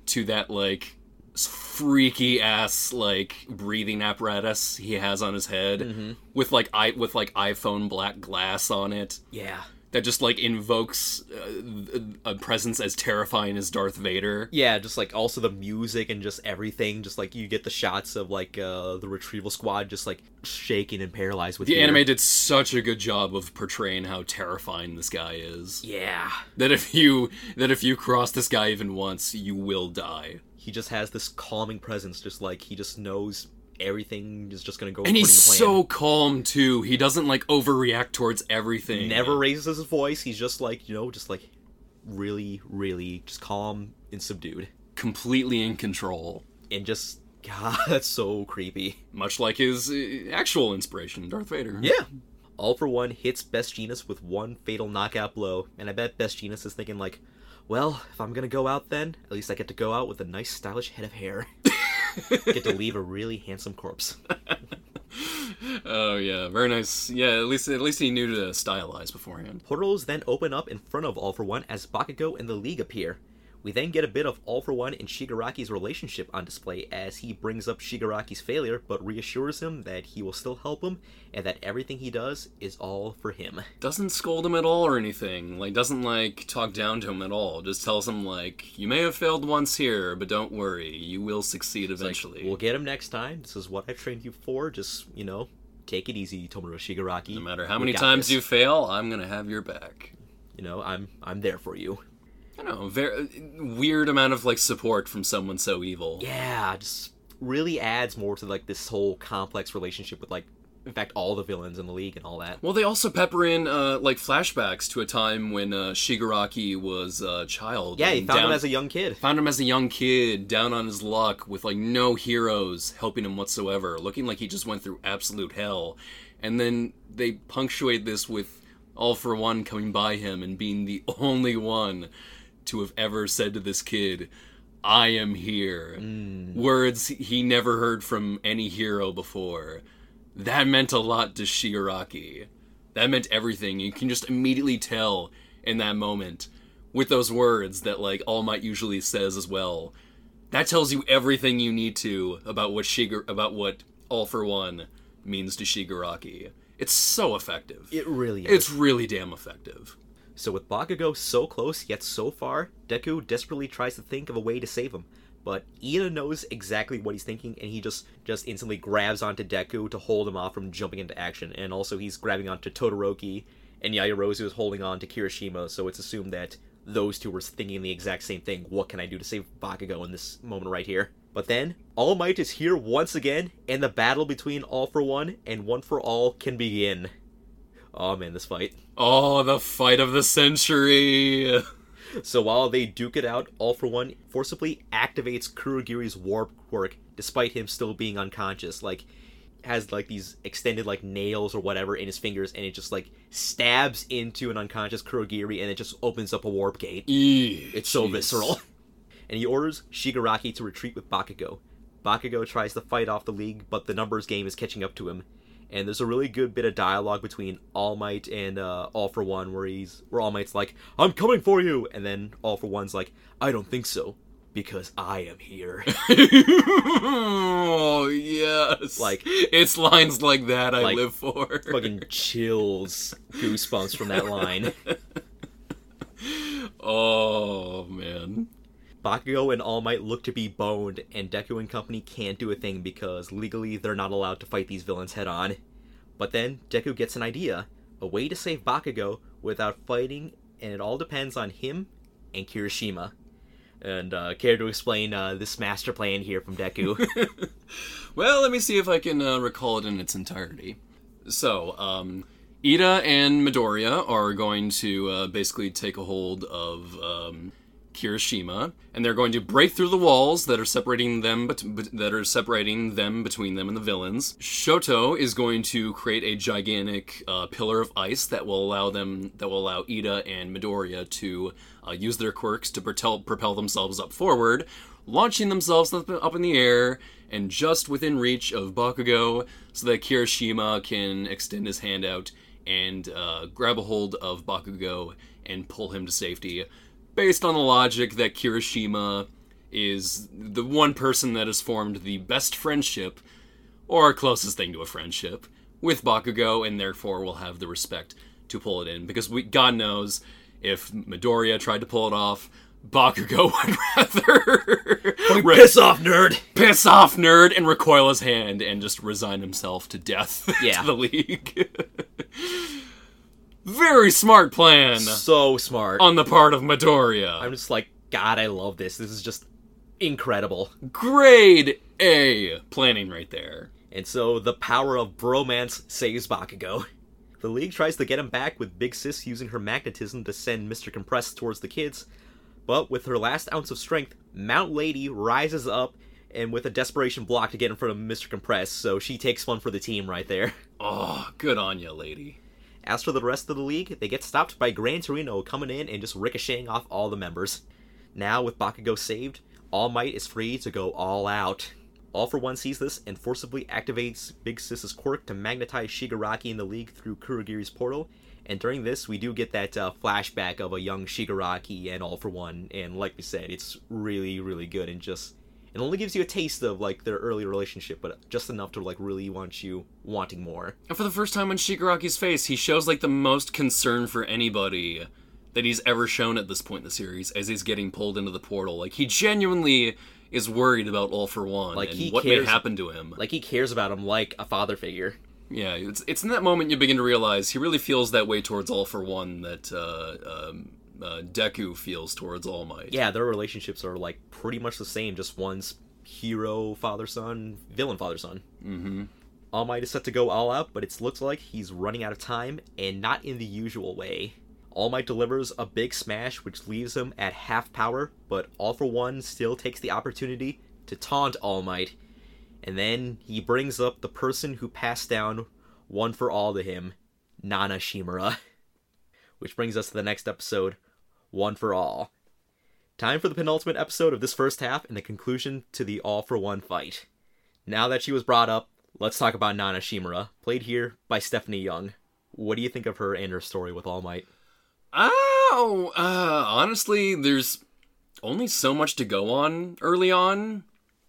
to that like freaky ass like breathing apparatus he has on his head Mhm. with like i with like iphone black glass on it Yeah. That just like invokes uh, a presence as terrifying as darth vader Yeah, just like also the music and just everything. Just like you get the shots of like uh the retrieval squad just like shaking and paralyzed with the fear. anime did such a good job of portraying how terrifying this guy is Yeah. that if you that if you cross this guy even once you will die He just has this calming presence, just like he just knows everything is just gonna go. and he's to plan. so calm too he doesn't like overreact towards everything never raises his voice. He's just like you know, just like really, really just calm and subdued, completely in control and just God, that's so creepy. much like his uh, actual inspiration darth vader Yeah. All for one hits Best Jeanist with one fatal knockout blow, and I bet Best Jeanist is thinking like, well, if I'm gonna go out then, at least I get to go out with a nice stylish head of hair. get to leave a really handsome corpse. oh yeah very nice yeah at least at least he knew to stylize beforehand Portals then open up in front of All for One as Bakugo and the League appear. We then get a bit of All for One and Shigaraki's relationship on display as he brings up Shigaraki's failure but reassures him that he will still help him and that everything he does is all for him. doesn't scold him at all or anything like doesn't like talk down to him at all just tells him like you may have failed once here but don't worry you will succeed eventually We'll get him next time. This is what I've trained you for. Just, you know, take it easy, Tomura Shigaraki. no matter how many times you fail i'm gonna have your back You know, I'm I'm there for you. I don't know very weird amount of like support from someone so evil Yeah, just really adds more to like this whole complex relationship with like in fact all the villains in the league and all that. Well, they also pepper in uh, like flashbacks to a time when uh, Shigaraki was a child. Yeah, he found him down- as a young kid. Found him as a young kid, down on his luck, with like no heroes helping him whatsoever, looking like he just went through absolute hell. And then they punctuate this with All for One coming by him and being the only one to have ever said to this kid, I am here. Mm. Words he never heard from any hero before. That meant a lot to Shigaraki. That meant everything. You can just immediately tell in that moment with those words that like All Might usually says as well. That tells you everything you need to about what Shigar about what All for One means to Shigaraki. It's so effective. It really is. It's really damn effective. So with Bakugo so close yet so far, Deku desperately tries to think of a way to save him. But Ida knows exactly what he's thinking, and he just just instantly grabs onto Deku to hold him off from jumping into action. And also he's grabbing onto Todoroki, and Yaoyorozu is holding on to Kirishima. So it's assumed that those two were thinking the exact same thing. What can I do to save Bakugo in this moment right here? But then All Might is here once again, and the battle between All for One and One for All can begin. Oh man, this fight. Oh, the fight of the century. So while they duke it out, All for One forcibly activates Kurogiri's warp quirk, despite him still being unconscious. Like, has like these extended like nails or whatever in his fingers, and it just like stabs into an unconscious Kurogiri, and it just opens up a warp gate. it's so visceral. And he orders Shigaraki to retreat with Bakugo. Bakugo tries to fight off the League, but the numbers game is catching up to him. And there's a really good bit of dialogue between All Might and uh, All for One, where he's where All Might's like, "I'm coming for you," and then All for One's like, "I don't think so, because I am here." oh yes. Like it's lines like that I like, live for. fucking chills, goosebumps from that line. oh man. Bakugo and All Might look to be boned, and Deku and company can't do a thing because legally they're not allowed to fight these villains head on. But then Deku gets an idea a way to save Bakugo without fighting, and it all depends on him and Kirishima. And uh, care to explain uh, this master plan here from Deku? Well, let me see if I can uh, recall it in its entirety. So, um, Ida and Midoriya are going to uh, basically take a hold of um, Kirishima, and they're going to break through the walls that are separating them, bet- that are separating them between them and the villains. Shoto is going to create a gigantic uh, pillar of ice that will allow them, that will allow Ida and Midoriya to uh, use their quirks to propel, propel themselves up forward, launching themselves up, up in the air and just within reach of Bakugo, so that Kirishima can extend his hand out and uh, grab a hold of Bakugo and pull him to safety based on the logic that Kirishima is the one person that has formed the best friendship, or closest thing to a friendship, with Bakugo, and therefore will have the respect to pull it in. Because we, God knows, if Midoriya tried to pull it off, Bakugo would rather piss off, nerd. piss off, nerd, and recoil his hand and just resign himself to death Yeah. to the league. Very smart plan so smart. on the part of Midoriya. I'm just like, God, I love this. This is just incredible. Grade A planning right there. And so the power of bromance saves Bakugo. The League tries to get him back with Big Sis using her magnetism to send Mr. Compress towards the kids, but with her last ounce of strength, Mount Lady rises up and with a desperation block to get in front of Mr. Compress, so she takes one for the team right there. Oh, good on ya, lady. As for the rest of the league, they get stopped by Gran Torino coming in and just ricocheting off all the members. Now, with Bakugo saved, All Might is free to go all out. All for One sees this and forcibly activates Big Sis's quirk to magnetize Shigaraki in the league through Kurogiri's portal. And during this, we do get that uh, flashback of a young Shigaraki and All for One. And like we said, it's really, really good and just. It only gives you a taste of like their early relationship, but just enough to like really want you wanting more. And for the first time on Shigaraki's face, he shows like the most concern for anybody that he's ever shown at this point in the series as he's getting pulled into the portal. Like he genuinely is worried about All for One Like and he what cares, may happen to him. Like he cares about him like a father figure. Yeah, it's it's in that moment you begin to realize he really feels that way towards All for One that uh, um, uh, Deku feels towards All Might. Yeah, their relationships are like pretty much the same. Just one's hero father son, villain father son. Mm-hmm. All Might is set to go all out, but it looks like he's running out of time, and not in the usual way. All Might delivers a big smash, which leaves him at half power, but All for One still takes the opportunity to taunt All Might, and then he brings up the person who passed down One for All to him, Nana Shimura. Which brings us to the next episode, One for All. Time for the penultimate episode of this first half and the conclusion to the All for One fight. Now that she was brought up, let's talk about Nana Shimura, played here by Stephanie Young. What do you think of her and her story with All Might? Oh, uh, honestly, there's only so much to go on early on,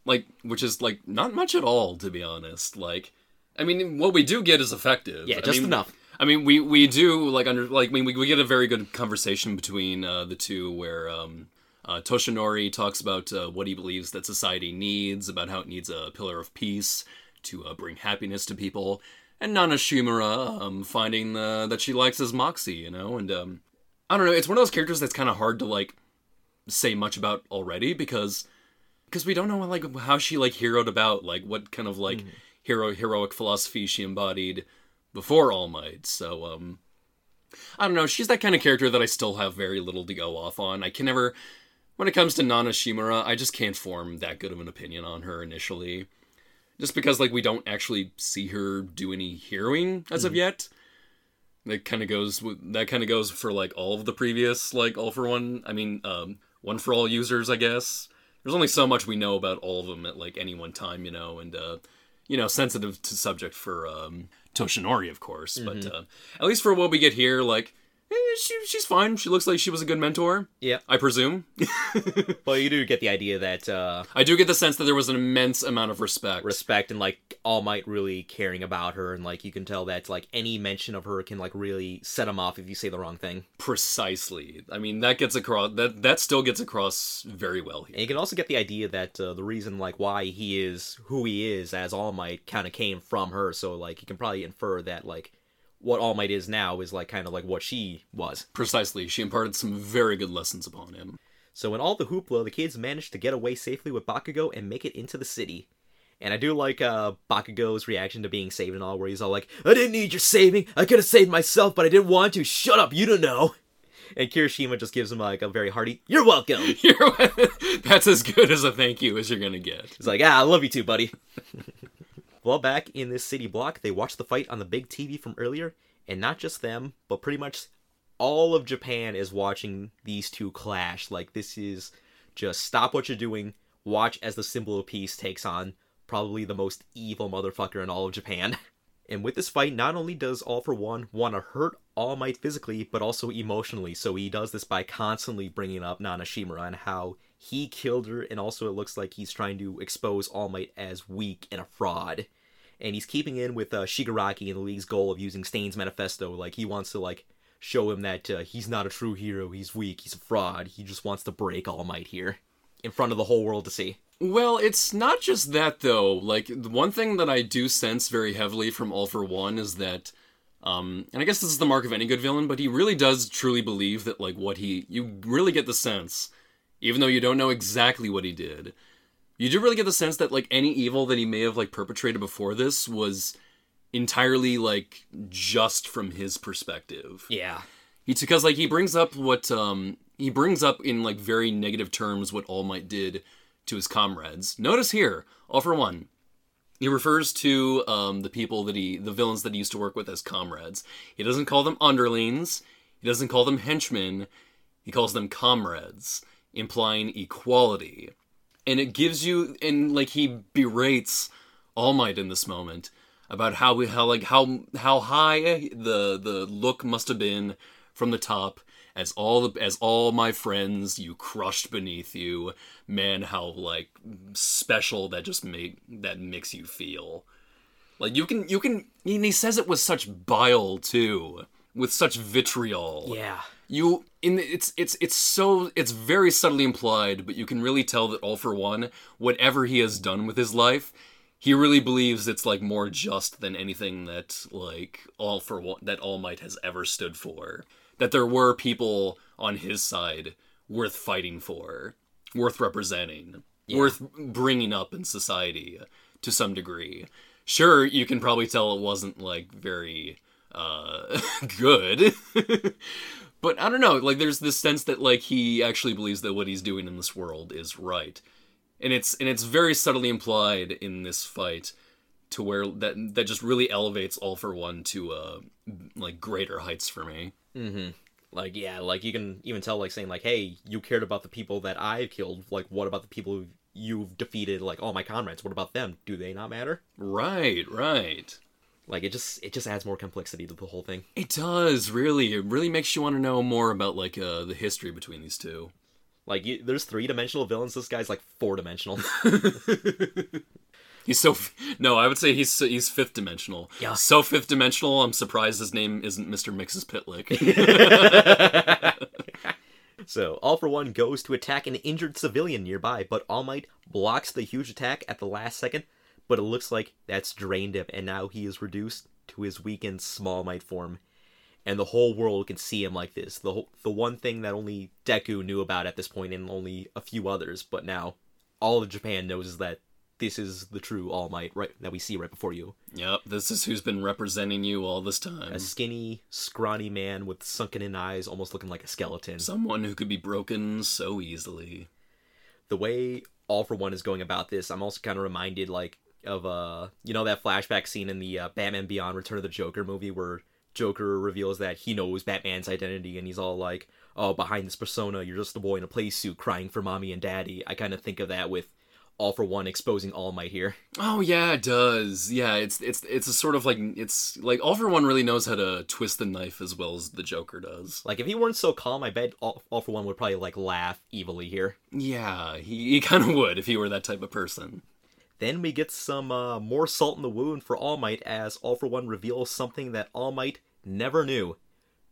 like which is like not much at all, to be honest. Like, I mean, what we do get is effective. Yeah, I just mean, enough. I mean, we we do like under like I mean, we we get a very good conversation between uh, the two where um, uh, Toshinori talks about uh, what he believes that society needs, about how it needs a pillar of peace to uh, bring happiness to people, and Nana Shimura um, finding uh, that she likes his moxie, you know, and um, I don't know, it's one of those characters that's kind of hard to like say much about already because because we don't know like how she like heroed about like what kind of like hero heroic philosophy she embodied before All Might. So um I don't know, she's that kind of character that I still have very little to go off on. I can never when it comes to Nana Shimura, I just can't form that good of an opinion on her initially. Just because like we don't actually see her do any heroing as of Mhm. yet. That kind of goes with that kind of goes for like all of the previous like all for one. I mean, um, one for all users, I guess. There's only so much we know about all of them at like any one time, you know, and uh, you know, sensitive to subject for um, Toshinori, of course. But Mhm. uh, at least for what we get here, like eh, she she's fine. She looks like she was a good mentor. Yeah, I presume. well, you do get the idea that uh, I do get the sense that there was an immense amount of respect. respect and like All Might really caring about her, and like you can tell that like any mention of her can like really set him off if you say the wrong thing. Precisely. I mean, that gets across. That that still gets across very well here. And you can also get the idea that uh, the reason like why he is who he is as All Might kind of came from her. So like you can probably infer that like what All Might is now is like kind of like what she was. Precisely. She imparted some very good lessons upon him. So in all the hoopla, the kids managed to get away safely with Bakugo and make it into the city. And I do like uh, Bakugo's reaction to being saved and all, where he's all like, I didn't need your saving. I could have saved myself, but I didn't want to. Shut up, you don't know. And Kirishima just gives him like a very hearty, You're welcome. That's as good as a thank you as you're gonna get. He's like, Ah, I love you too, buddy. well, back in this city block, they watched the fight on the big TV from earlier, and not just them, but pretty much all of Japan is watching these two clash. Like, this is just stop what you're doing, watch as the symbol of peace takes on probably the most evil motherfucker in all of Japan. And with this fight, not only does All for One want to hurt All Might physically, but also emotionally. So he does this by constantly bringing up Nana Shimura and how he killed her, and also it looks like he's trying to expose All Might as weak and a fraud. And he's keeping in with uh, Shigaraki and the League's goal of using Stain's manifesto. Like he wants to like show him that uh, he's not a true hero, he's weak, he's a fraud. He just wants to break All Might here in front of the whole world to see. Well, it's not just that though. Like the one thing that I do sense very heavily from All for One is that um and I guess this is the mark of any good villain, but he really does truly believe that like what he you really get the sense even though you don't know exactly what he did. You do really get the sense that like any evil that he may have like perpetrated before this was entirely like just from his perspective. Yeah. It's because like he brings up what um he brings up in like very negative terms what All Might did to his comrades. Notice here, all for one, he refers to um the people that he the villains that he used to work with as comrades. He doesn't call them underlings. He doesn't call them henchmen. He calls them comrades, implying equality. And it gives you and like he berates All Might in this moment about how how like how how high the the look must have been from the top as all the as all my friends you crushed beneath you. Man how like special that just make that makes you feel. Like you can you can and he says it with such bile too with such vitriol. Yeah. You in it's it's it's so it's very subtly implied but you can really tell that all for one whatever he has done with his life he really believes it's like more just than anything that like all for one that all might has ever stood for that there were people on his side worth fighting for worth representing Yeah. worth bringing up in society to some degree sure you can probably tell it wasn't like very uh good but i don't know like there's this sense that like he actually believes that what he's doing in this world is right and it's and it's very subtly implied in this fight to where that that just really elevates all for one to uh like greater heights for me Mm-hmm. Like, yeah, like you can even tell, like saying, like, "Hey, you cared about the people that I've killed. Like, what about the people you've defeated? Like, all my comrades. What about them? Do they not matter?" Right, right. Like, it just it just adds more complexity to the whole thing. It does really. It really makes you want to know more about like uh, the history between these two. Like, you, there's three dimensional villains. This guy's like four dimensional. He's so no, I would say he's he's fifth dimensional. Yeah. So fifth dimensional. I'm surprised his name isn't Mr. Mxyzptlk. So, All for One goes to attack an injured civilian nearby, but All Might blocks the huge attack at the last second, but it looks like that's drained him, and now he is reduced to his weakened Small Might form. And the whole world can see him like this. The whole, the one thing that only Deku knew about at this point, and only a few others, but now all of Japan knows is that this is the true All Might, right? That we see right before you. yep, this is who's been representing you all this time. A skinny, scrawny man with sunken-in eyes, almost looking like a skeleton. Someone who could be broken so easily. the way All for One is going about this, I'm also kind of reminded like of uh you know that flashback scene in the uh, Batman Beyond Return of the Joker movie where Joker reveals that he knows Batman's identity and he's all like, "Oh, behind this persona, you're just a boy in a play suit crying for mommy and daddy." I kind of think of that with All for One exposing All Might here. Oh yeah, it does. Yeah, it's it's it's a sort of like it's like All for One really knows how to twist the knife as well as the Joker does. Like if he weren't so calm, I bet All, All for One would probably like laugh evilly here. Yeah, he, he kind of would if he were that type of person. Then we get some uh, more salt in the wound for All Might as All for One reveals something that All Might never knew.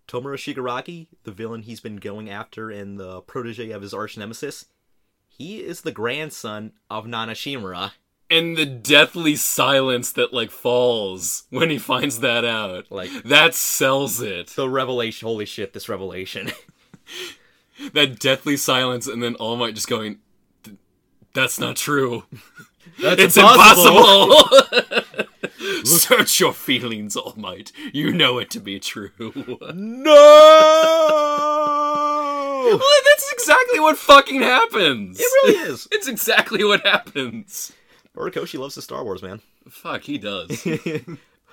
Tomura Shigaraki, the villain he's been going after and the protege of his arch nemesis, he is the grandson of Nana Shimura. And the deathly silence that like falls when he finds that out, Like that sells it. the revelation. Holy shit! This revelation. That deathly silence, and then All Might just going, "That's not true. That's it's impossible." impossible." Search your feelings, All Might. You know it to be true. no. Well, that's exactly what fucking happens. It really is. It's exactly what happens. Horikoshi loves the Star Wars man. Fuck, he does.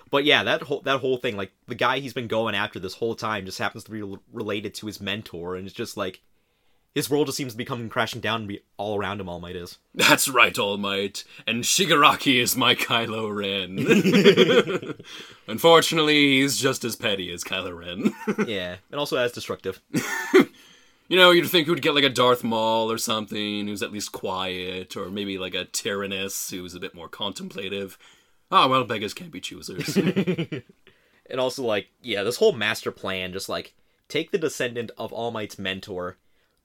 But yeah, that whole that whole thing, like the guy he's been going after this whole time, just happens to be related to his mentor, and it's just like his world just seems to be coming crashing down and be all around him. All Might is. That's right, All Might. And Shigaraki is my Kylo Ren. Unfortunately, he's just as petty as Kylo Ren. yeah, and also as destructive. you know, you'd think we'd get like a Darth Maul or something who's at least quiet, or maybe like a Tyranus who's a bit more contemplative. Ah, well, beggars can't be choosers. And also, like, yeah, this whole master plan, just like take the descendant of All Might's mentor,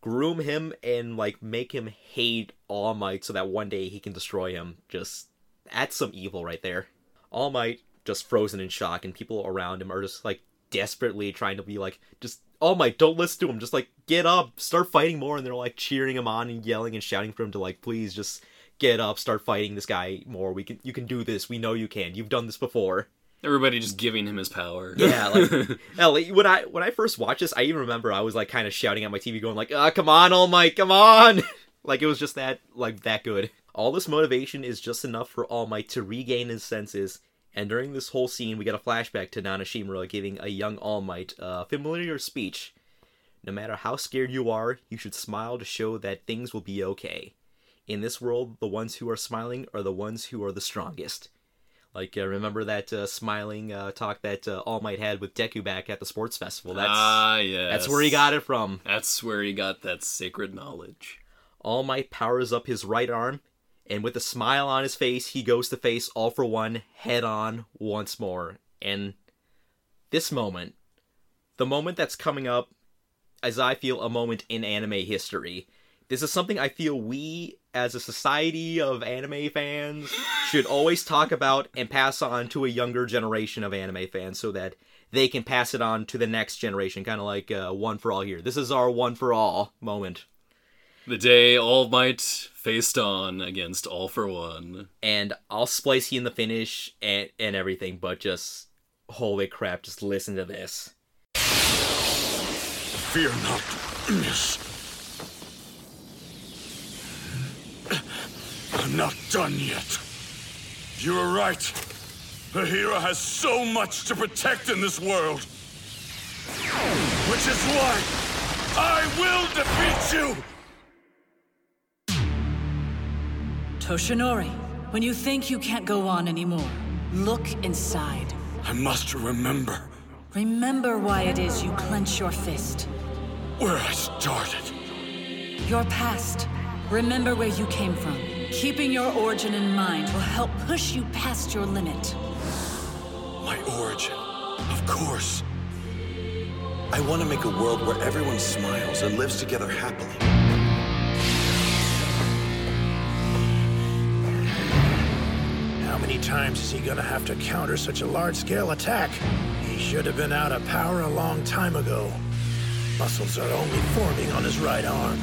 groom him, and like make him hate All Might so that one day he can destroy him. Just that's some evil right there. All Might just frozen in shock, and people around him are just like desperately trying to be like, just All Might, don't listen to him. Just like get up, start fighting more, and they're like cheering him on and yelling and shouting for him to like, please just get up, start fighting this guy more. We can, you can do this. We know you can. You've done this before. Everybody just giving him his power. Yeah, like, hell, like, when I when I first watched this, I even remember I was like kind of shouting at my TV, going like, "Ah, come on, All Might, come on!" like it was just that like that good. All this motivation is just enough for All Might to regain his senses. And during this whole scene, we get a flashback to Nana Shimura giving a young All Might a familiar speech. No matter how scared you are, you should smile to show that things will be okay. In this world, the ones who are smiling are the ones who are the strongest. Like, uh, remember that uh, smiling uh, talk that uh, All Might had with Deku back at the sports festival? That's ah, yes. that's where he got it from. That's where he got that sacred knowledge. All Might powers up his right arm, and with a smile on his face, he goes to face All for One head on once more. And this moment, the moment that's coming up, as I feel, a moment in anime history. This is something I feel we, as a society of anime fans, should always talk about and pass on to a younger generation of anime fans so that they can pass it on to the next generation, kind of like uh, One for All here. This is our One for All moment. The day All Might faced on against All for One. and I'll splice you in the finish and, and everything, but just holy crap, just listen to this. Fear not, miss. I'm not done yet. You're right. A hero has so much to protect in this world. Which is why I will defeat you! Toshinori, when you think you can't go on anymore, look inside. I must remember Remember why it is you clench your fist. where I started. Your past. Remember where you came from. Keeping your origin in mind will help push you past your limit. My origin, of course. I want to make a world where everyone smiles and lives together happily. How many times is he gonna have to counter such a large-scale attack? He should have been out of power a long time ago. Muscles are only forming on his right arm.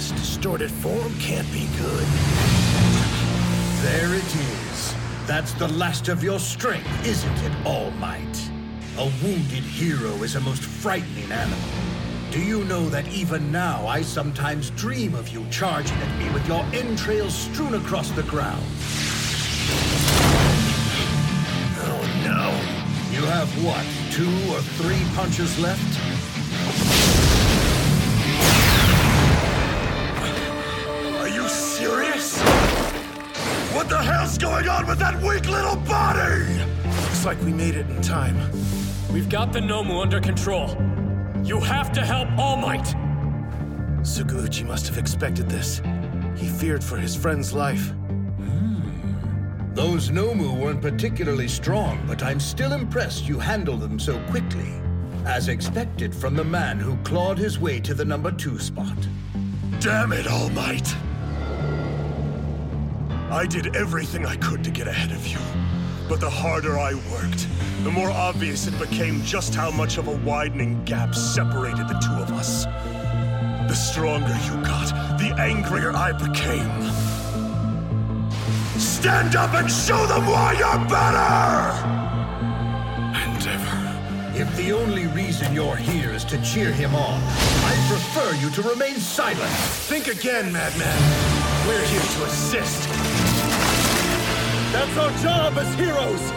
This distorted form can't be good. There it is. That's the last of your strength, isn't it, All Might? A wounded hero is a most frightening animal. Do you know that even now I sometimes dream of you charging at me with your entrails strewn across the ground? Oh no. You have what, two or three punches left? What the hell's going on with that weak little body? Looks like we made it in time. We've got the Nomu under control. You have to help All Might. Tsukauchi must have expected this. He feared for his friend's life. Hmm. Those Nomu weren't particularly strong, but I'm still impressed you handled them so quickly. As expected from the man who clawed his way to the number two spot. Damn it, All Might! I did everything I could to get ahead of you. But the harder I worked, the more obvious it became just how much of a widening gap separated the two of us. The stronger you got, the angrier I became. Stand up and show them why you're better! Endeavor. If the only reason you're here is to cheer him on, I prefer you to remain silent. Think again, madman. We're here to assist. That's our job as heroes!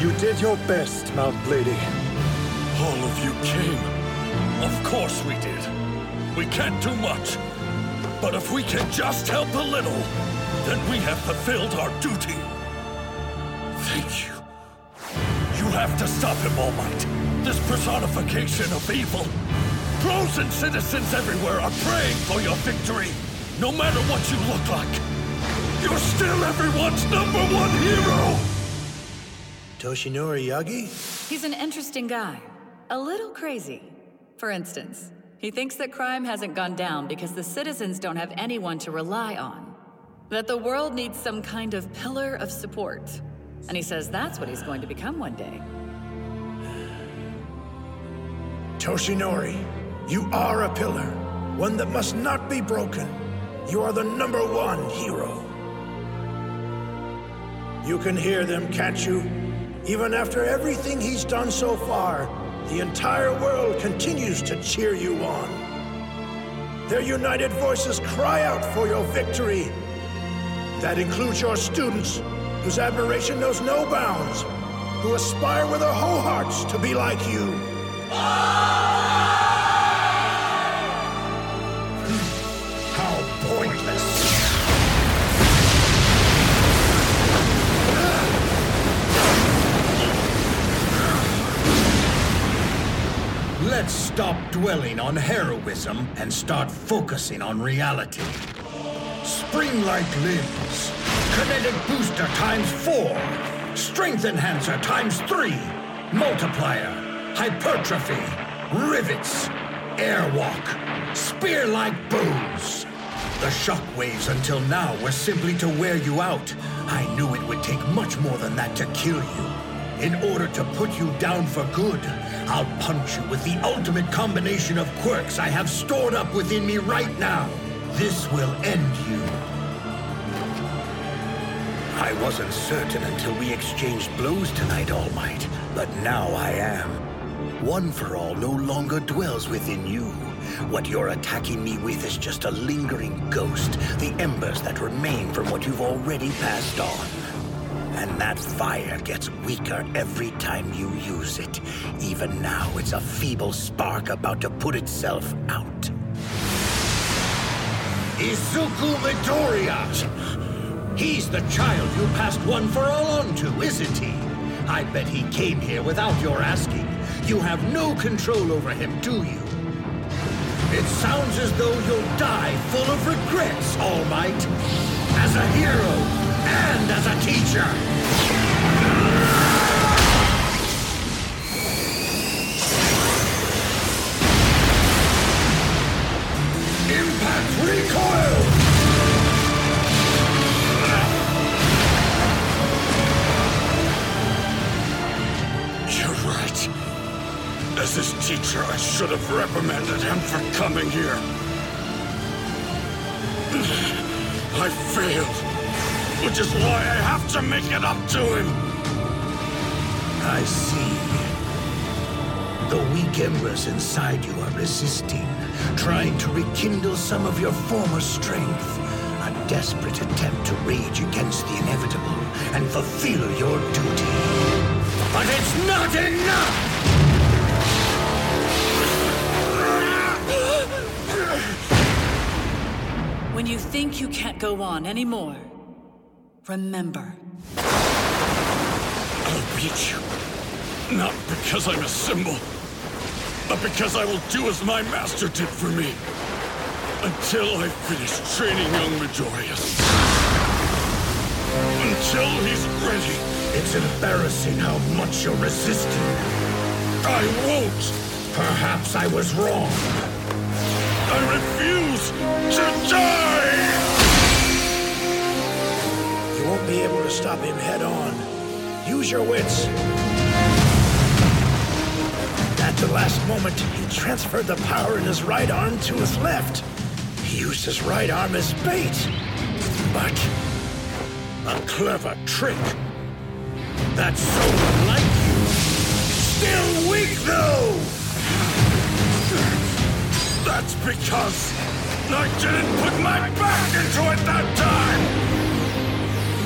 You did your best, Mount Lady. All of you came. Of course we did. We can't do much. But if we can just help a little, then we have fulfilled our duty. Thank you. You have to stop him, All Might. This personification of evil. Frozen citizens everywhere are praying for your victory, no matter what you look like. You're still everyone's number one hero! Toshinori Yagi? He's an interesting guy. A little crazy. For instance, he thinks that crime hasn't gone down because the citizens don't have anyone to rely on. That the world needs some kind of pillar of support. And he says that's what he's going to become one day. Toshinori, you are a pillar, one that must not be broken. You are the number one hero. You can hear them, can't you? Even after everything he's done so far, the entire world continues to cheer you on. Their united voices cry out for your victory. That includes your students, whose admiration knows no bounds, who aspire with their whole hearts to be like you. Let's stop dwelling on heroism and start focusing on reality. Spring-like limbs, kinetic booster times four, strength enhancer times three, multiplier, hypertrophy, rivets, airwalk, spear-like bows. The shockwaves until now were simply to wear you out. I knew it would take much more than that to kill you. In order to put you down for good, I'll punch you with the ultimate combination of quirks I have stored up within me right now. This will end you. I wasn't certain until we exchanged blows tonight, All Might, but now I am. One for All no longer dwells within you. What you're attacking me with is just a lingering ghost, the embers that remain from what you've already passed on. And that fire gets weaker every time you use it. Even now, it's a feeble spark about to put itself out. Izuku Midoriya! He's the child you passed one for all onto, isn't he? I bet he came here without your asking. You have no control over him, do you? It sounds as though you'll die full of regrets, All Might. As a hero and as a teacher. Impact recoil! You're right. As his teacher, I should have reprimanded him for coming here. I failed, which is why I have to make it up to him. I see. The weak embers inside you are resisting, trying to rekindle some of your former strength. A desperate attempt to rage against the inevitable and fulfill your duty. But it's not enough! When you think you can't go on anymore, remember. I'll beat you. Not because I'm a symbol, but because I will do as my master did for me. Until I finish training young Midoriya. Until he's ready. It's embarrassing how much you're resisting. I won't. Perhaps I was wrong. I refuse to die! You won't be able to stop him head on. Use your wits. At the last moment, he transferred the power in his right arm to his left. He used his right arm as bait. But A clever trick. That's so unlike you. Still weak, though! That's because I didn't put my back into it that time!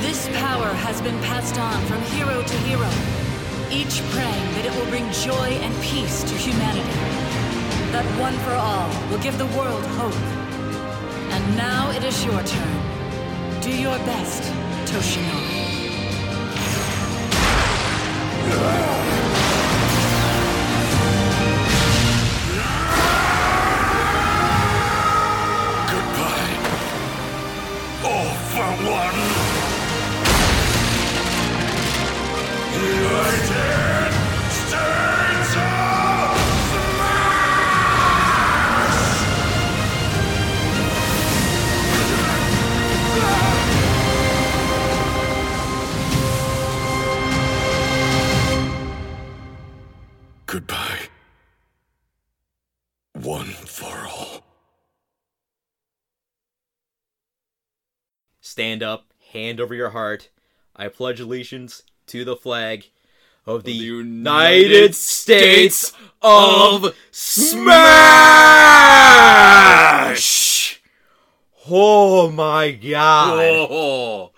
This power has been passed on from hero to hero, each praying that it will bring joy and peace to humanity. That one for all will give the world hope. And now it is your turn. Do your best, Toshinori. Stand up, hand over your heart. I pledge allegiance to the flag of the, United States of Smash! Oh my god. Oh,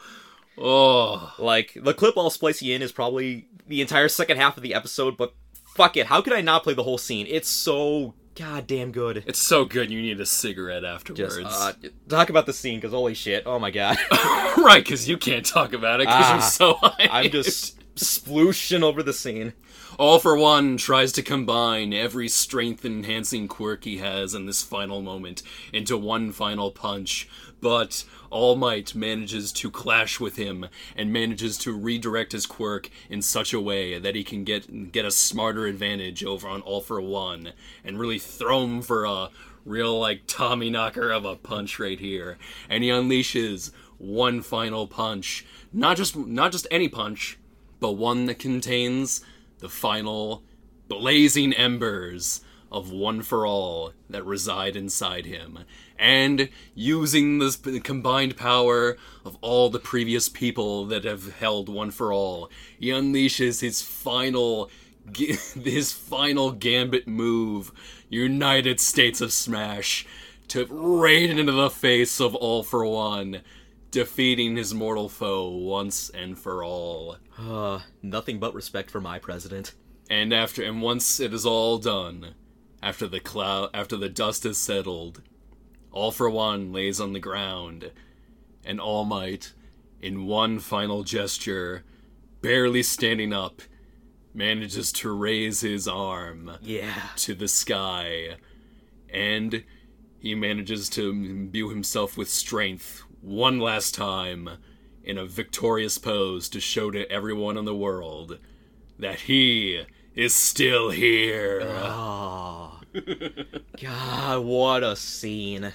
oh. Like, the clip I'll splice you in is probably the entire second half of the episode, but fuck it. How could I not play the whole scene? It's so goddamn good. It's so good you need a cigarette afterwards. Just, uh, talk about the scene, because holy shit. Oh my god. right, because you can't talk about it because Ah, you're so high. I'm just splooshing over the scene. All for One tries to combine every strength enhancing quirk he has in this final moment into one final punch, but All Might manages to clash with him and manages to redirect his quirk in such a way that he can get get a smarter advantage over on All for One and really throw him for a real like Tommy knocker of a punch right here. And he unleashes one final punch. Not just not just any punch, but one that contains the final blazing embers of One for All that reside inside him. And using this combined power of all the previous people that have held One for All, he unleashes his final his final gambit move, United States of Smash, to right into the face of All for One defeating his mortal foe once and for all. Uh, nothing but respect for my president. And after and once it is all done, after the cloud after the dust has settled, all for one lays on the ground, and All Might, in one final gesture, barely standing up, manages to raise his arm Yeah. to the sky, and he manages to imbue himself with strength one last time in a victorious pose to show to everyone in the world that he is still here. Oh. God, what a scene.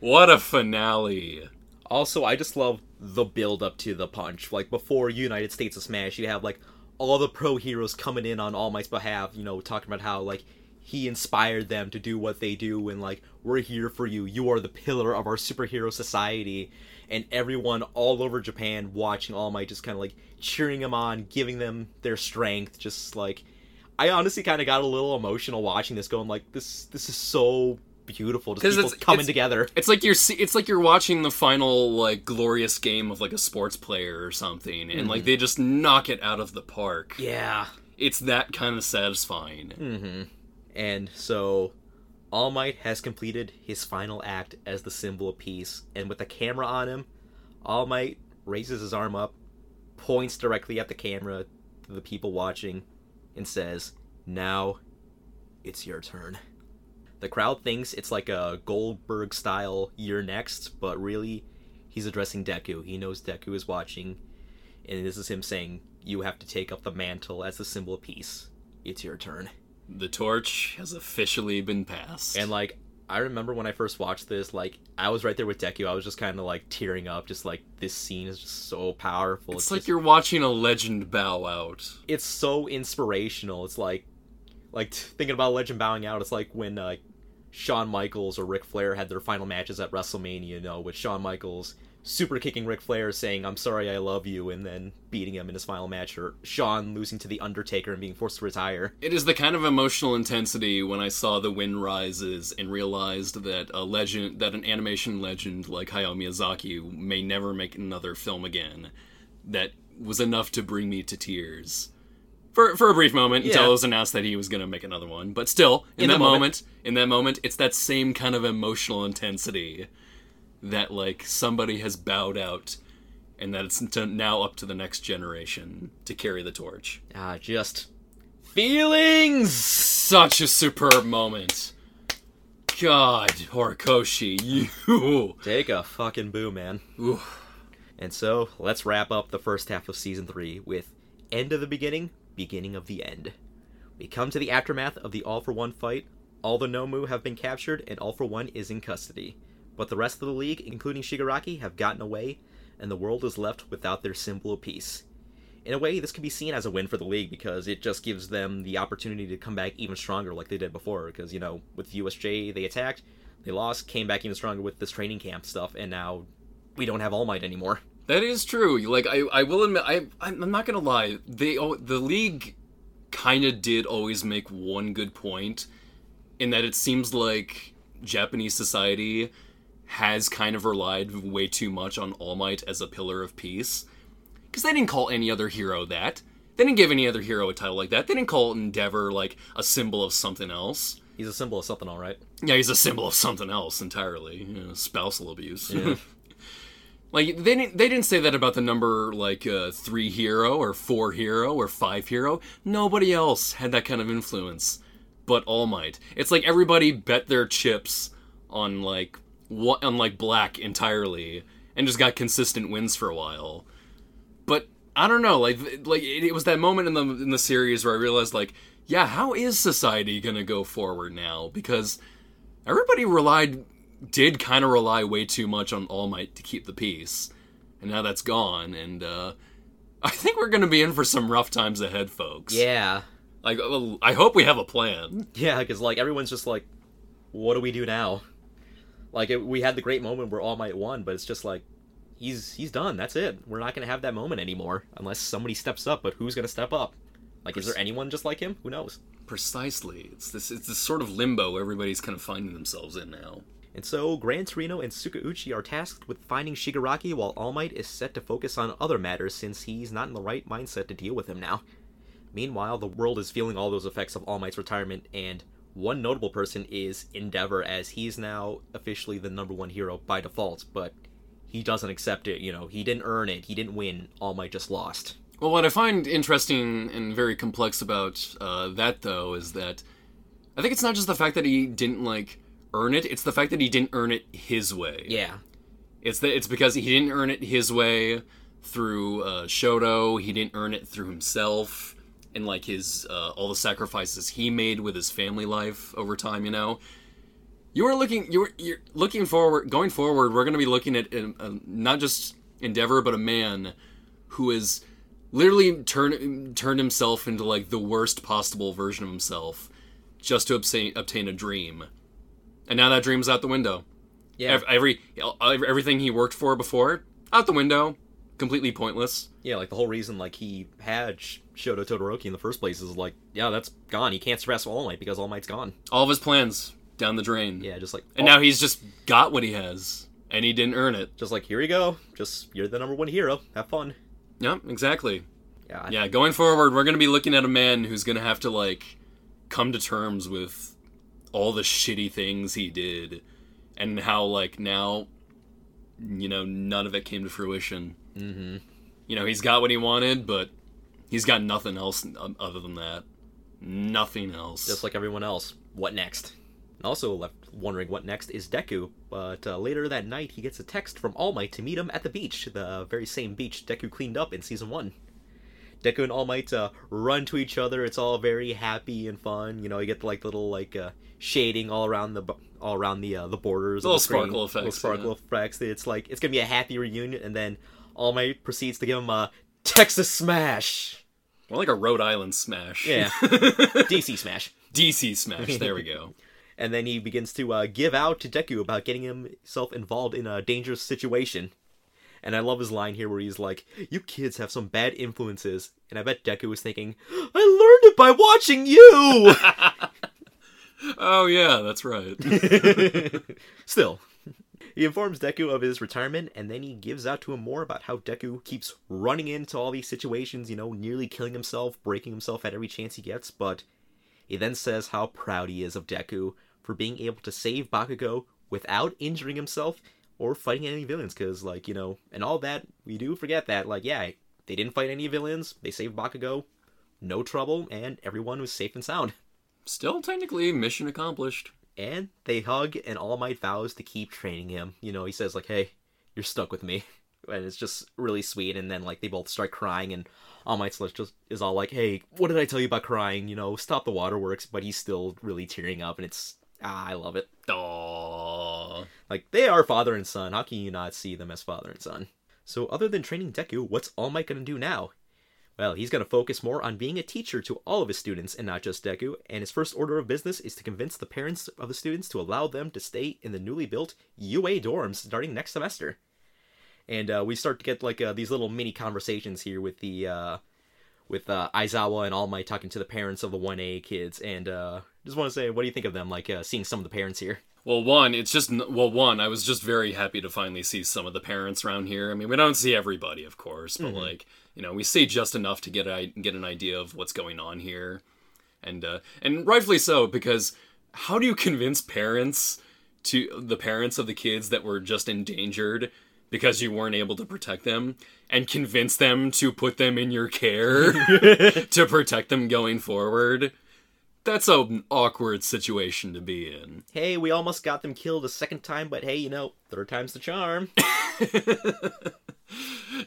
What a finale. Also, I just love the build up to the punch. Like before United States of Smash, you have like all the pro heroes coming in on All Might's behalf, you know, talking about how like he inspired them to do what they do and like we're here for you. You are the pillar of our superhero society. And everyone all over Japan watching All Might just kind of like cheering him on, giving them their strength, just like I honestly kind of got a little emotional watching this going like this this is so beautiful just people coming together. It's like you're it's like you're watching the final like glorious game of like a sports player or something, and like Mhm. they just knock it out of the park. Yeah. It's that kind of satisfying. Mm-hmm. And so, All Might has completed his final act as the symbol of peace, and with the camera on him, All Might raises his arm up, points directly at the camera to the people watching, and says, Now, it's your turn. The crowd thinks it's like a Goldberg style you're next, but really, he's addressing Deku. He knows Deku is watching, and this is him saying, You have to take up the mantle as the symbol of peace. It's your turn. The torch has officially been passed. And like I remember when I first watched this, like I was right there with Deku. I was just kind of like tearing up, just like this scene is just so powerful. It's, It's, like just- you're watching a legend bow out. it's so inspirational. It's like like thinking about a Legend bowing out. It's like when uh, Shawn Michaels or Ric Flair had their final matches at WrestleMania. You know, with Shawn Michaels super kicking Ric Flair, saying "I'm sorry, I love you," and then beating him in his final match, or Shawn losing to the Undertaker and being forced to retire. It is the kind of emotional intensity when I saw The Wind Rises and realized that a legend, that an animation legend like Hayao Miyazaki may never make another film again. That was enough to bring me to tears. For, for a brief moment until it was announced that he was going to make another one. But still, in, In that moment. moment, in that moment, it's that same kind of emotional intensity that like somebody has bowed out and that it's now up to the next generation to carry the torch. Ah, just feelings. Such a superb moment. God, Horikoshi, you Take a fucking boo, man. And so, let's wrap up the first half of season 3 with end of the beginning, beginning of the end. We come to the aftermath of the All for One fight. All the Nomu have been captured, and All for One is in custody. But the rest of the league, including Shigaraki, have gotten away, and the world is left without their symbol of peace. In a way, this could be seen as a win for the league because it just gives them the opportunity to come back even stronger like they did before. Because, you know, with USJ, they attacked, they lost, came back even stronger with this training camp stuff, and now we don't have All Might anymore. That is true. Like I, I will admit, I, I'm not gonna lie. They, al- the league, kind of did always make one good point, in that it seems like Japanese society has kind of relied way too much on All Might as a pillar of peace, because they didn't call any other hero that. They didn't give any other hero a title like that. They didn't call Endeavor like a symbol of something else. He's a symbol of something, all right. Yeah, he's a symbol of something else entirely. You know, spousal abuse. Yeah. like they didn't they didn't say that about the number like uh, three hero or four hero or five hero. Nobody else had that kind of influence, but All Might. It's like everybody bet their chips on like what on like Black entirely and just got consistent wins for a while. But I don't know, like like it, it was that moment in the in the series where I realized like, yeah, how is society gonna go forward now? Because everybody relied did kind of rely way too much on All Might to keep the peace, and now that's gone. And uh, I think we're gonna be in for some rough times ahead, folks. Yeah. Like, I hope we have a plan. Yeah, because like everyone's just like, what do we do now? Like it, we had the great moment where All Might won, but it's just like he's he's done. That's it. We're not gonna have that moment anymore unless somebody steps up. But who's gonna step up? Like, is there anyone just like him? Who knows? Precisely. It's this. It's this sort of limbo everybody's kind of finding themselves in now. And so, Gran Torino and Tsukauchi are tasked with finding Shigaraki while All Might is set to focus on other matters since he's not in the right mindset to deal with him now. Meanwhile, the world is feeling all those effects of All Might's retirement, and one notable person is Endeavor, as he's now officially the number one hero by default, but he doesn't accept it, you know, he didn't earn it, he didn't win, All Might just lost. Well, what I find interesting and very complex about uh, that, though, is that I think it's not just the fact that he didn't like earn it; it's the fact that he didn't earn it his way. Yeah, it's that it's because he didn't earn it his way through uh, Shoto. He didn't earn it through himself and like his uh, all the sacrifices he made with his family life over time. You know, you are looking you are you're looking forward going forward. We're going to be looking at uh, not just Endeavor, but a man who is literally turned turned himself into like the worst possible version of himself just to obtain obtain a dream, and now that dream's out the window. Yeah. Every, every everything he worked for before out the window, completely pointless. Yeah, like the whole reason like he had Shoto Todoroki in the first place is like, yeah, that's gone. He can't surpass All Might because All Might's gone. All of his plans down the drain. Yeah, just like and now he's just got what he has, and he didn't earn it. Just like here you go. Just you're the number one hero. Have fun. Yep, exactly. Yeah. I yeah, going forward, we're gonna be looking at a man who's gonna have to like come to terms with all the shitty things he did, and how like now, you know, none of it came to fruition. Mm-hmm. You know, he's got what he wanted, but he's got nothing else other than that. Nothing else. Just like everyone else. What next? Also left wondering what next is Deku, but uh, later that night he gets a text from All Might to meet him at the beach, the very same beach Deku cleaned up in season one. Deku and All Might uh, run to each other. It's all very happy and fun. You know, you get like little like uh, shading all around the all around the uh, the borders. Little the sparkle effects, Little sparkle yeah. effects. It's like it's gonna be a happy reunion, and then All Might proceeds to give him a Texas smash. More like a Rhode Island smash. Yeah, DC smash. DC smash. There we go. and then he begins to uh, give out to Deku about getting himself involved in a dangerous situation. And I love his line here where he's like, You kids have some bad influences. And I bet Deku was thinking, I learned it by watching you! oh, yeah, that's right. Still. He informs Deku of his retirement, and then he gives out to him more about how Deku keeps running into all these situations, you know, nearly killing himself, breaking himself at every chance he gets, but he then says how proud he is of Deku for being able to save Bakugo without injuring himself or fighting any villains, because, like, you know, and all that, we do forget that, like, yeah, they didn't fight any villains, they saved Bakugo, no trouble, and everyone was safe and sound. Still technically mission accomplished. And they hug, and All Might vows to keep training him. You know, he says, like, hey, you're stuck with me. And it's just really sweet, and then, like, they both start crying, and All Might's just is all like, hey, what did I tell you about crying? You know, stop the waterworks, but he's still really tearing up, and it's, ah, I love it. Aww. Like, they are father and son. How can you not see them as father and son? So, other than training Deku, what's All Might gonna do now? Well, he's going to focus more on being a teacher to all of his students and not just Deku, and his first order of business is to convince the parents of the students to allow them to stay in the newly built UA dorms starting next semester. And uh, we start to get like uh, these little mini conversations here with the uh, with uh, Aizawa and All Might talking to the parents of the 1A kids, and uh, just want to say, what do you think of them? Like uh, seeing some of the parents here. Well, one, it's just well, one. I was just very happy to finally see some of the parents around here. I mean, we don't see everybody, of course, but Mhm. like you know, we see just enough to get a get an idea of what's going on here, and uh, and rightfully so because how do you convince parents to the parents of the kids that were just endangered because you weren't able to protect them and convince them to put them in your care to protect them going forward? That's an awkward situation to be in. Hey, we almost got them killed a second time, but hey, you know, third time's the charm.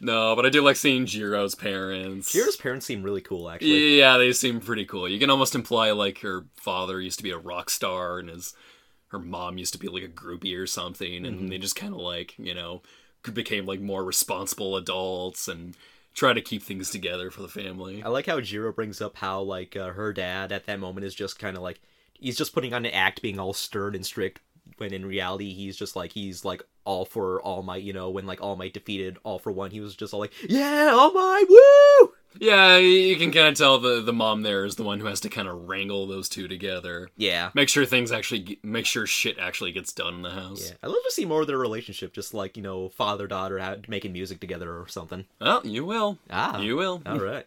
No, but I do like seeing Jiro's parents. Jiro's parents seem really cool, actually. Yeah, they seem pretty cool. You can almost imply like her father used to be a rock star and his her mom used to be like a groupie or something, and Mhm. they just kind of like you know became like more responsible adults and try to keep things together for the family. I like how Jiro brings up how like uh, her dad at that moment is just kind of like he's just putting on an act, being all stern and strict, when in reality he's just like he's like all for All Might. You know, when like All Might defeated All for One, he was just all like, "Yeah, All Might, woo!" Yeah, you can kind of tell the the mom there is the one who has to kind of wrangle those two together. Yeah. Make sure things actually make sure shit actually gets done in the house. Yeah, I'd love to see more of their relationship, just like you know, father daughter making music together or something. Oh, you will. Ah, You will. All right.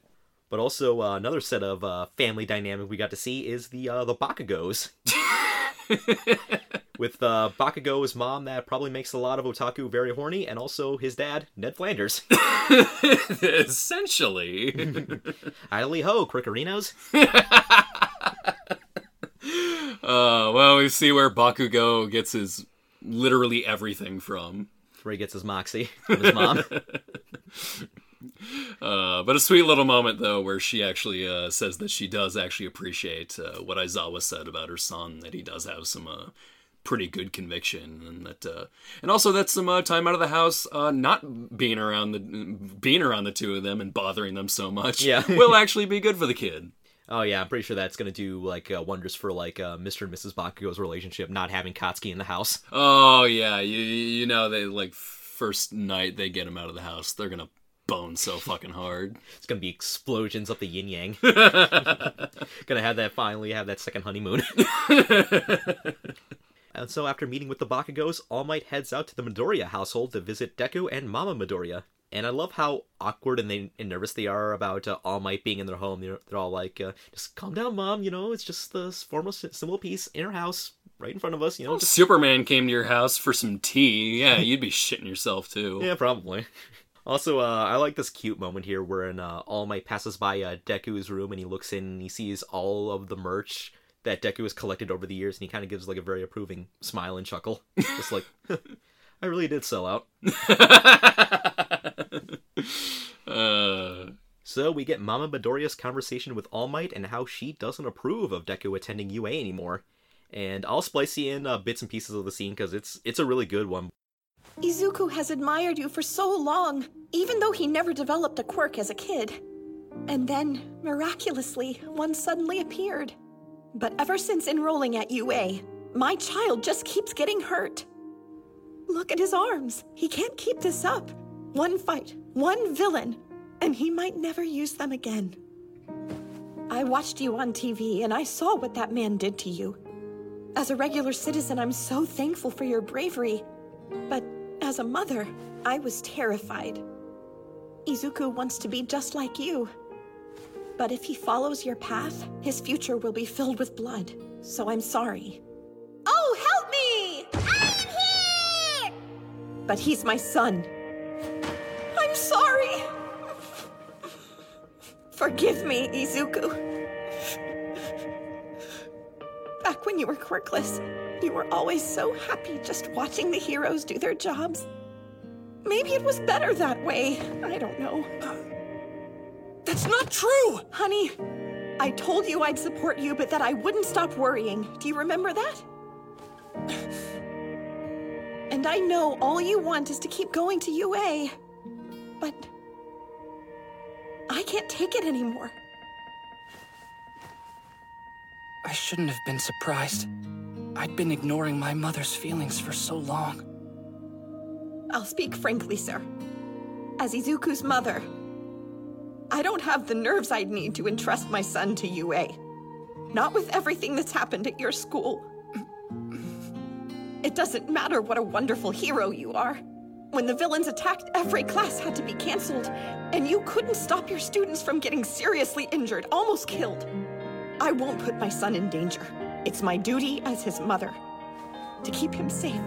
But also uh, another set of uh, family dynamic we got to see is the uh, the Bakugos. With uh, Bakugo's mom, that probably makes a lot of otaku very horny, and also his dad, Ned Flanders. Essentially. Idly ho, Crickerinos. Uh, well, we see where Bakugo gets his literally everything from. Where he gets his moxie from his mom. Uh, but a sweet little moment though, where she actually uh, says that she does actually appreciate uh, what Aizawa said about her son, that he does have some uh, pretty good conviction, and that, uh, and also that some uh, time out of the house, uh, not being around the being around the two of them and bothering them so much, Yeah. will actually be good for the kid. Oh yeah, I'm pretty sure that's gonna do like uh, wonders for like uh, Mr. and Mrs. Bakugo's relationship, not having Katsuki in the house. Oh yeah, you you know they like first night they get him out of the house, they're gonna bone so fucking hard. It's gonna be explosions up the yin yang. gonna have that finally have that second honeymoon. and so after meeting with the Bakugos, All Might heads out to the Midoriya household to visit Deku and Mama Midoriya. And I love how awkward and, they, and nervous they are about uh, All Might being in their home. They're, they're all like, uh, "Just calm down, mom. You know, it's just the formal symbol piece in our house, right in front of us. You know, just Superman came to your house for some tea. Yeah, you'd be shitting yourself too. Yeah, probably. Also, uh, I like this cute moment here wherein uh, All Might passes by uh, Deku's room and he looks in and he sees all of the merch that Deku has collected over the years and he kind of gives like a very approving smile and chuckle. Just like, I really did sell out. Uh, So we get Mama Midoriya's conversation with All Might and how she doesn't approve of Deku attending UA anymore. And I'll splice you in uh, bits and pieces of the scene because it's it's a really good one. Izuku has admired you for so long, even though he never developed a quirk as a kid. And then, miraculously, one suddenly appeared. But ever since enrolling at UA, my child just keeps getting hurt. Look at his arms. He can't keep this up. One fight, one villain, and he might never use them again. I watched you on TV and I saw what that man did to you. As a regular citizen, I'm so thankful for your bravery. But as a mother, I was terrified. Izuku wants to be just like you. But if he follows your path, his future will be filled with blood. So I'm sorry. Oh, help me! I'm here! But he's my son. I'm sorry. Forgive me, Izuku. Back when you were quirkless, you were always so happy just watching the heroes do their jobs. Maybe it was better that way. I don't know. That's not true! Honey, I told you I'd support you, but that I wouldn't stop worrying. Do you remember that? And I know all you want is to keep going to UA. But I can't take it anymore. I shouldn't have been surprised. I'd been ignoring my mother's feelings for so long. I'll speak frankly, sir. As Izuku's mother, I don't have the nerves I'd need to entrust my son to UA. Not with everything that's happened at your school. It doesn't matter what a wonderful hero you are. When the villains attacked, every class had to be canceled, and you couldn't stop your students from getting seriously injured, almost killed. I won't put my son in danger. It's my duty as his mother to keep him safe.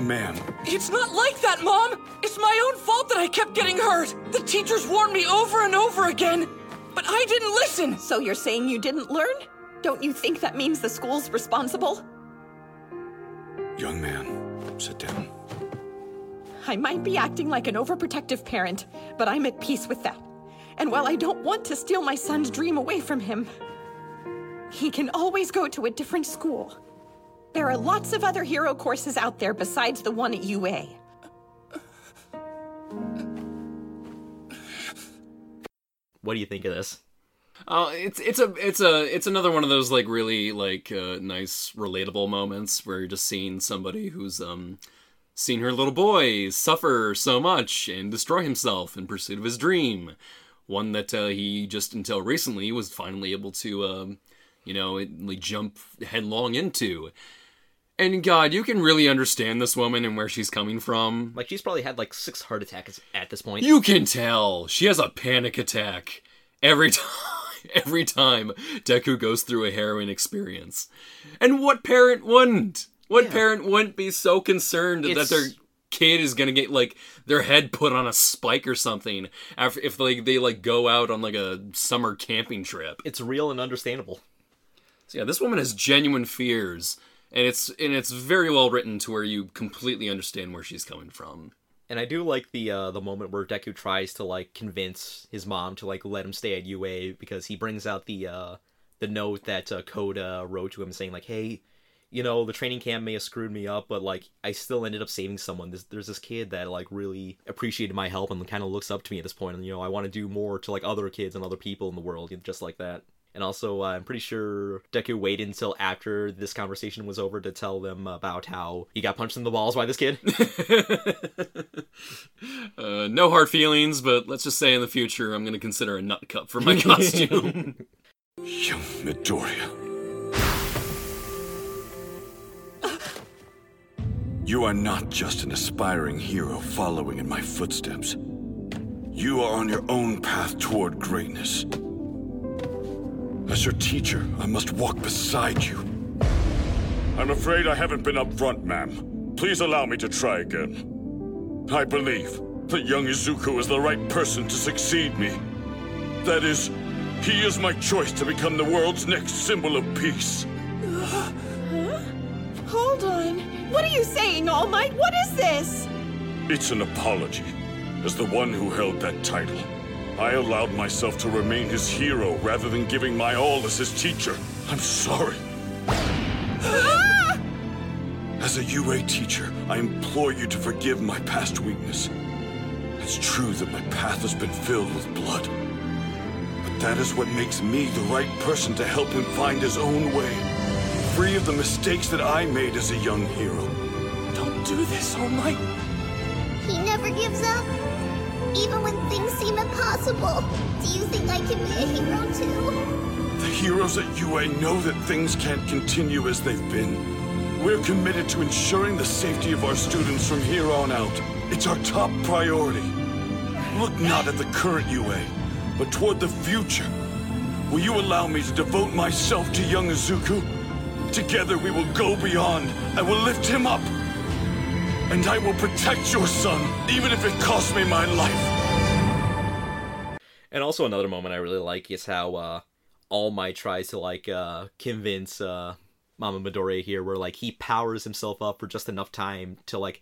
Ma'am, It's not like that, Mom! It's my own fault that I kept getting hurt! The teachers warned me over and over again, but I didn't listen! So you're saying you didn't learn? Don't you think that means the school's responsible? young man, sit down. I might be acting like an overprotective parent, but I'm at peace with that. And while I don't want to steal my son's dream away from him, he can always go to a different school. There are lots of other hero courses out there besides the one at UA. What do you think of this? Uh, it's it's a it's a it's another one of those like really like uh, nice relatable moments where you're just seeing somebody who's um seen her little boy suffer so much and destroy himself in pursuit of his dream, one that uh, he just until recently was finally able to, um, you know, it like jump headlong into. And God, you can really understand this woman and where she's coming from. Like she's probably had like six heart attacks at this point. You can tell she has a panic attack every time. Every time Deku goes through a heroin experience, and what parent wouldn't? What parent wouldn't be so concerned that their kid is gonna get like their head put on a spike or something after if like they like go out on like a summer camping trip? It's real and understandable. So yeah, this woman has genuine fears, and it's and it's very well written to where you completely understand where she's coming from. And I do like the uh, the moment where Deku tries to like convince his mom to like let him stay at UA because he brings out the uh, the note that uh, Kota wrote to him saying like, "Hey, you know the training camp may have screwed me up, but like I still ended up saving someone. There's, there's this kid that like really appreciated my help and kind of looks up to me at this point, and you know I want to do more to like other kids and other people in the world, just like that." And also, uh, I'm pretty sure Deku waited until after this conversation was over to tell them about how he got punched in the balls by this kid. Uh, no hard feelings, but let's just say in the future I'm going to consider a nut cup for my costume. Young Midoriya. You are not just an aspiring hero following in my footsteps. You are on your own path toward greatness. As your teacher, I must walk beside you. I'm afraid I haven't been upfront, ma'am. Please allow me to try again. I believe that young Izuku is the right person to succeed me. That is, he is my choice to become the world's next symbol of peace. Huh? Hold on. What are you saying, All Might? What is this? It's an apology. As the one who held that title, I allowed myself to remain his hero rather than giving my all as his teacher. I'm sorry. Ah! As a UA teacher, I implore you to forgive my past weakness. It's true that my path has been filled with blood. But that is what makes me the right person to help him find his own way, free of the mistakes that I made as a young hero. Don't do this, All Might. He never gives up. Even when things seem impossible. Do you think I can be a hero too? The heroes at UA know that things can't continue as they've been. We're committed to ensuring the safety of our students from here on out. It's our top priority. Look not at the current UA, but toward the future. Will you allow me to devote myself to young Izuku? Together we will go beyond. I will lift him up. And I will protect your son, even if it costs me my life. And also another moment I really like is how uh All Might tries to like uh convince uh Mama Midoriya here where like he powers himself up for just enough time to like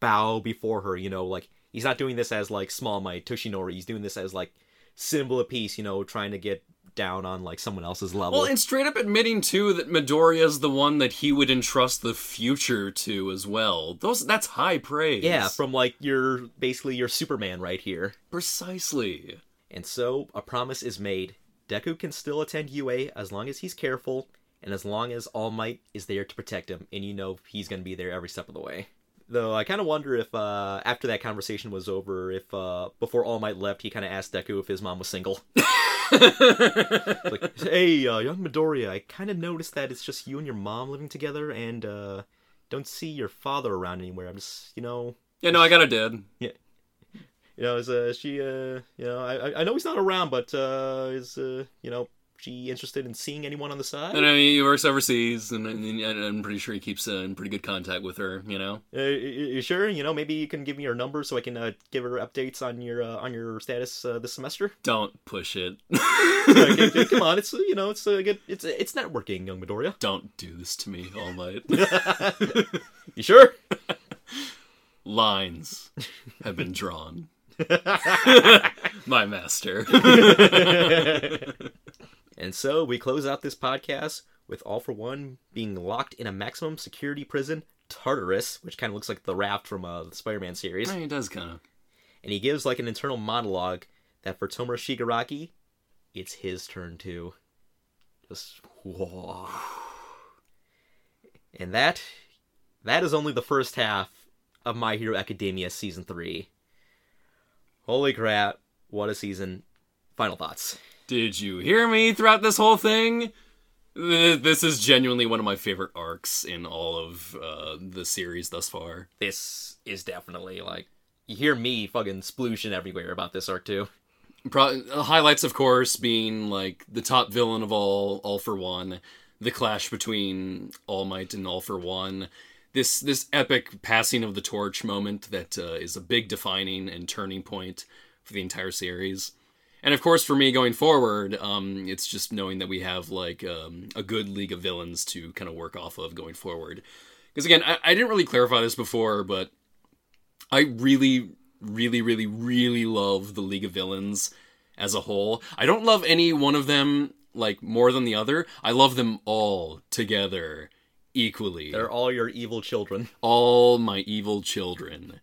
bow before her, you know, like he's not doing this as like Small Might Toshinori, he's doing this as like symbol of peace, you know, trying to get down on like someone else's level. well, and straight up admitting too that Midoriya is the one that he would entrust the future to as well. Those that's high praise. yeah, from like your basically your Superman right here. Precisely. And so a promise is made. Deku can still attend UA as long as he's careful and as long as All Might is there to protect him, and you know he's going to be there every step of the way. Though I kind of wonder if uh, after that conversation was over, if uh, before All Might left, he kind of asked Deku if his mom was single. like, hey, uh, young Midoriya, I kind of noticed that it's just you and your mom living together, and uh, don't see your father around anywhere. I'm just, you know, Yeah, no, I got a dad. yeah. You know, is uh, she uh, you know, I I- I know he's not around, but uh, is uh, you know, she interested in seeing anyone on the side? I mean, he works overseas, and, and, and I'm pretty sure he keeps uh, in pretty good contact with her. You know. Uh, you sure? You know, maybe you can give me your number so I can uh, give her updates on your uh, on your status uh, this semester. Don't push it. Okay, come on, it's uh, you know, it's a good. It's it's networking, young Midoriya. Don't do this to me, All Might. you sure? Lines have been drawn. My master. And so we close out this podcast with All for One being locked in a maximum security prison, Tartarus, which kind of looks like the raft from uh, the Spider-Man series. Yeah, he does kind of. And he gives like an internal monologue that for Tomura Shigaraki, it's his turn too. Just whoa. And that that is only the first half of My Hero Academia season 3. Holy crap, what a season. final thoughts. Did you hear me throughout this whole thing? This is genuinely one of my favorite arcs in all of uh, the series thus far. This is definitely like you hear me fucking splooshin' everywhere about this arc too. Pro- uh, highlights, of course, being like the top villain of all, All for One, the clash between All Might and All for One, this this epic passing of the torch moment that uh, is a big defining and turning point for the entire series. And of course, for me going forward, um, it's just knowing that we have like um, a good league of villains to kind of work off of going forward. Because again, I, I didn't really clarify this before, but I really, really, really, really love the League of Villains as a whole. I don't love any one of them like more than the other. I love them all together equally. They're all your evil children. all my evil children.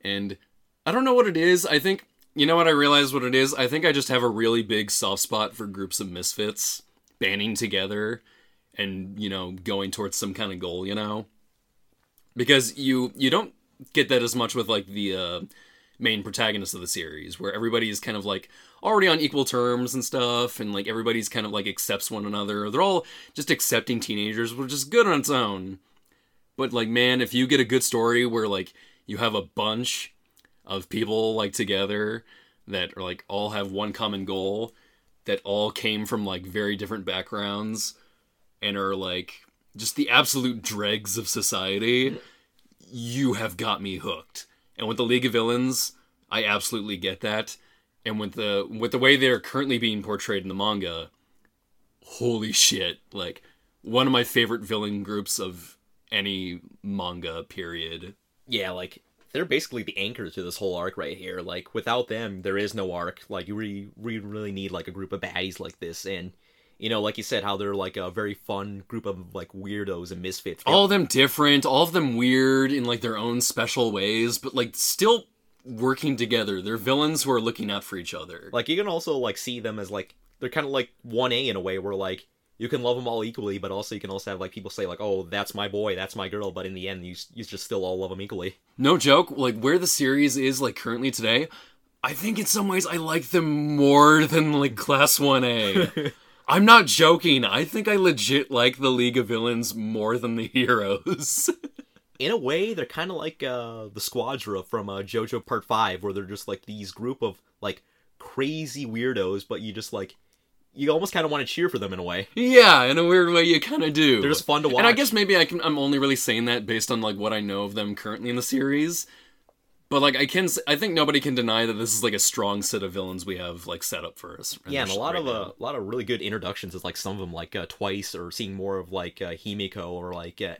And I don't know what it is. I think you know what I realized what it is? I think I just have a really big soft spot for groups of misfits banding together and, you know, going towards some kind of goal, you know? Because you you don't get that as much with like the uh main protagonist of the series where everybody is kind of like already on equal terms and stuff and like everybody's kind of like accepts one another. They're all just accepting teenagers, which is good on its own. But like man, if you get a good story where like you have a bunch of people like together that are like all have one common goal that all came from like very different backgrounds and are like just the absolute dregs of society, you have got me hooked. And with the League of Villains, I absolutely get that. And with the with the way they're currently being portrayed in the manga, holy shit! Like one of my favorite villain groups of any manga period. Yeah, like they're basically the anchor to this whole arc right here. Like without them, there is no arc. Like you really, we really need like a group of baddies like this, and you know, like you said, how they're like a very fun group of like weirdos and misfits. all of them different, all of them weird in like their own special ways, but like still working together. They're villains who are looking out for each other. Like you can also like see them as like they're kind of like one A in a way, where like you can love them all equally, but also you can also have like people say like, "Oh, that's my boy, that's my girl," but in the end, you you just still all love them equally. No joke, like where the series is like currently today, I think in some ways I like them more than like Class 1A. I'm not joking. I think I legit like the League of Villains more than the heroes. in a way, they're kind of like uh, the Squadra from uh, JoJo Part Five, where they're just like these group of like crazy weirdos, but you just like you almost kind of want to cheer for them in a way. yeah, in a weird way you kind of do. They're just fun to watch. And I guess maybe I can I'm only really saying that based on like what I know of them currently in the series. But like I can I think nobody can deny that this is like a strong set of villains we have like set up for us. yeah, and a lot right of now. uh, a lot of really good introductions. Is like some of them like uh, twice, or seeing more of like uh, Himiko or like uh,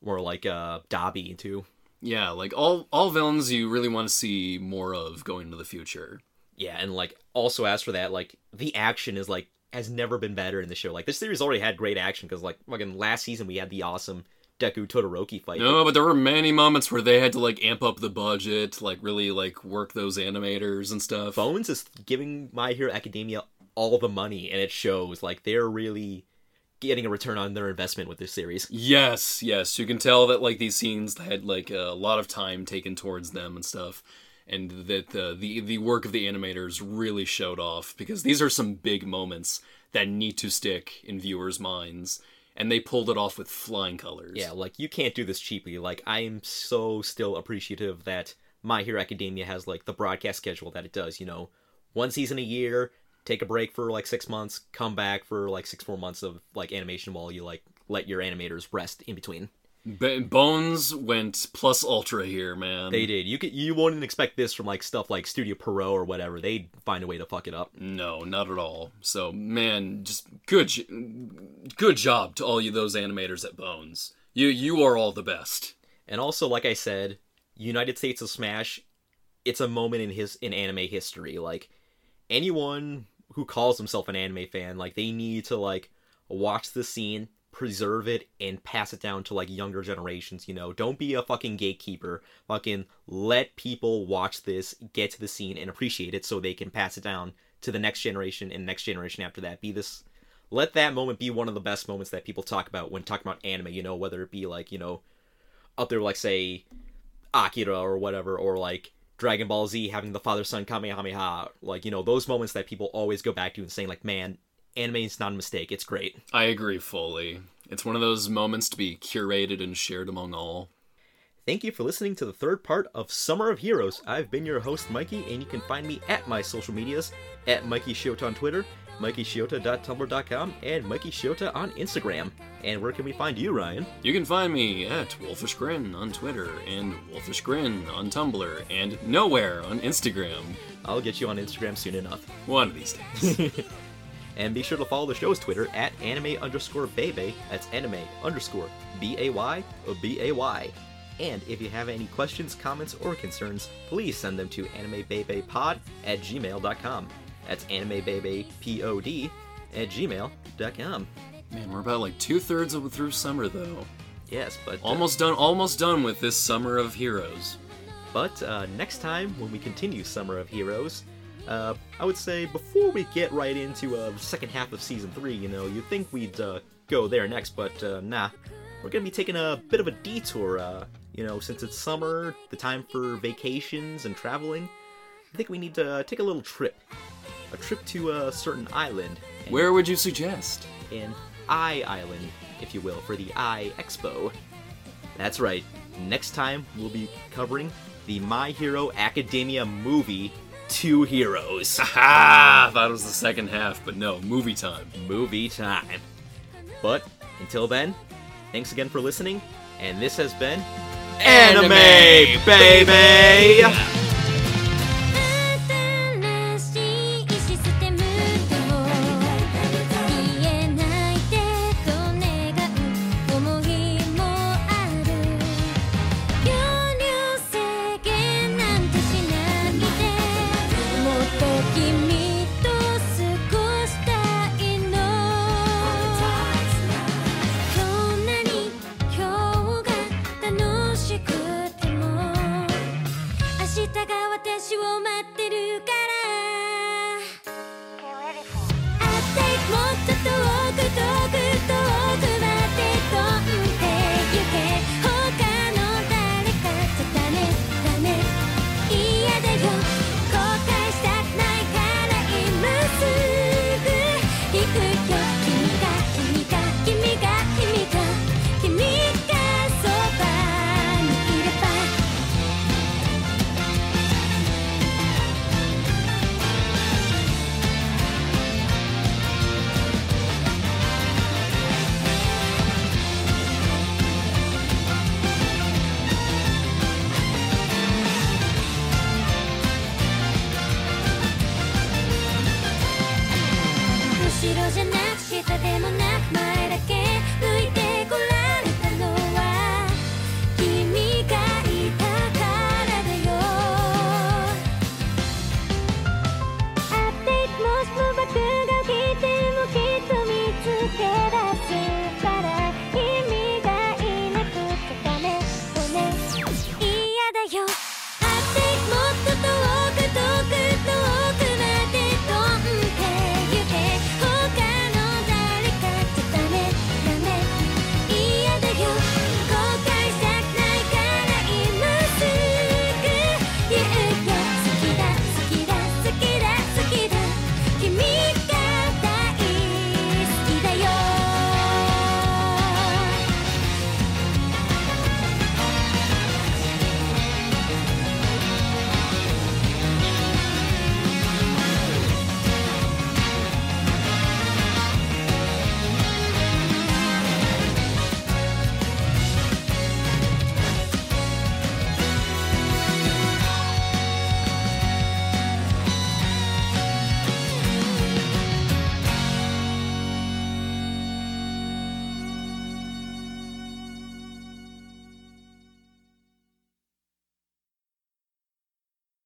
or like uh, Dabi too. Yeah, like all all villains you really want to see more of going into the future. Yeah, and like also as for that, like the action is like has never been better in the show. Like this series already had great action because like fucking last season we had the awesome Deku Todoroki fight. No, but there were many moments where they had to like amp up the budget, like really like work those animators and stuff. Bones is giving My Hero Academia all the money, and it shows. Like they're really getting a return on their investment with this series. Yes, yes, you can tell that like these scenes had like a lot of time taken towards them and stuff, and that uh, the the work of the animators really showed off because these are some big moments that need to stick in viewers' minds, and they pulled it off with flying colors. Yeah, like you can't do this cheaply. Like I am so still appreciative that My Hero Academia has like the broadcast schedule that it does. You know, one season a year, take a break for like six months, come back for like six more months of like animation while you like let your animators rest in between. Bones went plus ultra here, man. They did. You could you wouldn't expect this from like stuff like Studio Pierrot or whatever. They'd find a way to fuck it up. No, not at all. So, man, just good, good job to all you those animators at Bones. You you are all the best. And also, like I said, United States of Smash, it's a moment in his in anime history. Like anyone who calls himself an anime fan, like they need to like watch the scene, preserve it, and pass it down to like younger generations. You know, don't be a fucking gatekeeper. Fucking let people watch this, get to the scene, and appreciate it, so they can pass it down to the next generation and next generation after that. Be this. Let that moment be one of the best moments that people talk about when talking about anime, you know, whether it be like, you know, up there like say Akira or whatever, or like Dragon Ball Z having the father son Kamehameha, like you know those moments that people always go back to and saying like, man, anime is not a mistake. It's great. I agree fully. It's one of those moments to be curated and shared among all. Thank you for listening to the third part of Summer of Heroes. I've been your host, Mikey, and you can find me at my social medias at Mikey Shiota on Twitter, MikeyShiota.tumblr.com, and Mikey Shiota on Instagram. And where can we find you, Ryan? You can find me at Wolfish Grin on Twitter and Wolfish Grin on Tumblr and nowhere on Instagram. I'll get you on Instagram soon enough. One of these days. and be sure to follow the show's Twitter at anime underscore baby. That's anime underscore B A Y or B A Y. And if you have any questions, comments, or concerns, please send them to animebebepod at gmail.com. That's animebebepod at gmail.com. Man, we're about like two thirds of through summer though. Yes, but uh, almost done. Almost done with this summer of heroes. But uh, next time, when we continue Summer of Heroes, uh, I would say before we get right into uh, the second half of season three, you know, you'd think we'd uh, go there next, but uh, nah. We're gonna be taking a bit of a detour. Uh, you know, since it's summer, the time for vacations and traveling. I think we need to take a little trip. A trip to a certain island. Where would you suggest? In I Island, if you will, for the I Expo. That's right. Next time we'll be covering the My Hero Academia movie Two Heroes. Ha! I thought it was the second half, but no, movie time. Movie time. But until then, thanks again for listening, and this has been Anime, baby!